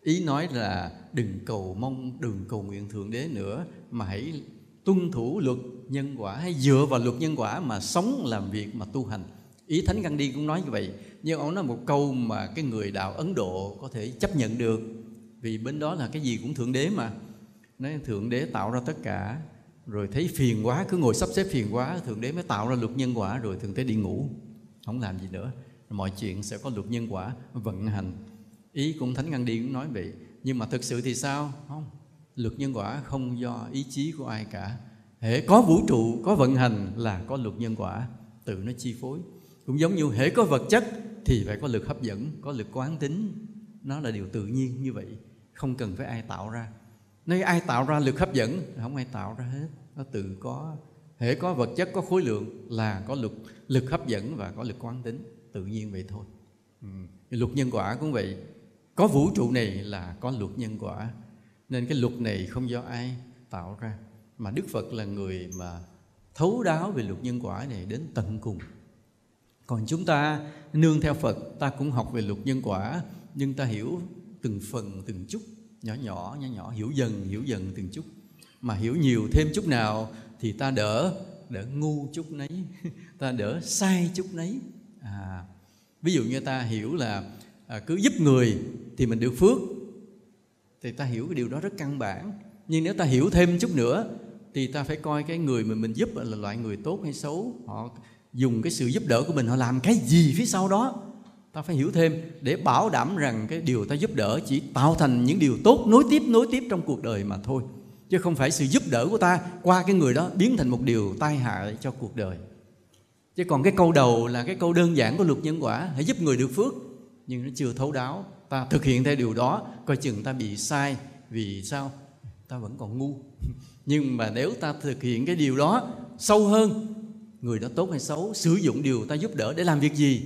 Speaker 1: Ý nói là đừng cầu mong đừng cầu nguyện thượng đế nữa mà hãy tuân thủ luật nhân quả hay dựa vào luật nhân quả mà sống làm việc mà tu hành. Ý thánh gandhi cũng nói như vậy nhưng ông nói một câu mà cái người đạo ấn độ có thể chấp nhận được vì bên đó là cái gì cũng thượng đế mà. Nói thượng đế tạo ra tất cả rồi thấy phiền quá, cứ ngồi sắp xếp phiền quá, thượng đế mới tạo ra luật nhân quả, rồi thượng đế đi ngủ. Không làm gì nữa. Mọi chuyện sẽ có luật nhân quả vận hành. Ý cũng thánh ngăn đi cũng nói vậy. Nhưng mà thực sự thì sao? Không. Luật nhân quả không do ý chí của ai cả. Hễ có vũ trụ, có vận hành là có luật nhân quả. Tự nó chi phối. Cũng giống như hễ có vật chất thì phải có lực hấp dẫn, có lực quán tính. Nó là điều tự nhiên như vậy. Không cần phải ai tạo ra nói ai tạo ra lực hấp dẫn, không ai tạo ra hết. Nó tự có hễ có vật chất, có khối lượng là có lực lực hấp dẫn và có lực quán tính. Tự nhiên vậy thôi. Ừ. luật nhân quả cũng vậy. Có vũ trụ này là có luật nhân quả. Nên cái luật này không do ai tạo ra, mà đức phật là người mà thấu đáo về luật nhân quả này đến tận cùng. Còn chúng ta nương theo phật, ta cũng học về luật nhân quả, nhưng ta hiểu từng phần, từng chút nhỏ nhỏ nhỏ nhỏ hiểu dần hiểu dần từng chút. Mà hiểu nhiều thêm chút nào thì ta đỡ đỡ ngu chút nấy ta đỡ sai chút nấy. À, ví dụ như ta hiểu là à, cứ giúp người thì mình được phước thì ta hiểu cái điều đó rất căn bản. Nhưng nếu ta hiểu thêm chút nữa thì ta phải coi cái người mà mình giúp là loại người tốt hay xấu. Họ dùng cái sự giúp đỡ của mình họ làm cái gì phía sau đó ta phải hiểu thêm để bảo đảm rằng cái điều ta giúp đỡ chỉ tạo thành những điều tốt, nối tiếp nối tiếp trong cuộc đời mà thôi. Chứ không phải sự giúp đỡ của ta qua cái người đó biến thành một điều tai hại cho cuộc đời. Chứ còn cái câu đầu là cái câu đơn giản của luật nhân quả, hãy giúp người được phước. Nhưng nó chưa thấu đáo. Ta thực hiện theo điều đó, coi chừng ta bị sai. Vì sao? Ta vẫn còn ngu. Nhưng mà nếu ta thực hiện cái điều đó sâu hơn, người đó tốt hay xấu, sử dụng điều ta giúp đỡ để làm việc gì?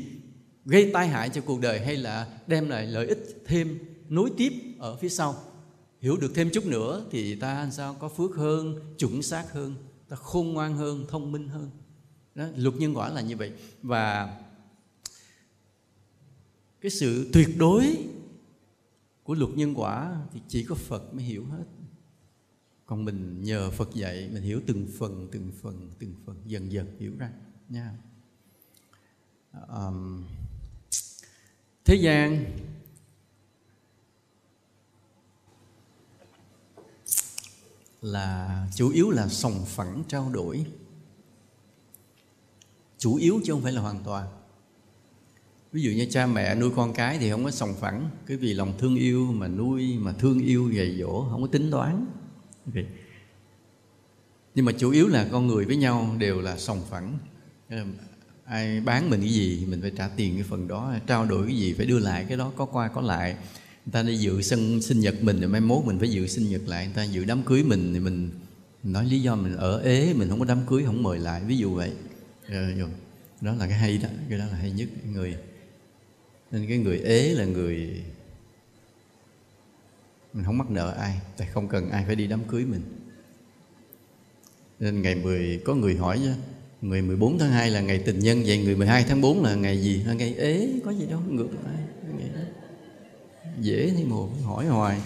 Speaker 1: Gây tai hại cho cuộc đời hay là đem lại lợi ích thêm nối tiếp ở phía sau? Hiểu được thêm chút nữa thì ta sao có phước hơn chuẩn xác hơn ta khôn ngoan hơn thông minh hơn? Đó, luật nhân quả là như vậy. Và cái sự tuyệt đối của luật nhân quả thì chỉ có Phật mới hiểu hết. Còn mình nhờ Phật dạy mình hiểu từng phần từng phần từng phần dần dần hiểu ra. Nha. Um, thế gian. Là, chủ yếu là sòng phẳng trao đổi. Chủ yếu chứ không phải là hoàn toàn. Ví dụ như cha mẹ nuôi con cái thì không có sòng phẳng. Cái vì lòng thương yêu mà nuôi, mà thương yêu, dạy dỗ, không có tính toán. Okay. nhưng mà chủ yếu là con người với nhau đều là sòng phẳng. Ờ, ai bán mình cái gì mình phải trả tiền cái phần đó. Trao đổi cái gì phải đưa lại cái đó có qua có lại. Người ta đi dự sinh, sinh nhật mình rồi mai mốt mình phải dự sinh nhật lại. Người ta dự đám cưới mình thì mình nói lý do mình ở ế mình không có đám cưới không mời lại. Ví dụ vậy. Rồi, rồi. đó là cái hay đó. Cái đó là hay nhất. Người nên cái người ế là người mình không mắc nợ ai. Tại không cần ai phải đi đám cưới mình. Nên ngày 10 có người hỏi chứ Ngày 14 tháng 2 là ngày tình nhân Vậy ngày 12 tháng 4 là ngày gì? Là ngày ế, có gì đâu, ngược lại ngày đó. Dễ thì mồ hỏi hoài.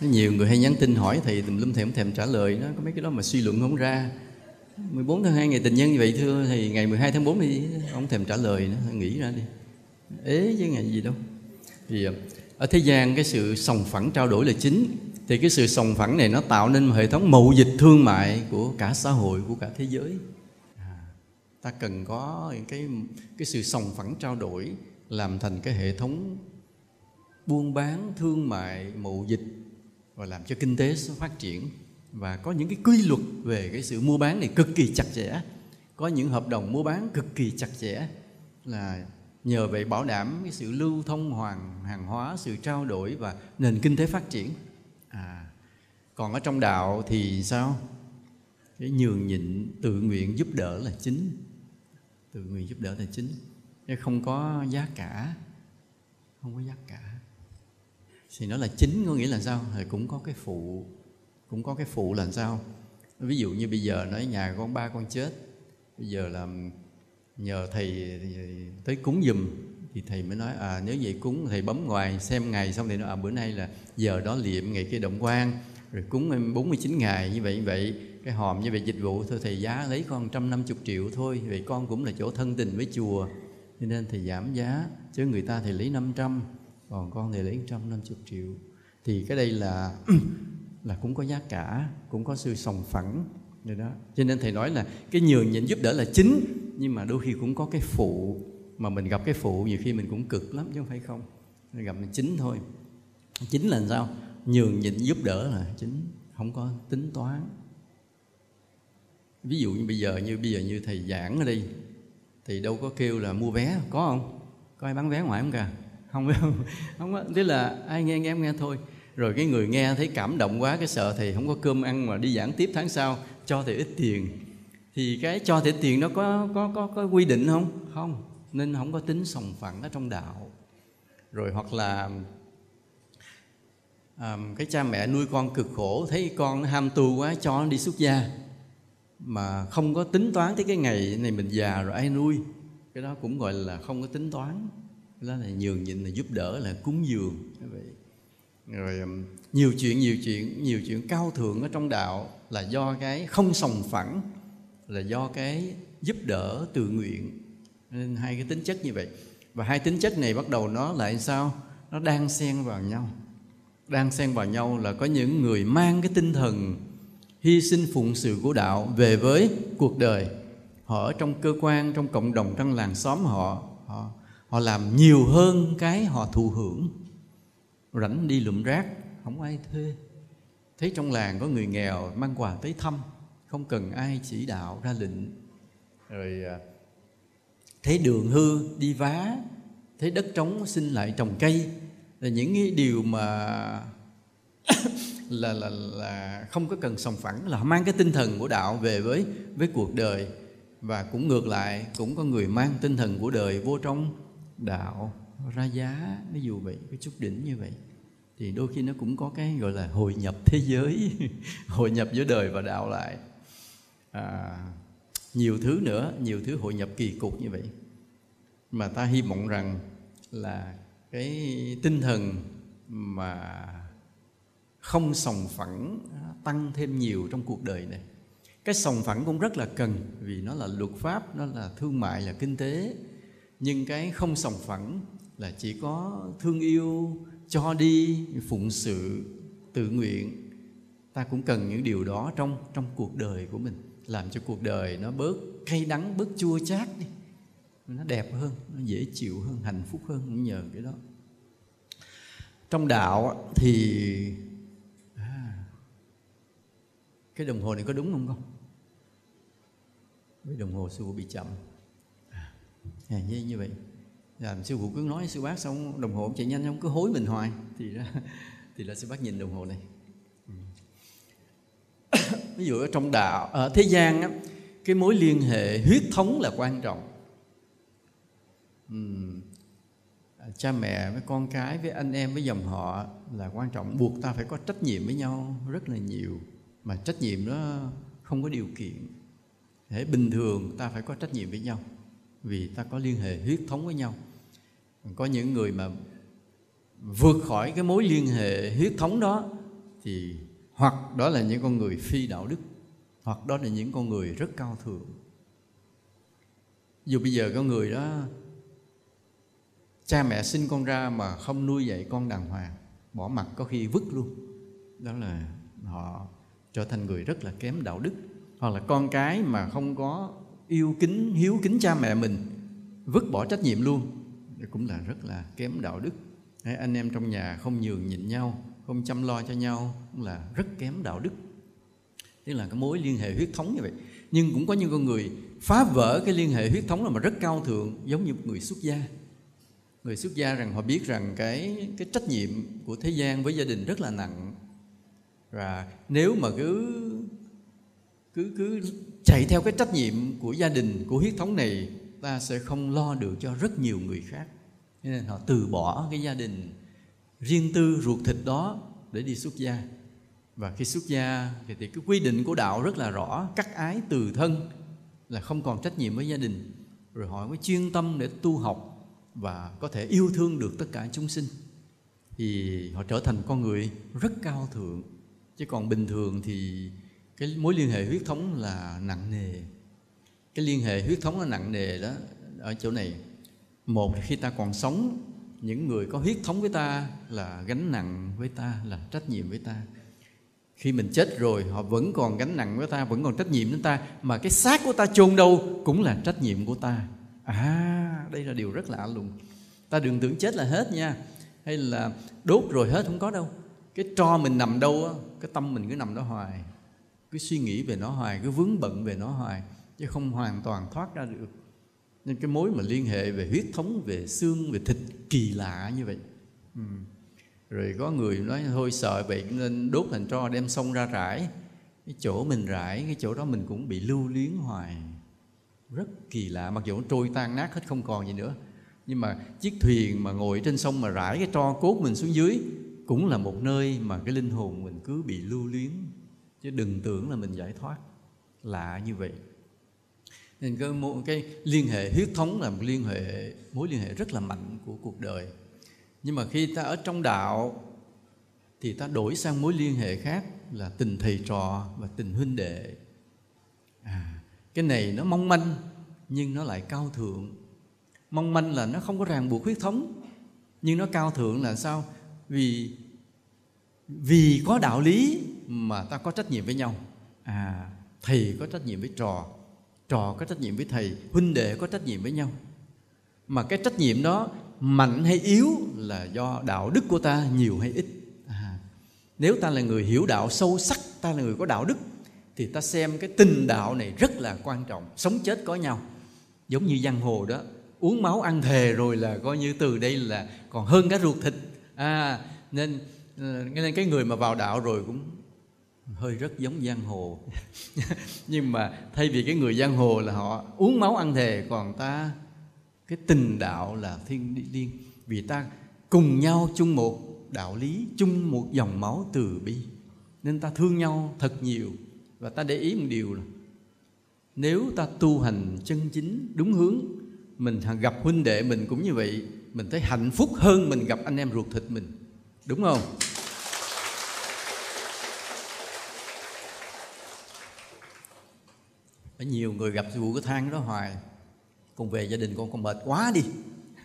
Speaker 1: Nhiều người hay nhắn tin hỏi Thầy tùm lum thèm thèm trả lời nó Có mấy cái đó mà suy luận không ra. 14 tháng 2 ngày tình nhân như vậy thưa Thì ngày 12 tháng 4 thì ông thèm trả lời nữa Nghĩ ra đi. Ế chứ ngày gì đâu. Thì ở thế gian cái sự sòng phẳng trao đổi là chính thì cái sự sòng phẳng này nó tạo nên một hệ thống mậu dịch thương mại của cả xã hội của cả thế giới. À, ta cần có cái cái sự sòng phẳng trao đổi làm thành cái hệ thống buôn bán thương mại mậu dịch và làm cho kinh tế phát triển. Và có những cái quy luật về cái sự mua bán này cực kỳ chặt chẽ. Có những hợp đồng mua bán cực kỳ chặt chẽ là nhờ vậy bảo đảm cái sự lưu thông hoàng hàng hóa sự trao đổi và nền kinh tế phát triển còn ở trong đạo thì sao? Cái nhường nhịn tự nguyện giúp đỡ là chính. Tự nguyện giúp đỡ là chính. Chứ không có giá cả. Không có giá cả. Thì nó là chính, có nghĩa là sao? Thì cũng có cái phụ. Cũng có cái phụ là sao? Ví dụ như bây giờ nói nhà con ba con chết. Bây giờ là nhờ thầy tới cúng giùm thì thầy mới nói à nếu vậy cúng thầy bấm ngoài xem ngày xong thì nó à bữa nay là giờ đó liệm ngày kia động quan rồi cúng em 49 ngày như vậy như vậy cái hòm như vậy dịch vụ thôi, thầy giá lấy con 150 triệu thôi. Vậy con cũng là chỗ thân tình với chùa, cho nên thầy giảm giá, chứ người ta thì lấy 500 còn con thì lấy 150 triệu. Thì cái đây là là cũng có giá cả, cũng có sự sòng phẳng, rồi đó. Cho nên thầy nói là cái nhường nhịn giúp đỡ là chính, nhưng mà đôi khi cũng có cái phụ, mà mình gặp cái phụ nhiều khi mình cũng cực lắm chứ không phải không. Mình gặp mình chính thôi. Chính là sao? Nhường nhịn giúp đỡ là chính, không có tính toán. Ví dụ như bây giờ như, bây giờ như thầy giảng ở đây thì đâu có kêu là mua vé, có không? Có ai bán vé ngoài không kìa không không không có. Tức là ai nghe nghe em nghe thôi. Rồi cái người nghe thấy cảm động quá, cái sợ thì không có cơm ăn mà đi giảng tiếp tháng sau, cho thầy ít tiền. Thì cái cho thầy tiền nó có có có có quy định không? Không, nên không có tính sòng phẳng ở trong đạo. Rồi hoặc là à, cái cha mẹ nuôi con cực khổ thấy con nó ham tu quá cho nó đi xuất gia mà không có tính toán tới cái ngày này mình già rồi ai nuôi. Cái đó cũng gọi là không có tính toán. Cái đó là nhường nhịn là giúp đỡ là cúng dường vậy. Rồi nhiều chuyện nhiều chuyện nhiều chuyện cao thượng ở trong đạo là do cái không sòng phẳng là do cái giúp đỡ tự nguyện. Nên hai cái tính chất như vậy. Và hai tính chất này bắt đầu nó lại sao? Nó đang xen vào nhau đang xen vào nhau là có những người mang cái tinh thần hy sinh phụng sự của đạo về với cuộc đời. Họ ở trong cơ quan, trong cộng đồng, trong làng xóm họ họ họ làm nhiều hơn cái họ thụ hưởng. Rảnh đi lụm rác, không ai thuê. Thấy trong làng có người nghèo, mang quà tới thăm. Không cần ai chỉ đạo ra lệnh. Rồi à, thấy đường hư, đi vá. Thấy đất trống, xin lại trồng cây là những cái điều mà là là là không có cần sòng phẳng là mang cái tinh thần của đạo về với với cuộc đời. Và cũng ngược lại cũng có người mang tinh thần của đời vô trong đạo ra giá. Ví dụ vậy cái chút đỉnh như vậy. Thì đôi khi nó cũng có cái gọi là hội nhập thế giới hội nhập giữa đời và đạo lại. À, nhiều thứ nữa nhiều thứ hội nhập kỳ cục như vậy. Mà ta hy vọng rằng là cái tinh thần mà không sòng phẳng tăng thêm nhiều trong cuộc đời này. Cái sòng phẳng cũng rất là cần vì nó là luật pháp, nó là thương mại, là kinh tế. Nhưng cái không sòng phẳng là chỉ có thương yêu, cho đi, phụng sự, tự nguyện. Ta cũng cần những điều đó trong trong cuộc đời của mình, làm cho cuộc đời nó bớt cay đắng, bớt chua chát đi nó đẹp hơn nó dễ chịu hơn hạnh phúc hơn cũng nhờ cái đó. Trong đạo thì à, cái đồng hồ này có đúng không không cái đồng hồ sư phụ bị chậm. À, à như, như vậy. Làm sư phụ cứ nói sư bác xong đồng hồ chạy nhanh không cứ hối mình hoài thì đó thì là sư bác nhìn đồng hồ này. Ví dụ ở trong đạo ở thế gian á, cái mối liên hệ huyết thống là quan trọng. À, cha mẹ với con cái với anh em với dòng họ là quan trọng, buộc ta phải có trách nhiệm với nhau rất là nhiều. Mà trách nhiệm đó không có điều kiện. Để bình thường ta phải có trách nhiệm với nhau, vì ta có liên hệ huyết thống với nhau. Có những người mà vượt khỏi cái mối liên hệ huyết thống đó thì hoặc đó là những con người phi đạo đức, hoặc đó là những con người rất cao thượng. Dù bây giờ con người đó cha mẹ sinh con ra mà không nuôi dạy con đàng hoàng bỏ mặt có khi vứt luôn. Đó là họ trở thành người rất là kém đạo đức. Hoặc là con cái mà không có yêu kính hiếu kính cha mẹ mình vứt bỏ trách nhiệm luôn. Cũng là rất là kém đạo đức. Đấy, anh em trong nhà không nhường nhịn nhau không chăm lo cho nhau cũng là rất kém đạo đức. Tức là cái mối liên hệ huyết thống như vậy. Nhưng cũng có những con người phá vỡ cái liên hệ huyết thống là mà rất cao thượng giống như một người xuất gia người xuất gia rằng họ biết rằng cái cái trách nhiệm của thế gian với gia đình rất là nặng. Và nếu mà cứ cứ cứ chạy theo cái trách nhiệm của gia đình của huyết thống này ta sẽ không lo được cho rất nhiều người khác. Nên họ từ bỏ cái gia đình riêng tư ruột thịt đó để đi xuất gia. Và khi xuất gia thì, thì cái quy định của đạo rất là rõ cắt ái từ thân là không còn trách nhiệm với gia đình. Rồi họ mới chuyên tâm để tu học và có thể yêu thương được tất cả chúng sinh. Thì họ trở thành con người rất cao thượng. Chứ còn bình thường thì cái mối liên hệ huyết thống là nặng nề. Cái liên hệ huyết thống là nặng nề đó, ở chỗ này, một khi ta còn sống, những người có huyết thống với ta là gánh nặng với ta, là trách nhiệm với ta. Khi mình chết rồi, họ vẫn còn gánh nặng với ta, vẫn còn trách nhiệm với ta, mà cái xác của ta chôn đâu cũng là trách nhiệm của ta à đây là điều rất lạ lùng. Ta đừng tưởng chết là hết nha. Hay là đốt rồi hết không có đâu. Cái tro mình nằm đâu á, cái tâm mình cứ nằm đó hoài. Cứ suy nghĩ về nó hoài, cứ vướng bận về nó hoài, chứ không hoàn toàn thoát ra được. Nên cái mối mà liên hệ về huyết thống, về xương, về thịt kỳ lạ như vậy. Ừ. rồi có người nói thôi sợ vậy nên đốt thành tro đem sông ra rải. Cái chỗ mình rải, cái chỗ đó mình cũng bị lưu luyến hoài rất kỳ lạ mặc dù nó trôi tan nát hết không còn gì nữa. Nhưng mà chiếc thuyền mà ngồi trên sông mà rải cái tro cốt mình xuống dưới cũng là một nơi mà cái linh hồn mình cứ bị lưu luyến. Chứ đừng tưởng là mình giải thoát. Lạ như vậy. Nên cái, cái liên hệ huyết thống là một liên hệ mối liên hệ rất là mạnh của cuộc đời. Nhưng mà khi ta ở trong đạo thì ta đổi sang mối liên hệ khác là tình thầy trò và tình huynh đệ cái này nó mong manh nhưng nó lại cao thượng. Mong manh là nó không có ràng buộc huyết thống nhưng nó cao thượng là sao? Vì vì có đạo lý mà ta có trách nhiệm với nhau. À thầy có trách nhiệm với trò trò có trách nhiệm với thầy huynh đệ có trách nhiệm với nhau. Mà cái trách nhiệm đó mạnh hay yếu là do đạo đức của ta nhiều hay ít. À, nếu ta là người hiểu đạo sâu sắc ta là người có đạo đức thì ta xem cái tình đạo này rất là quan trọng. Sống chết có nhau. Giống như giang hồ đó, uống máu ăn thề rồi là coi như từ đây là còn hơn cả ruột thịt. À nên ờ, nên cái người mà vào đạo rồi cũng hơi rất giống giang hồ. Nhưng mà thay vì cái người giang hồ là họ uống máu ăn thề, còn ta cái tình đạo là thiên liên. Vì ta cùng nhau chung một đạo lý, chung một dòng máu từ bi. Nên ta thương nhau thật nhiều và ta để ý một điều là, nếu ta tu hành chân chính đúng hướng, mình gặp huynh đệ mình cũng như vậy, mình thấy hạnh phúc hơn mình gặp anh em ruột thịt mình. Đúng không? Ở nhiều người gặp vụ cái thang đó hoài. Con về gia đình con con mệt quá đi.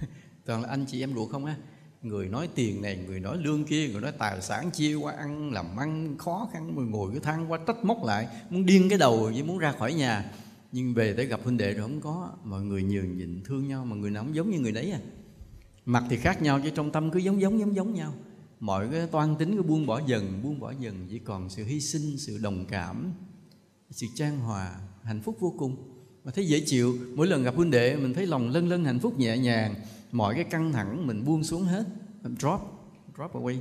Speaker 1: Toàn là anh chị em ruột không á người nói tiền này, người nói lương kia, người nói tài sản chia qua ăn, làm ăn khó khăn người ngồi cái thang qua trách móc lại, muốn điên cái đầu với muốn ra khỏi nhà. Nhưng về tới gặp huynh đệ rồi không có, mọi người nhường nhịn thương nhau mà người nào cũng giống như người đấy à. Mặt thì khác nhau chứ trong tâm cứ giống giống giống giống nhau. Mọi cái toan tính cứ buông bỏ dần, buông bỏ dần, chỉ còn sự hy sinh, sự đồng cảm, sự trang hòa, hạnh phúc vô cùng. Mà thấy dễ chịu, mỗi lần gặp huynh đệ mình thấy lòng lân lân hạnh phúc nhẹ nhàng mọi cái căng thẳng mình buông xuống hết mình drop drop away.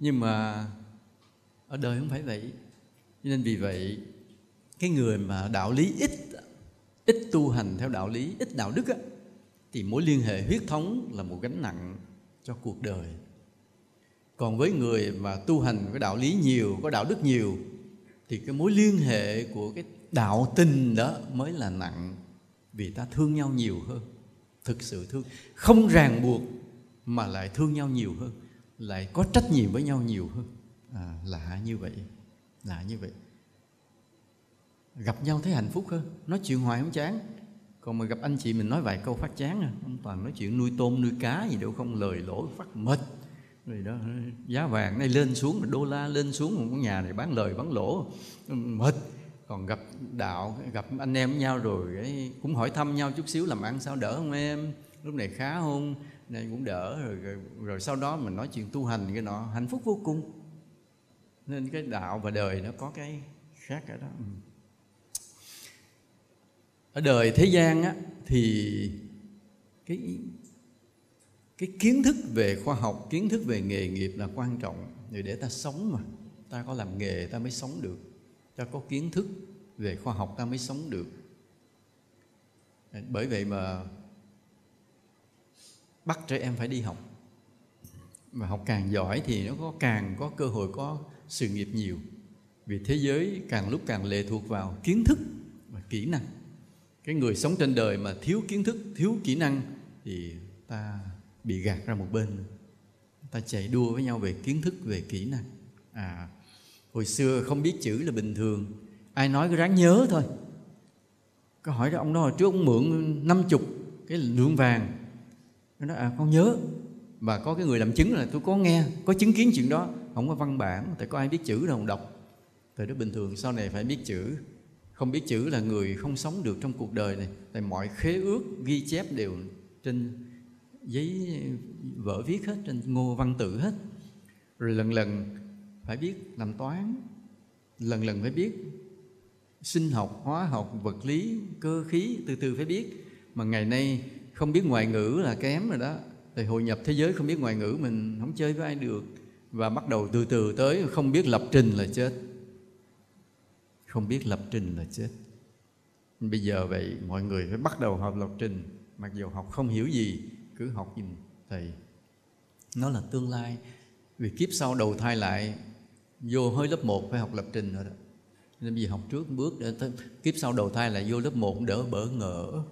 Speaker 1: Nhưng mà ở đời không phải vậy. Nên vì vậy cái người mà đạo lý ít ít tu hành theo đạo lý ít đạo đức á, thì mối liên hệ huyết thống là một gánh nặng cho cuộc đời. Còn với người mà tu hành có đạo lý nhiều có đạo đức nhiều thì cái mối liên hệ của cái đạo tình đó mới là nặng vì ta thương nhau nhiều hơn thực sự thương không ràng buộc mà lại thương nhau nhiều hơn lại có trách nhiệm với nhau nhiều hơn. À, lạ như vậy lạ như vậy. Gặp nhau thấy hạnh phúc hơn nói chuyện hoài không chán. Còn mà gặp anh chị mình nói vài câu phát chán à ông toàn nói chuyện nuôi tôm nuôi cá gì đâu không lời lỗ phát mệt. Rồi đó giá vàng này lên xuống đô la lên xuống một nhà này bán lời bán lỗ mệt còn gặp đạo gặp anh em với nhau rồi ấy, cũng hỏi thăm nhau chút xíu làm ăn sao đỡ không em? Lúc này khá không này cũng đỡ rồi, rồi rồi sau đó mình nói chuyện tu hành cái nọ hạnh phúc vô cùng. Nên cái đạo và đời nó có cái khác ở đó. Ừ. Ở đời thế gian á thì cái cái kiến thức về khoa học kiến thức về nghề nghiệp là quan trọng. Để để ta sống mà ta có làm nghề ta mới sống được ta có kiến thức về khoa học ta mới sống được. Bởi vậy mà bắt trẻ em phải đi học. Mà học càng giỏi thì nó có càng có cơ hội có sự nghiệp nhiều. Vì thế giới càng lúc càng lệ thuộc vào kiến thức và kỹ năng. Cái người sống trên đời mà thiếu kiến thức, thiếu kỹ năng thì ta bị gạt ra một bên. Ta chạy đua với nhau về kiến thức, về kỹ năng. À hồi xưa không biết chữ là bình thường. Ai nói cứ ráng nhớ thôi. Có hỏi đó, ông đó hồi trước ông mượn năm chục cái lượng vàng. Nó nói à con nhớ. Và có cái người làm chứng là, tôi có nghe, có chứng kiến chuyện đó. Không có văn bản, tại có ai biết chữ đâu đọc. Thời đó bình thường, sau này phải biết chữ. Không biết chữ là người không sống được trong cuộc đời này. Tại mọi khế ước, ghi chép đều trên giấy vở viết hết, trên ngô văn tự hết. Rồi lần lần phải biết làm toán, lần lần phải biết. Sinh học, hóa học, vật lý, cơ khí, từ từ phải biết. Mà ngày nay không biết ngoại ngữ là kém rồi đó. Thì hội nhập thế giới không biết ngoại ngữ, mình không chơi với ai được. Và bắt đầu từ từ tới không biết lập trình là chết. Không biết lập trình là chết. Bây giờ vậy mọi người phải bắt đầu học lập trình. Mặc dù học không hiểu gì, cứ học nhìn thầy. Nó là tương lai. Vì kiếp sau đầu thai lại vô hơi lớp 1 phải học lập trình rồi đó. Nên vì học trước bước để tới, kiếp sau đầu thai là vô lớp 1 đỡ bỡ ngỡ.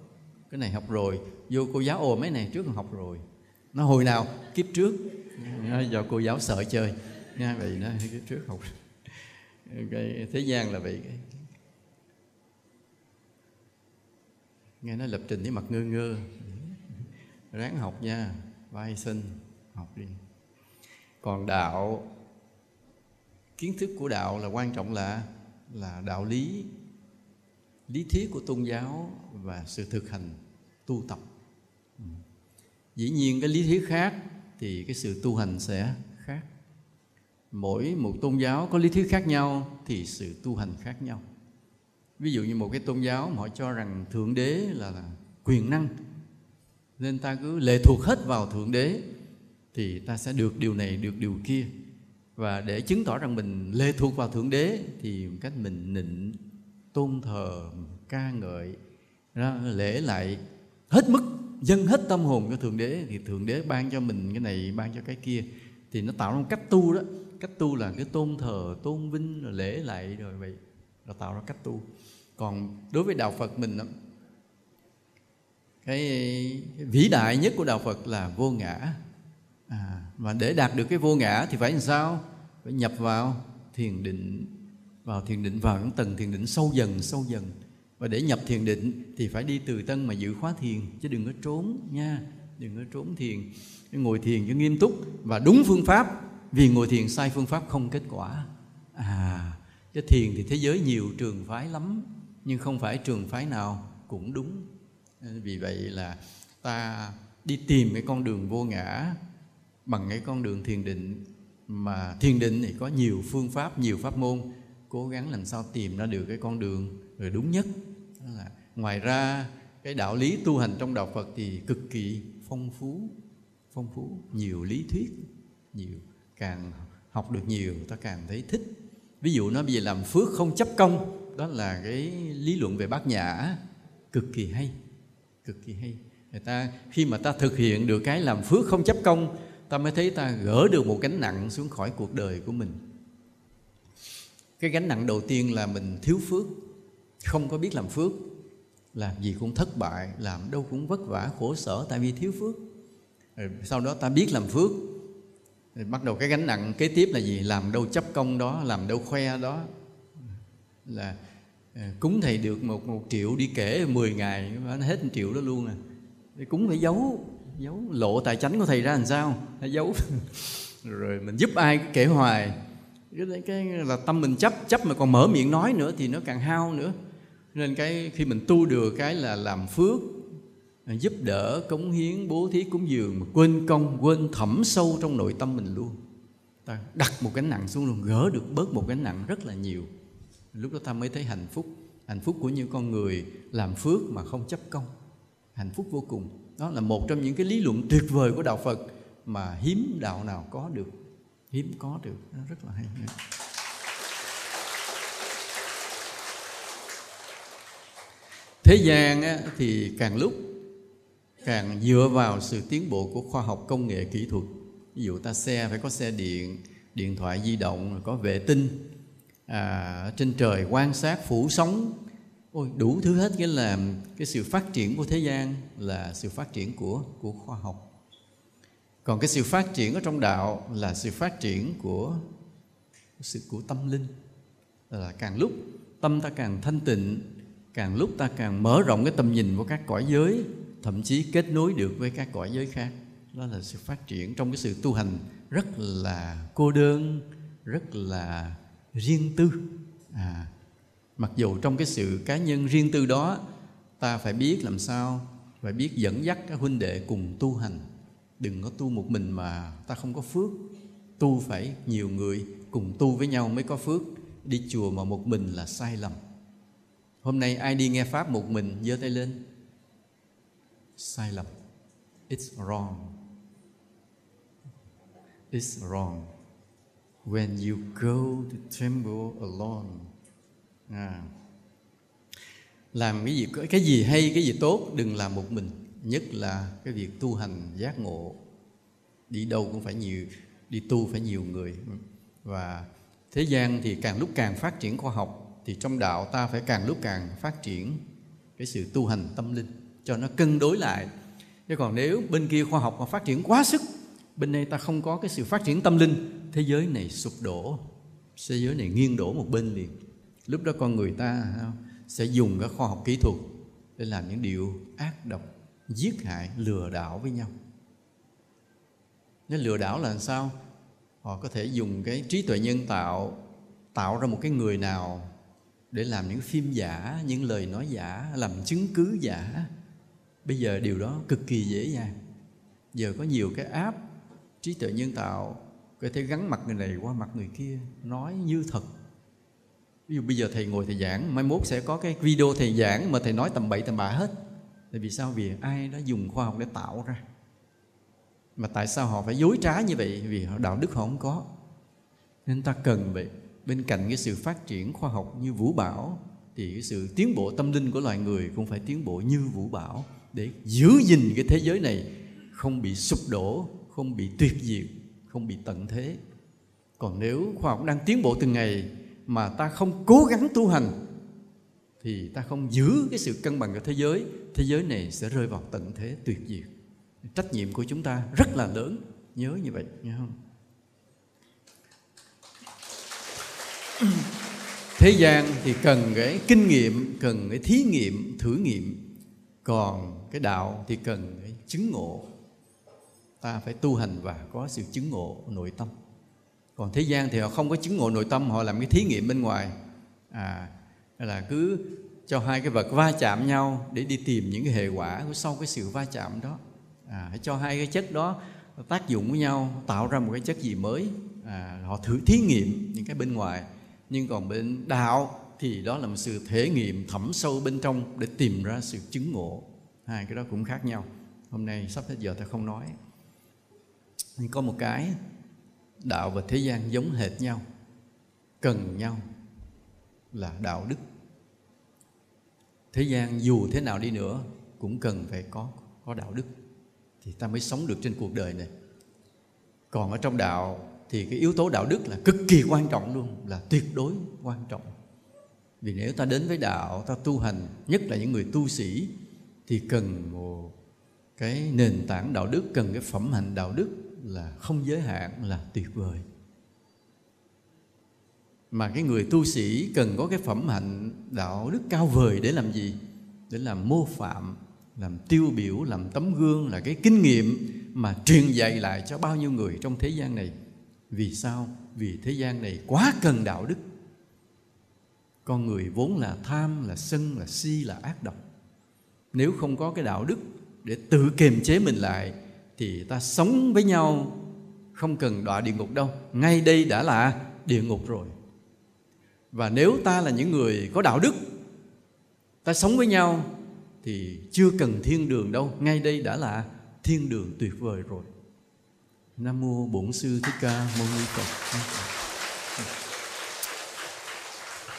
Speaker 1: Cái này học rồi, vô cô giáo ồ mấy này trước còn học rồi. Nó hồi nào? Kiếp trước. Do cô giáo sợ chơi. Nha vậy nó kiếp trước học. Cái thế gian là vậy. Nghe nói lập trình với mặt ngơ ngơ. Ráng học nha. Vai sinh học đi. Còn đạo kiến thức của đạo là quan trọng là là đạo lý lý thuyết của tôn giáo và sự thực hành tu tập. Ừ. dĩ nhiên cái lý thuyết khác thì cái sự tu hành sẽ khác. Mỗi một tôn giáo có lý thuyết khác nhau thì sự tu hành khác nhau. Ví dụ như một cái tôn giáo mà họ cho rằng thượng đế là, là quyền năng nên ta cứ lệ thuộc hết vào thượng đế thì ta sẽ được điều này được điều kia và để chứng tỏ rằng mình lê thuộc vào thượng đế thì cách mình nịnh tôn thờ ca ngợi lễ lại hết mức dâng hết tâm hồn cho thượng đế thì thượng đế ban cho mình cái này ban cho cái kia. Thì nó tạo ra một cách tu đó cách tu là cái tôn thờ tôn vinh rồi lễ lại rồi vậy nó tạo ra cách tu. Còn đối với đạo phật mình cái, cái vĩ đại nhất của đạo phật là vô ngã à, và để đạt được cái vô ngã thì phải làm sao? Phải nhập vào thiền định vào thiền định vào những tầng thiền định sâu dần sâu dần. Và để nhập thiền định thì phải đi từ tân mà giữ khóa thiền chứ đừng có trốn nha đừng có trốn thiền. Ngồi thiền cho nghiêm túc và đúng phương pháp vì ngồi thiền sai phương pháp không kết quả. À cái thiền thì thế giới nhiều trường phái lắm nhưng không phải trường phái nào cũng đúng. Vì vậy là ta đi tìm cái con đường vô ngã bằng cái con đường thiền định mà thiền định thì có nhiều phương pháp, nhiều pháp môn. Cố gắng làm sao tìm ra được cái con đường rồi đúng nhất. Đó là ngoài ra, cái đạo lý tu hành trong đạo Phật thì cực kỳ phong phú phong phú, nhiều lý thuyết, nhiều, càng học được nhiều, ta càng thấy thích. Ví dụ nó bây giờ làm phước không chấp công, đó là cái lý luận về bát nhã. Cực kỳ hay, cực kỳ hay. Người ta, khi mà ta thực hiện được cái làm phước không chấp công ta mới thấy ta gỡ được một gánh nặng xuống khỏi cuộc đời của mình. Cái gánh nặng đầu tiên là mình thiếu phước, không có biết làm phước. Làm gì cũng thất bại, làm đâu cũng vất vả, khổ sở, tại vì thiếu phước. Rồi sau đó ta biết làm phước. Rồi bắt đầu cái gánh nặng kế tiếp là gì? Làm đâu chấp công đó, làm đâu khoe đó. Là ờ, cúng thầy được một một triệu, đi kể 10 ngày nó hết một triệu đó luôn à. Cúng phải giấu giấu lộ tài chánh của thầy ra làm sao? Giấu. Rồi mình giúp ai kể hoài. Cái, cái là tâm mình chấp chấp mà còn mở miệng nói nữa thì nó càng hao nữa. Nên cái khi mình tu được cái là làm phước à, giúp đỡ cống hiến bố thí cúng dường mà quên công quên thẩm sâu trong nội tâm mình luôn. Ta đặt một gánh nặng xuống luôn gỡ được bớt một gánh nặng rất là nhiều. Lúc đó ta mới thấy hạnh phúc. Hạnh phúc của những con người làm phước mà không chấp công. Hạnh phúc vô cùng đó là một trong những cái lý luận tuyệt vời của đạo phật mà hiếm đạo nào có được hiếm có được. Nó rất là hay. Thế gian thì càng lúc càng dựa vào sự tiến bộ của khoa học công nghệ kỹ thuật. Ví dụ ta xe phải có xe điện điện thoại di động có vệ tinh à, trên trời quan sát phủ sóng ôi đủ thứ hết nghĩa là cái sự phát triển của thế gian là sự phát triển của của khoa học. Còn cái sự phát triển ở trong đạo là sự phát triển của sự của tâm linh. Là càng lúc tâm ta càng thanh tịnh càng lúc ta càng mở rộng cái tầm nhìn của các cõi giới thậm chí kết nối được với các cõi giới khác. Đó là sự phát triển trong cái sự tu hành rất là cô đơn rất là riêng tư. À, mặc dù trong cái sự cá nhân riêng tư đó, ta phải biết làm sao phải biết dẫn dắt các huynh đệ cùng tu hành. Đừng có tu một mình mà ta không có phước. Tu phải nhiều người cùng tu với nhau mới có phước. Đi chùa mà một mình là sai lầm. Hôm nay ai đi nghe pháp một mình, giơ tay lên. Sai lầm. It's wrong. It's wrong. When you go to temple alone à, làm cái gì cái gì hay cái gì tốt đừng làm một mình. Nhất là cái việc tu hành giác ngộ. Đi đâu cũng phải nhiều đi tu phải nhiều người. Và thế gian thì càng lúc càng phát triển khoa học thì trong đạo ta phải càng lúc càng phát triển cái sự tu hành tâm linh cho nó cân đối lại. Chứ còn nếu bên kia khoa học mà phát triển quá sức bên đây ta không có cái sự phát triển tâm linh thế giới này sụp đổ thế giới này nghiêng đổ một bên liền lúc đó con người ta sẽ dùng các khoa học kỹ thuật để làm những điều ác độc, giết hại, lừa đảo với nhau. Nếu lừa đảo là làm sao? Họ có thể dùng cái trí tuệ nhân tạo tạo ra một cái người nào để làm những phim giả, những lời nói giả, làm chứng cứ giả. Bây giờ điều đó cực kỳ dễ dàng. Giờ có nhiều cái app trí tuệ nhân tạo có thể gắn mặt người này qua mặt người kia, nói như thật ví dụ bây giờ thầy ngồi thầy giảng, mai mốt sẽ có cái video thầy giảng mà thầy nói tầm bậy tầm bạ hết. Tại vì sao? Vì ai đã dùng khoa học để tạo ra. Mà tại sao họ phải dối trá như vậy? Vì họ đạo đức họ không có. Nên ta cần vậy. Bên cạnh cái sự phát triển khoa học như vũ bảo, thì cái sự tiến bộ tâm linh của loài người cũng phải tiến bộ như vũ bảo để giữ gìn cái thế giới này, không bị sụp đổ, không bị tuyệt diệt, không bị tận thế. Còn nếu khoa học đang tiến bộ từng ngày mà ta không cố gắng tu hành, thì ta không giữ cái sự cân bằng của thế giới thế giới này sẽ rơi vào tận thế tuyệt diệt. Trách nhiệm của chúng ta rất là lớn, nhớ như vậy nghe không? Thế gian thì cần cái kinh nghiệm, cần cái thí nghiệm, thử nghiệm. Còn cái đạo thì cần cái chứng ngộ. Ta phải tu hành và có sự chứng ngộ nội tâm còn thế gian thì họ không có chứng ngộ nội tâm họ làm cái thí nghiệm bên ngoài. À là cứ cho hai cái vật va chạm nhau để đi tìm những cái hệ quả của sau cái sự va chạm đó. À, hãy cho hai cái chất đó tác dụng với nhau tạo ra một cái chất gì mới. À, họ thử thí nghiệm những cái bên ngoài. Nhưng còn bên đạo thì đó là một sự thể nghiệm thẩm sâu bên trong để tìm ra sự chứng ngộ. Hai cái đó cũng khác nhau. Hôm nay sắp hết giờ ta không nói. Nhưng có một cái đạo và thế gian giống hệt nhau, cần nhau là đạo đức. Thế gian dù thế nào đi nữa cũng cần phải có có đạo đức thì ta mới sống được trên cuộc đời này. Còn ở trong đạo thì cái yếu tố đạo đức là cực kỳ quan trọng luôn, là tuyệt đối quan trọng. Vì nếu ta đến với đạo, ta tu hành, nhất là những người tu sĩ, thì cần một cái nền tảng đạo đức, cần cái phẩm hạnh đạo đức là không giới hạn là tuyệt vời. Mà cái người tu sĩ cần có cái phẩm hạnh đạo đức cao vời để làm gì? Để làm mô phạm làm tiêu biểu làm tấm gương là cái kinh nghiệm mà truyền dạy lại cho bao nhiêu người trong thế gian này. Vì sao? Vì thế gian này quá cần đạo đức. Con người vốn là tham là sân là si là ác độc. Nếu không có cái đạo đức để tự kiềm chế mình lại thì ta sống với nhau, không cần đọa địa ngục đâu. Ngay đây đã là địa ngục rồi. Và nếu ta là những người có đạo đức, ta sống với nhau thì chưa cần thiên đường đâu. Ngay đây đã là thiên đường tuyệt vời rồi. Nam mô bổn sư thích ca mâu ni phật.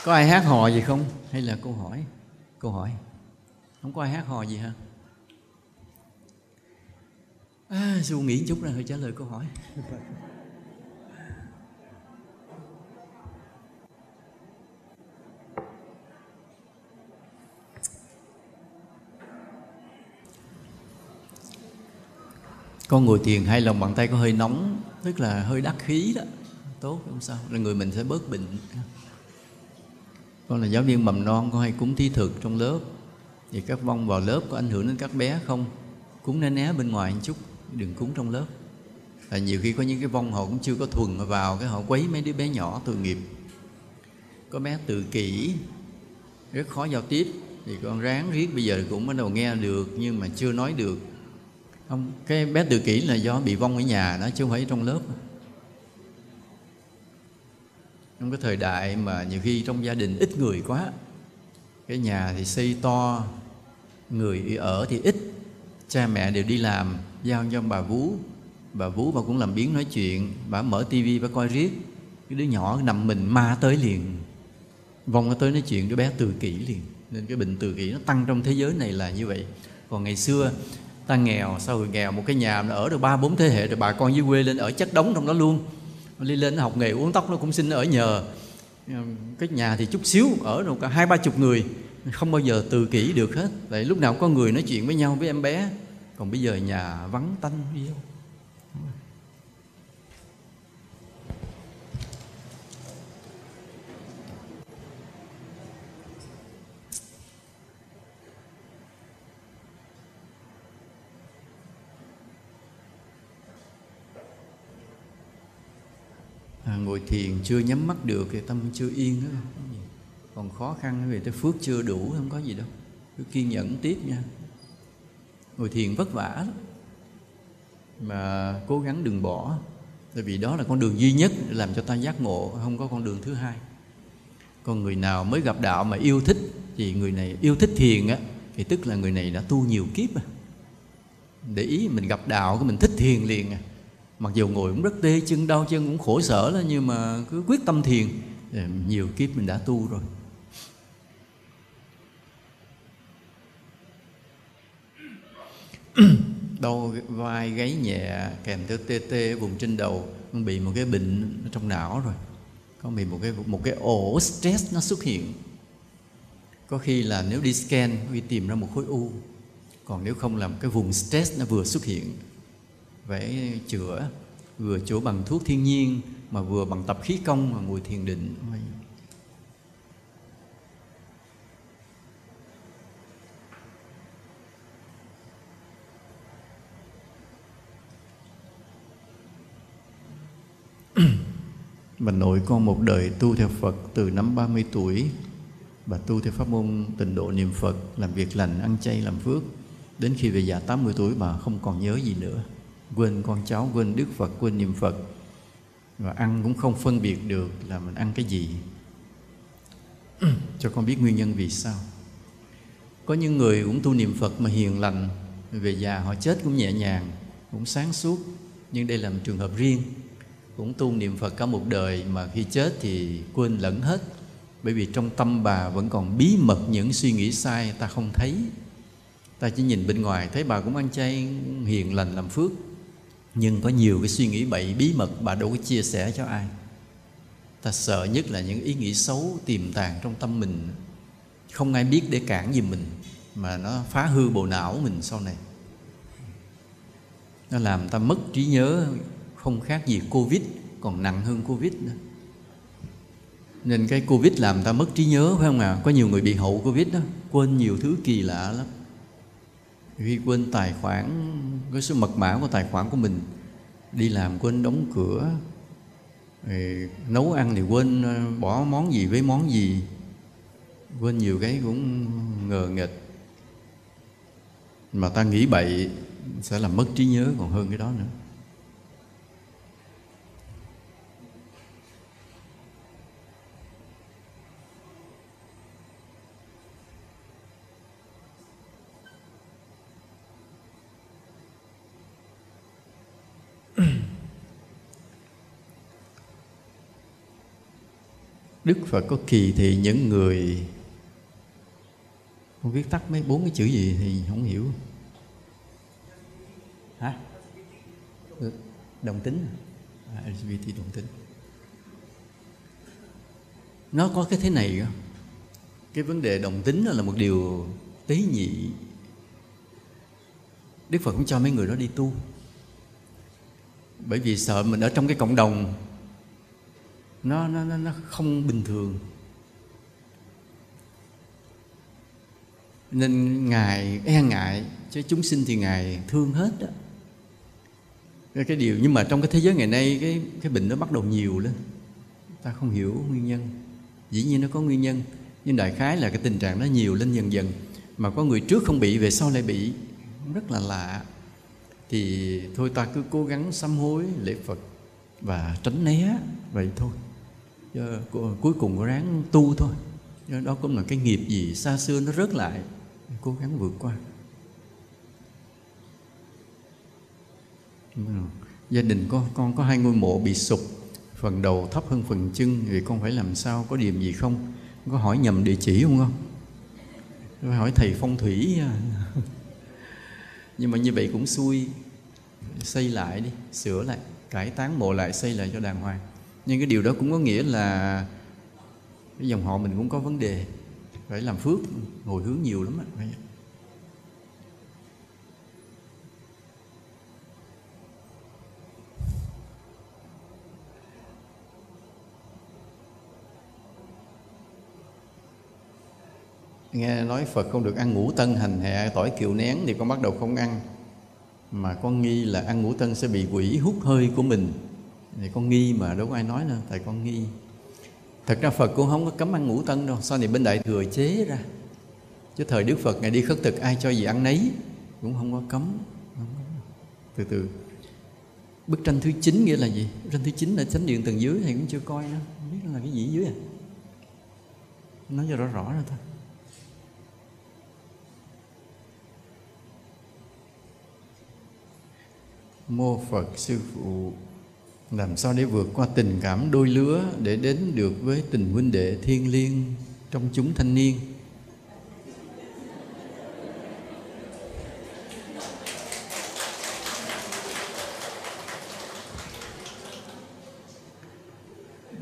Speaker 1: Có ai hát hò gì không? Hay là câu hỏi? Câu hỏi. Không có ai hát hò gì hả? À, suy nghĩ chút ra rồi trả lời câu hỏi. Con ngồi thiền hai lòng bàn tay có hơi nóng tức là hơi đắc khí đó. Tốt không sao. Là người mình sẽ bớt bệnh. Con là giáo viên mầm non con hay cúng thí thực trong lớp. Thì các vong vào lớp có ảnh hưởng đến các bé không? Cúng né né bên ngoài một chút đừng cúng trong lớp. Là nhiều khi có những cái vong họ cũng chưa có thuần vào cái họ quấy mấy đứa bé nhỏ tội nghiệp. Có bé tự kỷ, rất khó giao tiếp. Thì con ráng riết, bây giờ cũng bắt đầu nghe được nhưng mà chưa nói được. Không, cái bé tự kỷ là do bị vong ở nhà đó chứ không phải trong lớp. Trong cái thời đại mà nhiều khi trong gia đình ít người quá, cái nhà thì xây to, người ở thì ít, cha mẹ đều đi làm giao cho bà vú. Bà vú bà cũng làm biến nói chuyện. Bà mở tivi, bà coi riết. Cái đứa nhỏ nằm mình ma tới liền. Vong nó tới nói chuyện, đứa bé tự kỷ liền. Nên cái bệnh tự kỷ nó tăng trong thế giới này là như vậy. Còn ngày xưa, ta nghèo, sau rồi nghèo, một cái nhà nó ở được ba bốn thế hệ, rồi bà con dưới quê lên ở chất đống trong đó luôn. Đi lên học nghề, uống tóc nó cũng xin ở nhờ. Cái nhà thì chút xíu, ở được cả hai ba chục người. Không bao giờ từ kỷ được hết. Tại lúc nào có người nói chuyện với nhau, với em bé còn bây giờ nhà vắng tanh yêu à, ngồi thiền chưa nhắm mắt được thì tâm chưa yên đó còn khó khăn vì tới phước chưa đủ không có gì đâu. Cứ kiên nhẫn tiếp nha ngồi thiền vất vả lắm. Mà cố gắng đừng bỏ, tại vì đó là con đường duy nhất để làm cho ta giác ngộ, không có con đường thứ hai. Còn người nào mới gặp đạo mà yêu thích thì người này, yêu thích thiền á, thì tức là người này đã tu nhiều kiếp à. để ý mình gặp đạo cái mình thích thiền liền à. Mặc dù ngồi cũng rất tê, chân đau, chân cũng khổ sở đó, nhưng mà cứ quyết tâm thiền. Nhiều kiếp mình đã tu rồi. đau vai gáy nhẹ, kèm theo tê tê vùng trên đầu bị một cái bệnh trong não rồi. Có bị một cái một cái ổ stress nó xuất hiện. Có khi là nếu đi scan đi tìm ra một khối u. Còn nếu không làm cái vùng stress nó vừa xuất hiện phải chữa, vừa chữa bằng thuốc thiên nhiên, mà vừa bằng tập khí công, mà ngồi thiền định Bà nội con một đời tu theo Phật từ năm 30 tuổi Bà tu theo pháp môn tịnh độ niệm Phật Làm việc lành, ăn chay, làm phước. Đến khi về già 80 tuổi bà không còn nhớ gì nữa. Quên con cháu, quên Đức Phật, quên niệm Phật. Và ăn cũng không phân biệt được là mình ăn cái gì. Cho con biết nguyên nhân vì sao. Có những người cũng tu niệm Phật mà hiền lành. Về già họ chết cũng nhẹ nhàng Cũng sáng suốt. Nhưng đây là một trường hợp riêng cũng tu niệm Phật cả một đời mà khi chết thì quên lẫn hết. Bởi vì trong tâm bà vẫn còn bí mật những suy nghĩ sai ta không thấy. Ta chỉ nhìn bên ngoài, thấy bà cũng ăn chay, hiền lành làm phước. Nhưng có nhiều cái suy nghĩ bậy bí mật bà đâu có chia sẻ cho ai. Ta sợ nhất là những ý nghĩ xấu tiềm tàng trong tâm mình. Không ai biết để cản gì mình, mà nó phá hư bộ não mình sau này. Nó làm ta mất trí nhớ không khác gì Covid, còn nặng hơn Covid nữa. Nên cái Covid làm ta mất trí nhớ, phải không ạ? À? Có nhiều người bị hậu Covid đó, Quên nhiều thứ kỳ lạ lắm. Khi quên tài khoản, Cái số mật mã của tài khoản của mình. Đi làm quên đóng cửa rồi Nấu ăn thì quên ờ, bỏ món gì với món gì. Quên nhiều cái cũng ngờ nghịch Mà ta nghĩ bậy Sẽ làm mất trí nhớ còn hơn cái đó nữa. Đức Phật có kỳ thị những người Không viết tắt mấy bốn cái chữ gì thì không hiểu. Hả? Ừ, đồng tính. À, LGBT đồng tính. Nó có cái thế này đó. Cái vấn đề đồng tính là một điều tế nhị. Đức Phật cũng cho mấy người đó đi tu. Bởi vì sợ mình ở trong cái cộng đồng nó nó nó, nó không bình thường. Nên ngài e ngại chứ chúng sinh thì ngài thương hết đó. Cái, cái điều nhưng mà trong cái thế giới ngày nay cái cái bệnh nó bắt đầu nhiều lên ta không hiểu nguyên nhân. Dĩ nhiên nó có nguyên nhân nhưng đại khái là cái tình trạng nó nhiều lên dần dần. Mà có người trước không bị về sau lại bị. Rất là lạ. Thì thôi ta cứ cố gắng sám hối lễ phật và tránh né vậy thôi. Ờ, cuối cùng có ráng tu thôi. Đó cũng là cái nghiệp gì xa xưa nó rớt lại. Cố gắng vượt qua. Gia đình con con có hai ngôi mộ bị sụp. Phần đầu thấp hơn phần chân. Thì con phải làm sao? Có điểm gì không? Có hỏi nhầm địa chỉ không không? Phải hỏi thầy phong thủy à. nhưng mà như vậy cũng xui. Xây lại đi, sửa lại, cải tán mộ lại, xây lại cho đàng hoàng nhưng cái điều đó cũng có nghĩa là cái dòng họ mình cũng có vấn đề phải làm phước ngồi hướng nhiều lắm á nghe nói Phật không được ăn ngũ tân hành hạ tỏi kiệu nén thì con bắt đầu không ăn. Mà con nghi là ăn ngũ tân sẽ bị quỷ hút hơi của mình thì con nghi mà đâu có ai nói nữa tại con nghi. Thật ra phật cũng không có cấm ăn ngũ tân đâu, sau này bên đại thừa chế ra. Chứ thời đức phật ngày đi khất thực, ai cho gì ăn nấy, cũng không có cấm. Từ từ. Bức tranh thứ chín nghĩa là gì? Bức tranh thứ chín là chánh điện tầng dưới thì cũng chưa coi nữa. Không biết là cái gì dưới à? Nói cho rõ rõ ra thôi. Mô phật sư phụ làm sao để vượt qua tình cảm đôi lứa để đến được với tình huynh đệ thiên liêng trong chúng thanh niên?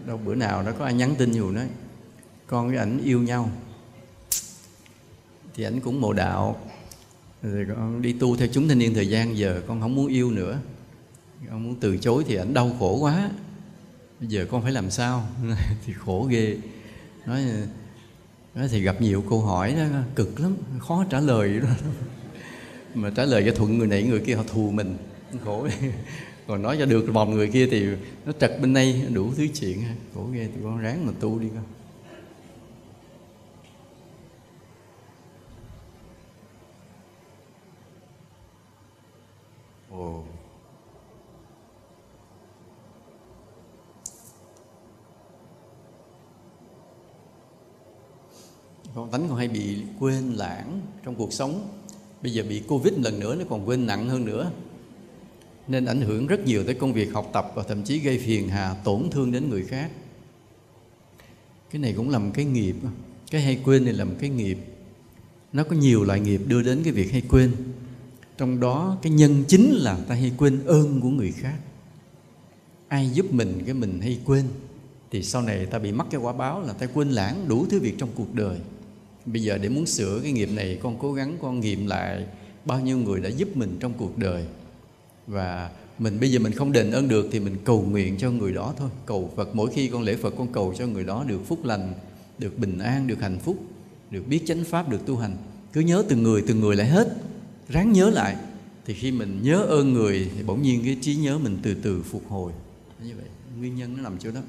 Speaker 1: Đâu, bữa nào đó có ai nhắn tin dù nói, con với ảnh yêu nhau. Thì ảnh cũng mộ đạo. Rồi con đi tu theo chúng thanh niên thời gian, giờ con không muốn yêu nữa con muốn từ chối thì ảnh đau khổ quá. Bây giờ con phải làm sao? Thì khổ ghê. Nói nói thì gặp nhiều câu hỏi đó, cực lắm, khó trả lời đó mà trả lời cho thuận người này, người kia họ thù mình, khổ. Còn nói cho được vòng người kia thì nó trật bên đây đủ thứ chuyện. Khổ ghê, tụi con ráng mà tu đi con. Ồ. con tánh còn hay bị quên lãng trong cuộc sống. Bây giờ bị covid lần nữa nó còn quên nặng hơn nữa. Nên ảnh hưởng rất nhiều tới công việc học tập và thậm chí gây phiền hà, tổn thương đến người khác. Cái này cũng làm cái nghiệp. Cái hay quên này làm cái nghiệp. Nó có nhiều loại nghiệp đưa đến cái việc hay quên. Trong đó, cái nhân chính là ta hay quên ơn của người khác. Ai giúp mình cái mình hay quên, thì sau này ta bị mắc cái quả báo là ta quên lãng đủ thứ việc trong cuộc đời bây giờ để muốn sửa cái nghiệp này, con cố gắng, con nghiệm lại bao nhiêu người đã giúp mình trong cuộc đời. Và mình, bây giờ mình không đền ơn được thì mình cầu nguyện cho người đó thôi. Cầu Phật, mỗi khi con lễ Phật, con cầu cho người đó được phúc lành, được bình an, được hạnh phúc, được biết chánh pháp, được tu hành. Cứ nhớ từng người từng người lại hết. Ráng nhớ lại. Thì khi mình nhớ ơn người thì bỗng nhiên cái trí nhớ mình từ từ phục hồi. Như vậy, nguyên nhân nó nằm chỗ đó.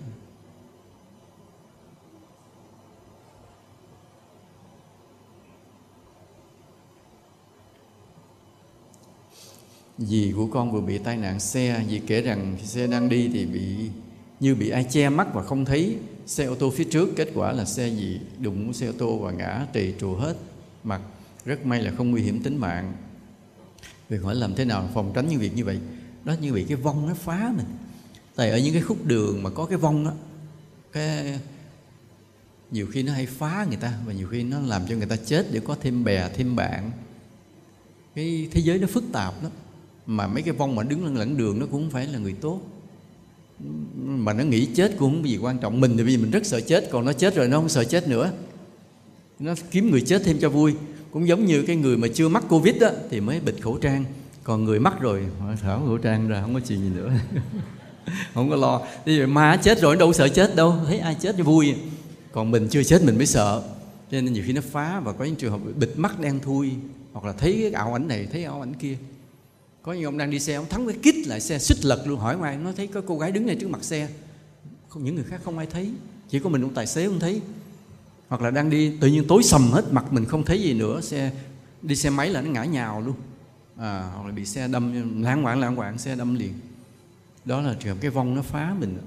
Speaker 1: Dì của con vừa bị tai nạn xe, dì kể rằng xe đang đi thì bị, như bị ai che mắt và không thấy. Xe ô tô phía trước, kết quả là xe dì đụng xe ô tô và ngã trì trù hết. Mặt rất may là không nguy hiểm tính mạng. Việc hỏi làm thế nào phòng tránh những việc như vậy? Đó như bị cái vong nó phá mình. Tại ở những cái khúc đường mà có cái vong đó cái nhiều khi nó hay phá người ta và nhiều khi nó làm cho người ta chết để có thêm bè, thêm bạn. Cái thế giới nó phức tạp lắm mà mấy cái vong mà đứng lẫn lẫn đường nó cũng không phải là người tốt. Mà nó nghĩ chết cũng không gì quan trọng. Mình thì vì mình rất sợ chết, còn nó chết rồi nó không sợ chết nữa. Nó kiếm người chết thêm cho vui. Cũng giống như cái người mà chưa mắc covid đó thì mới bịt khẩu trang. Còn người mắc rồi thở khẩu trang ra, không có chuyện gì nữa. Không có lo. Bây giờ ma chết rồi, đâu sợ chết đâu. Thấy ai chết cho vui. Còn mình chưa chết mình mới sợ. Cho nên nhiều khi nó phá và có những trường hợp bịt mắt đen thui, hoặc là thấy cái ảo ảnh này, thấy ảo ảnh kia có những ông đang đi xe ông thắng cái kít lại xe xích lật luôn hỏi ngoài nó thấy có cô gái đứng ngay trước mặt xe. Không những người khác không ai thấy chỉ có mình ông tài xế không thấy. Hoặc là đang đi tự nhiên tối sầm hết mặt mình không thấy gì nữa xe đi xe máy là nó ngã nhào luôn. À, hoặc là bị xe đâm lãng quạng lãng quạng xe đâm liền. Đó là trường hợp cái vong nó phá mình.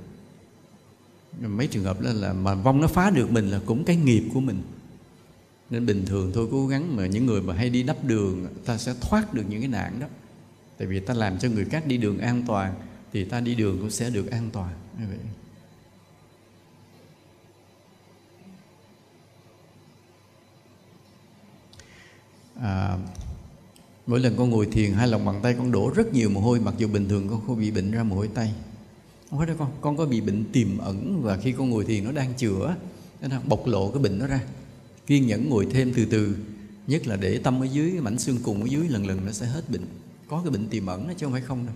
Speaker 1: Mấy trường hợp đó là mà vong nó phá được mình là cũng cái nghiệp của mình. Nên bình thường thôi cố gắng mà những người mà hay đi đắp đường ta sẽ thoát được những cái nạn đó tại vì ta làm cho người khác đi đường an toàn thì ta đi đường cũng sẽ được an toàn. Như vậy. À, mỗi lần con ngồi thiền hai lòng bàn tay con đổ rất nhiều mồ hôi mặc dù bình thường con không bị bệnh ra mồ hôi tay. Không phải đâu con con có bị bệnh tiềm ẩn và khi con ngồi thiền nó đang chữa nó đang bộc lộ cái bệnh nó ra. Kiên nhẫn ngồi thêm từ từ nhất là để tâm ở dưới mảnh xương cùng ở dưới lần lần nó sẽ hết bệnh có cái bệnh tiềm ẩn đó, chứ không phải không đâu.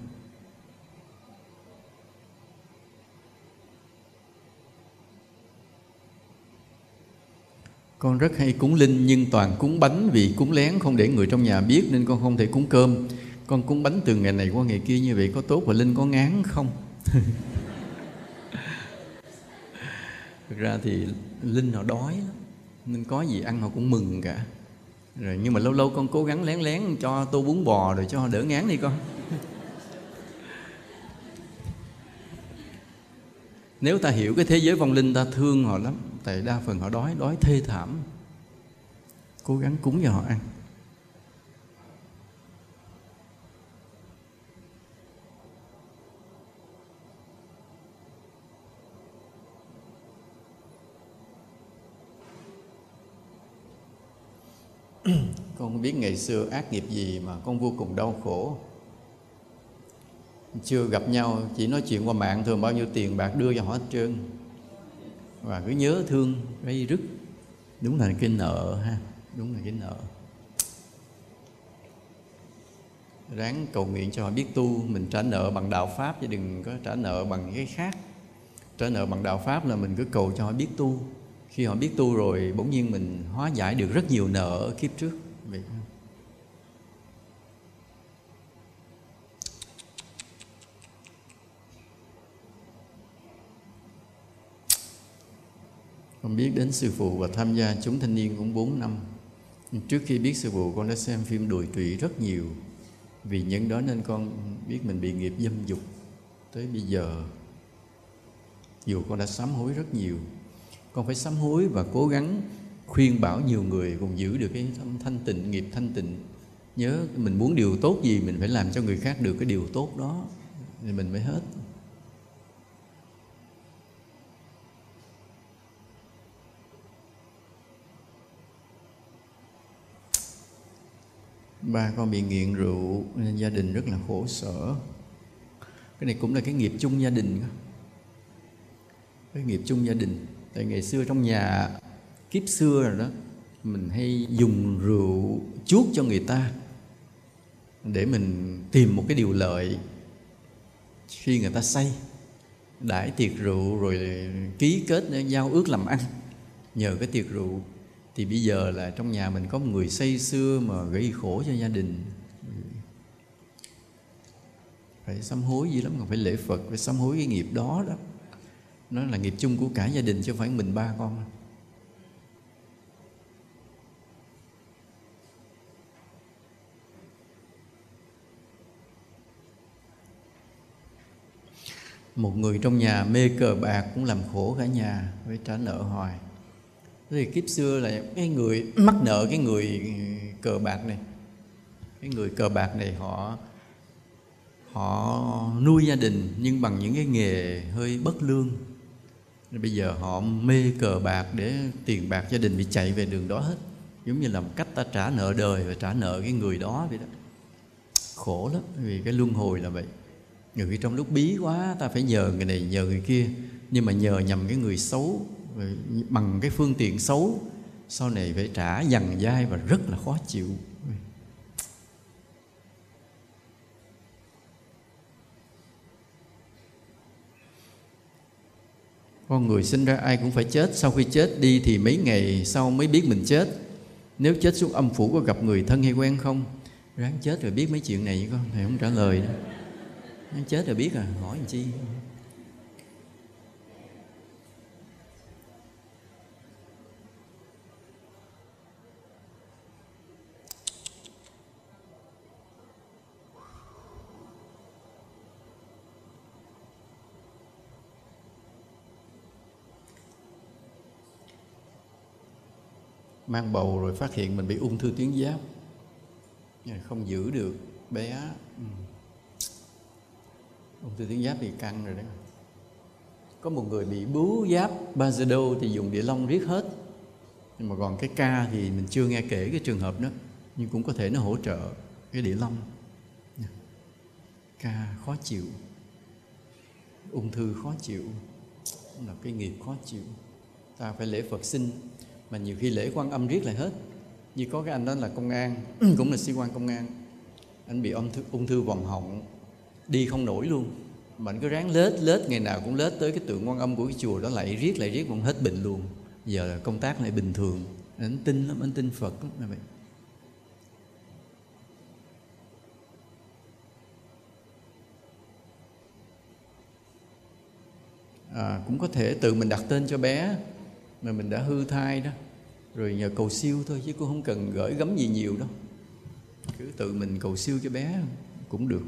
Speaker 1: Con rất hay cúng linh nhưng toàn cúng bánh vì cúng lén không để người trong nhà biết nên con không thể cúng cơm. Con cúng bánh từ ngày này qua ngày kia như vậy có tốt và linh có ngán không? Thực ra thì linh họ đói lắm nên có gì ăn họ cũng mừng cả rồi nhưng mà lâu lâu con cố gắng lén lén cho tô bún bò rồi cho đỡ ngán đi con. Nếu ta hiểu cái thế giới vong linh, ta thương họ lắm, tại đa phần họ đói đói thê thảm. Cố gắng cúng cho họ ăn. con không biết ngày xưa ác nghiệp gì mà con vô cùng đau khổ. Chưa gặp nhau, chỉ nói chuyện qua mạng thường bao nhiêu tiền bạc đưa cho họ hết trơn. Và cứ nhớ thương gây rứt. Đúng là cái nợ ha, đúng là cái nợ. Ráng cầu nguyện cho họ biết tu, mình trả nợ bằng đạo pháp chứ đừng có trả nợ bằng cái khác. Trả nợ bằng đạo pháp là mình cứ cầu cho họ biết tu khi họ biết tu rồi, bỗng nhiên mình hóa giải được rất nhiều nợ ở kiếp trước. Vậy. Con biết đến sư phụ và tham gia chúng thanh niên cũng 4 năm. Trước khi biết sư phụ, con đã xem phim đùi trụy rất nhiều. Vì những đó nên con biết mình bị nghiệp dâm dục tới bây giờ. Dù con đã sám hối rất nhiều con phải sám hối và cố gắng khuyên bảo nhiều người cùng giữ được cái thanh tịnh, nghiệp thanh tịnh. Nhớ mình muốn điều tốt gì, mình phải làm cho người khác được cái điều tốt đó. Thì mình mới hết. Ba con bị nghiện rượu nên gia đình rất là khổ sở. Cái này cũng là cái nghiệp chung gia đình. Cái nghiệp chung gia đình tại ngày xưa trong nhà, kiếp xưa rồi đó, mình hay dùng rượu chuốc cho người ta để mình tìm một cái điều lợi khi người ta say. Đãi tiệc rượu rồi ký kết giao ước làm ăn. Nhờ cái tiệc rượu thì bây giờ là trong nhà mình có một người say xưa mà gây khổ cho gia đình. Phải sám hối gì lắm, còn phải lễ phật, phải sám hối cái nghiệp đó đó nó là nghiệp chung của cả gia đình chứ không phải mình ba con. Một người trong nhà mê cờ bạc cũng làm khổ cả nhà phải trả nợ hoài. Thì kiếp xưa là cái người mắc nợ cái người cờ bạc này, cái người cờ bạc này họ họ nuôi gia đình nhưng bằng những cái nghề hơi bất lương bây giờ họ mê cờ bạc để tiền bạc gia đình bị chạy về đường đó hết. Giống như là một cách ta trả nợ đời và trả nợ cái người đó vậy đó. Khổ lắm, vì cái luân hồi là vậy. Người khi trong lúc bí quá, ta phải nhờ người này, nhờ người kia. Nhưng mà nhờ nhầm cái người xấu bằng cái phương tiện xấu, sau này phải trả dằn dai và rất là khó chịu. Con người sinh ra ai cũng phải chết. Sau khi chết đi thì mấy ngày sau mới biết mình chết. Nếu chết xuống âm phủ có gặp người thân hay quen không? Ráng chết rồi biết mấy chuyện này con, thầy không trả lời nữa. Chết rồi biết à hỏi làm chi? Mang bầu rồi phát hiện mình bị ung thư tuyến giáp. Không giữ được bé. Ừ. ung thư tuyến giáp thì căng rồi đó. Có một người bị bướu giáp Bajedo thì dùng địa long riết hết. Nhưng mà còn cái ca thì mình chưa nghe kể cái trường hợp đó nhưng cũng có thể nó hỗ trợ cái địa long. Ca khó chịu. Ung thư khó chịu. Là cái nghiệp khó chịu. Ta phải lễ Phật sinh mà nhiều khi lễ quan âm riết lại hết. Như có cái anh đó là công an cũng là sĩ quan công an. Anh bị ung thư, ung thư vòng họng đi không nổi luôn. Mà anh cứ ráng lết lết ngày nào cũng lết tới cái tượng quan âm của cái chùa đó lại riết lại riết cũng hết bệnh luôn. Giờ là công tác lại bình thường. Anh tin lắm anh tin phật lắm là vậy. À, cũng có thể tự mình đặt tên cho bé mà mình đã hư thai đó. Rồi nhờ cầu siêu thôi, chứ cũng không cần gửi gắm gì nhiều đâu. Cứ tự mình cầu siêu cho bé cũng được.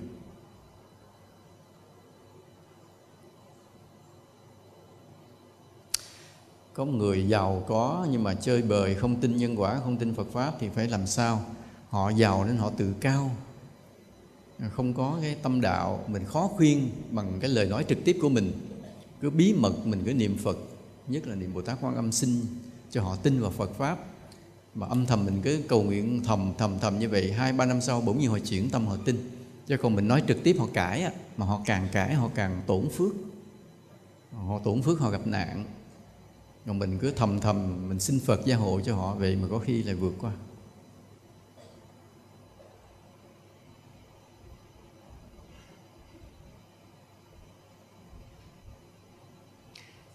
Speaker 1: Có người giàu có nhưng mà chơi bời, không tin nhân quả, không tin Phật pháp thì phải làm sao? Họ giàu nên họ tự cao. Không có cái tâm đạo, mình khó khuyên bằng cái lời nói trực tiếp của mình. Cứ bí mật mình cứ niệm Phật nhất là niệm Bồ Tát Quan Âm sinh cho họ tin vào Phật pháp. Mà âm thầm mình cứ cầu nguyện thầm thầm thầm như vậy, hai, ba năm sau bỗng nhiên họ chuyển tâm họ tin. Chứ còn mình nói trực tiếp họ cãi mà họ càng cãi họ càng tổn phước. Họ tổn phước, họ gặp nạn. Còn mình cứ thầm thầm mình xin Phật gia hộ cho họ, vậy mà có khi lại vượt qua.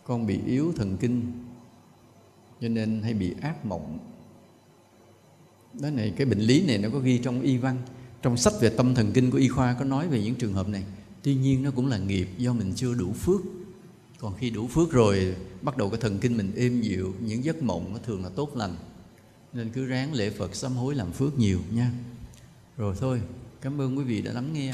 Speaker 1: Con bị yếu thần kinh, cho nên hay bị ác mộng. Đó này, cái bệnh lý này nó có ghi trong y văn, trong sách về tâm thần kinh của y khoa có nói về những trường hợp này. Tuy nhiên nó cũng là nghiệp do mình chưa đủ phước. Còn khi đủ phước rồi, bắt đầu cái thần kinh mình êm dịu, những giấc mộng nó thường là tốt lành. Nên cứ ráng lễ phật sám hối làm phước nhiều nha. Rồi thôi, cảm ơn quý vị đã lắng nghe.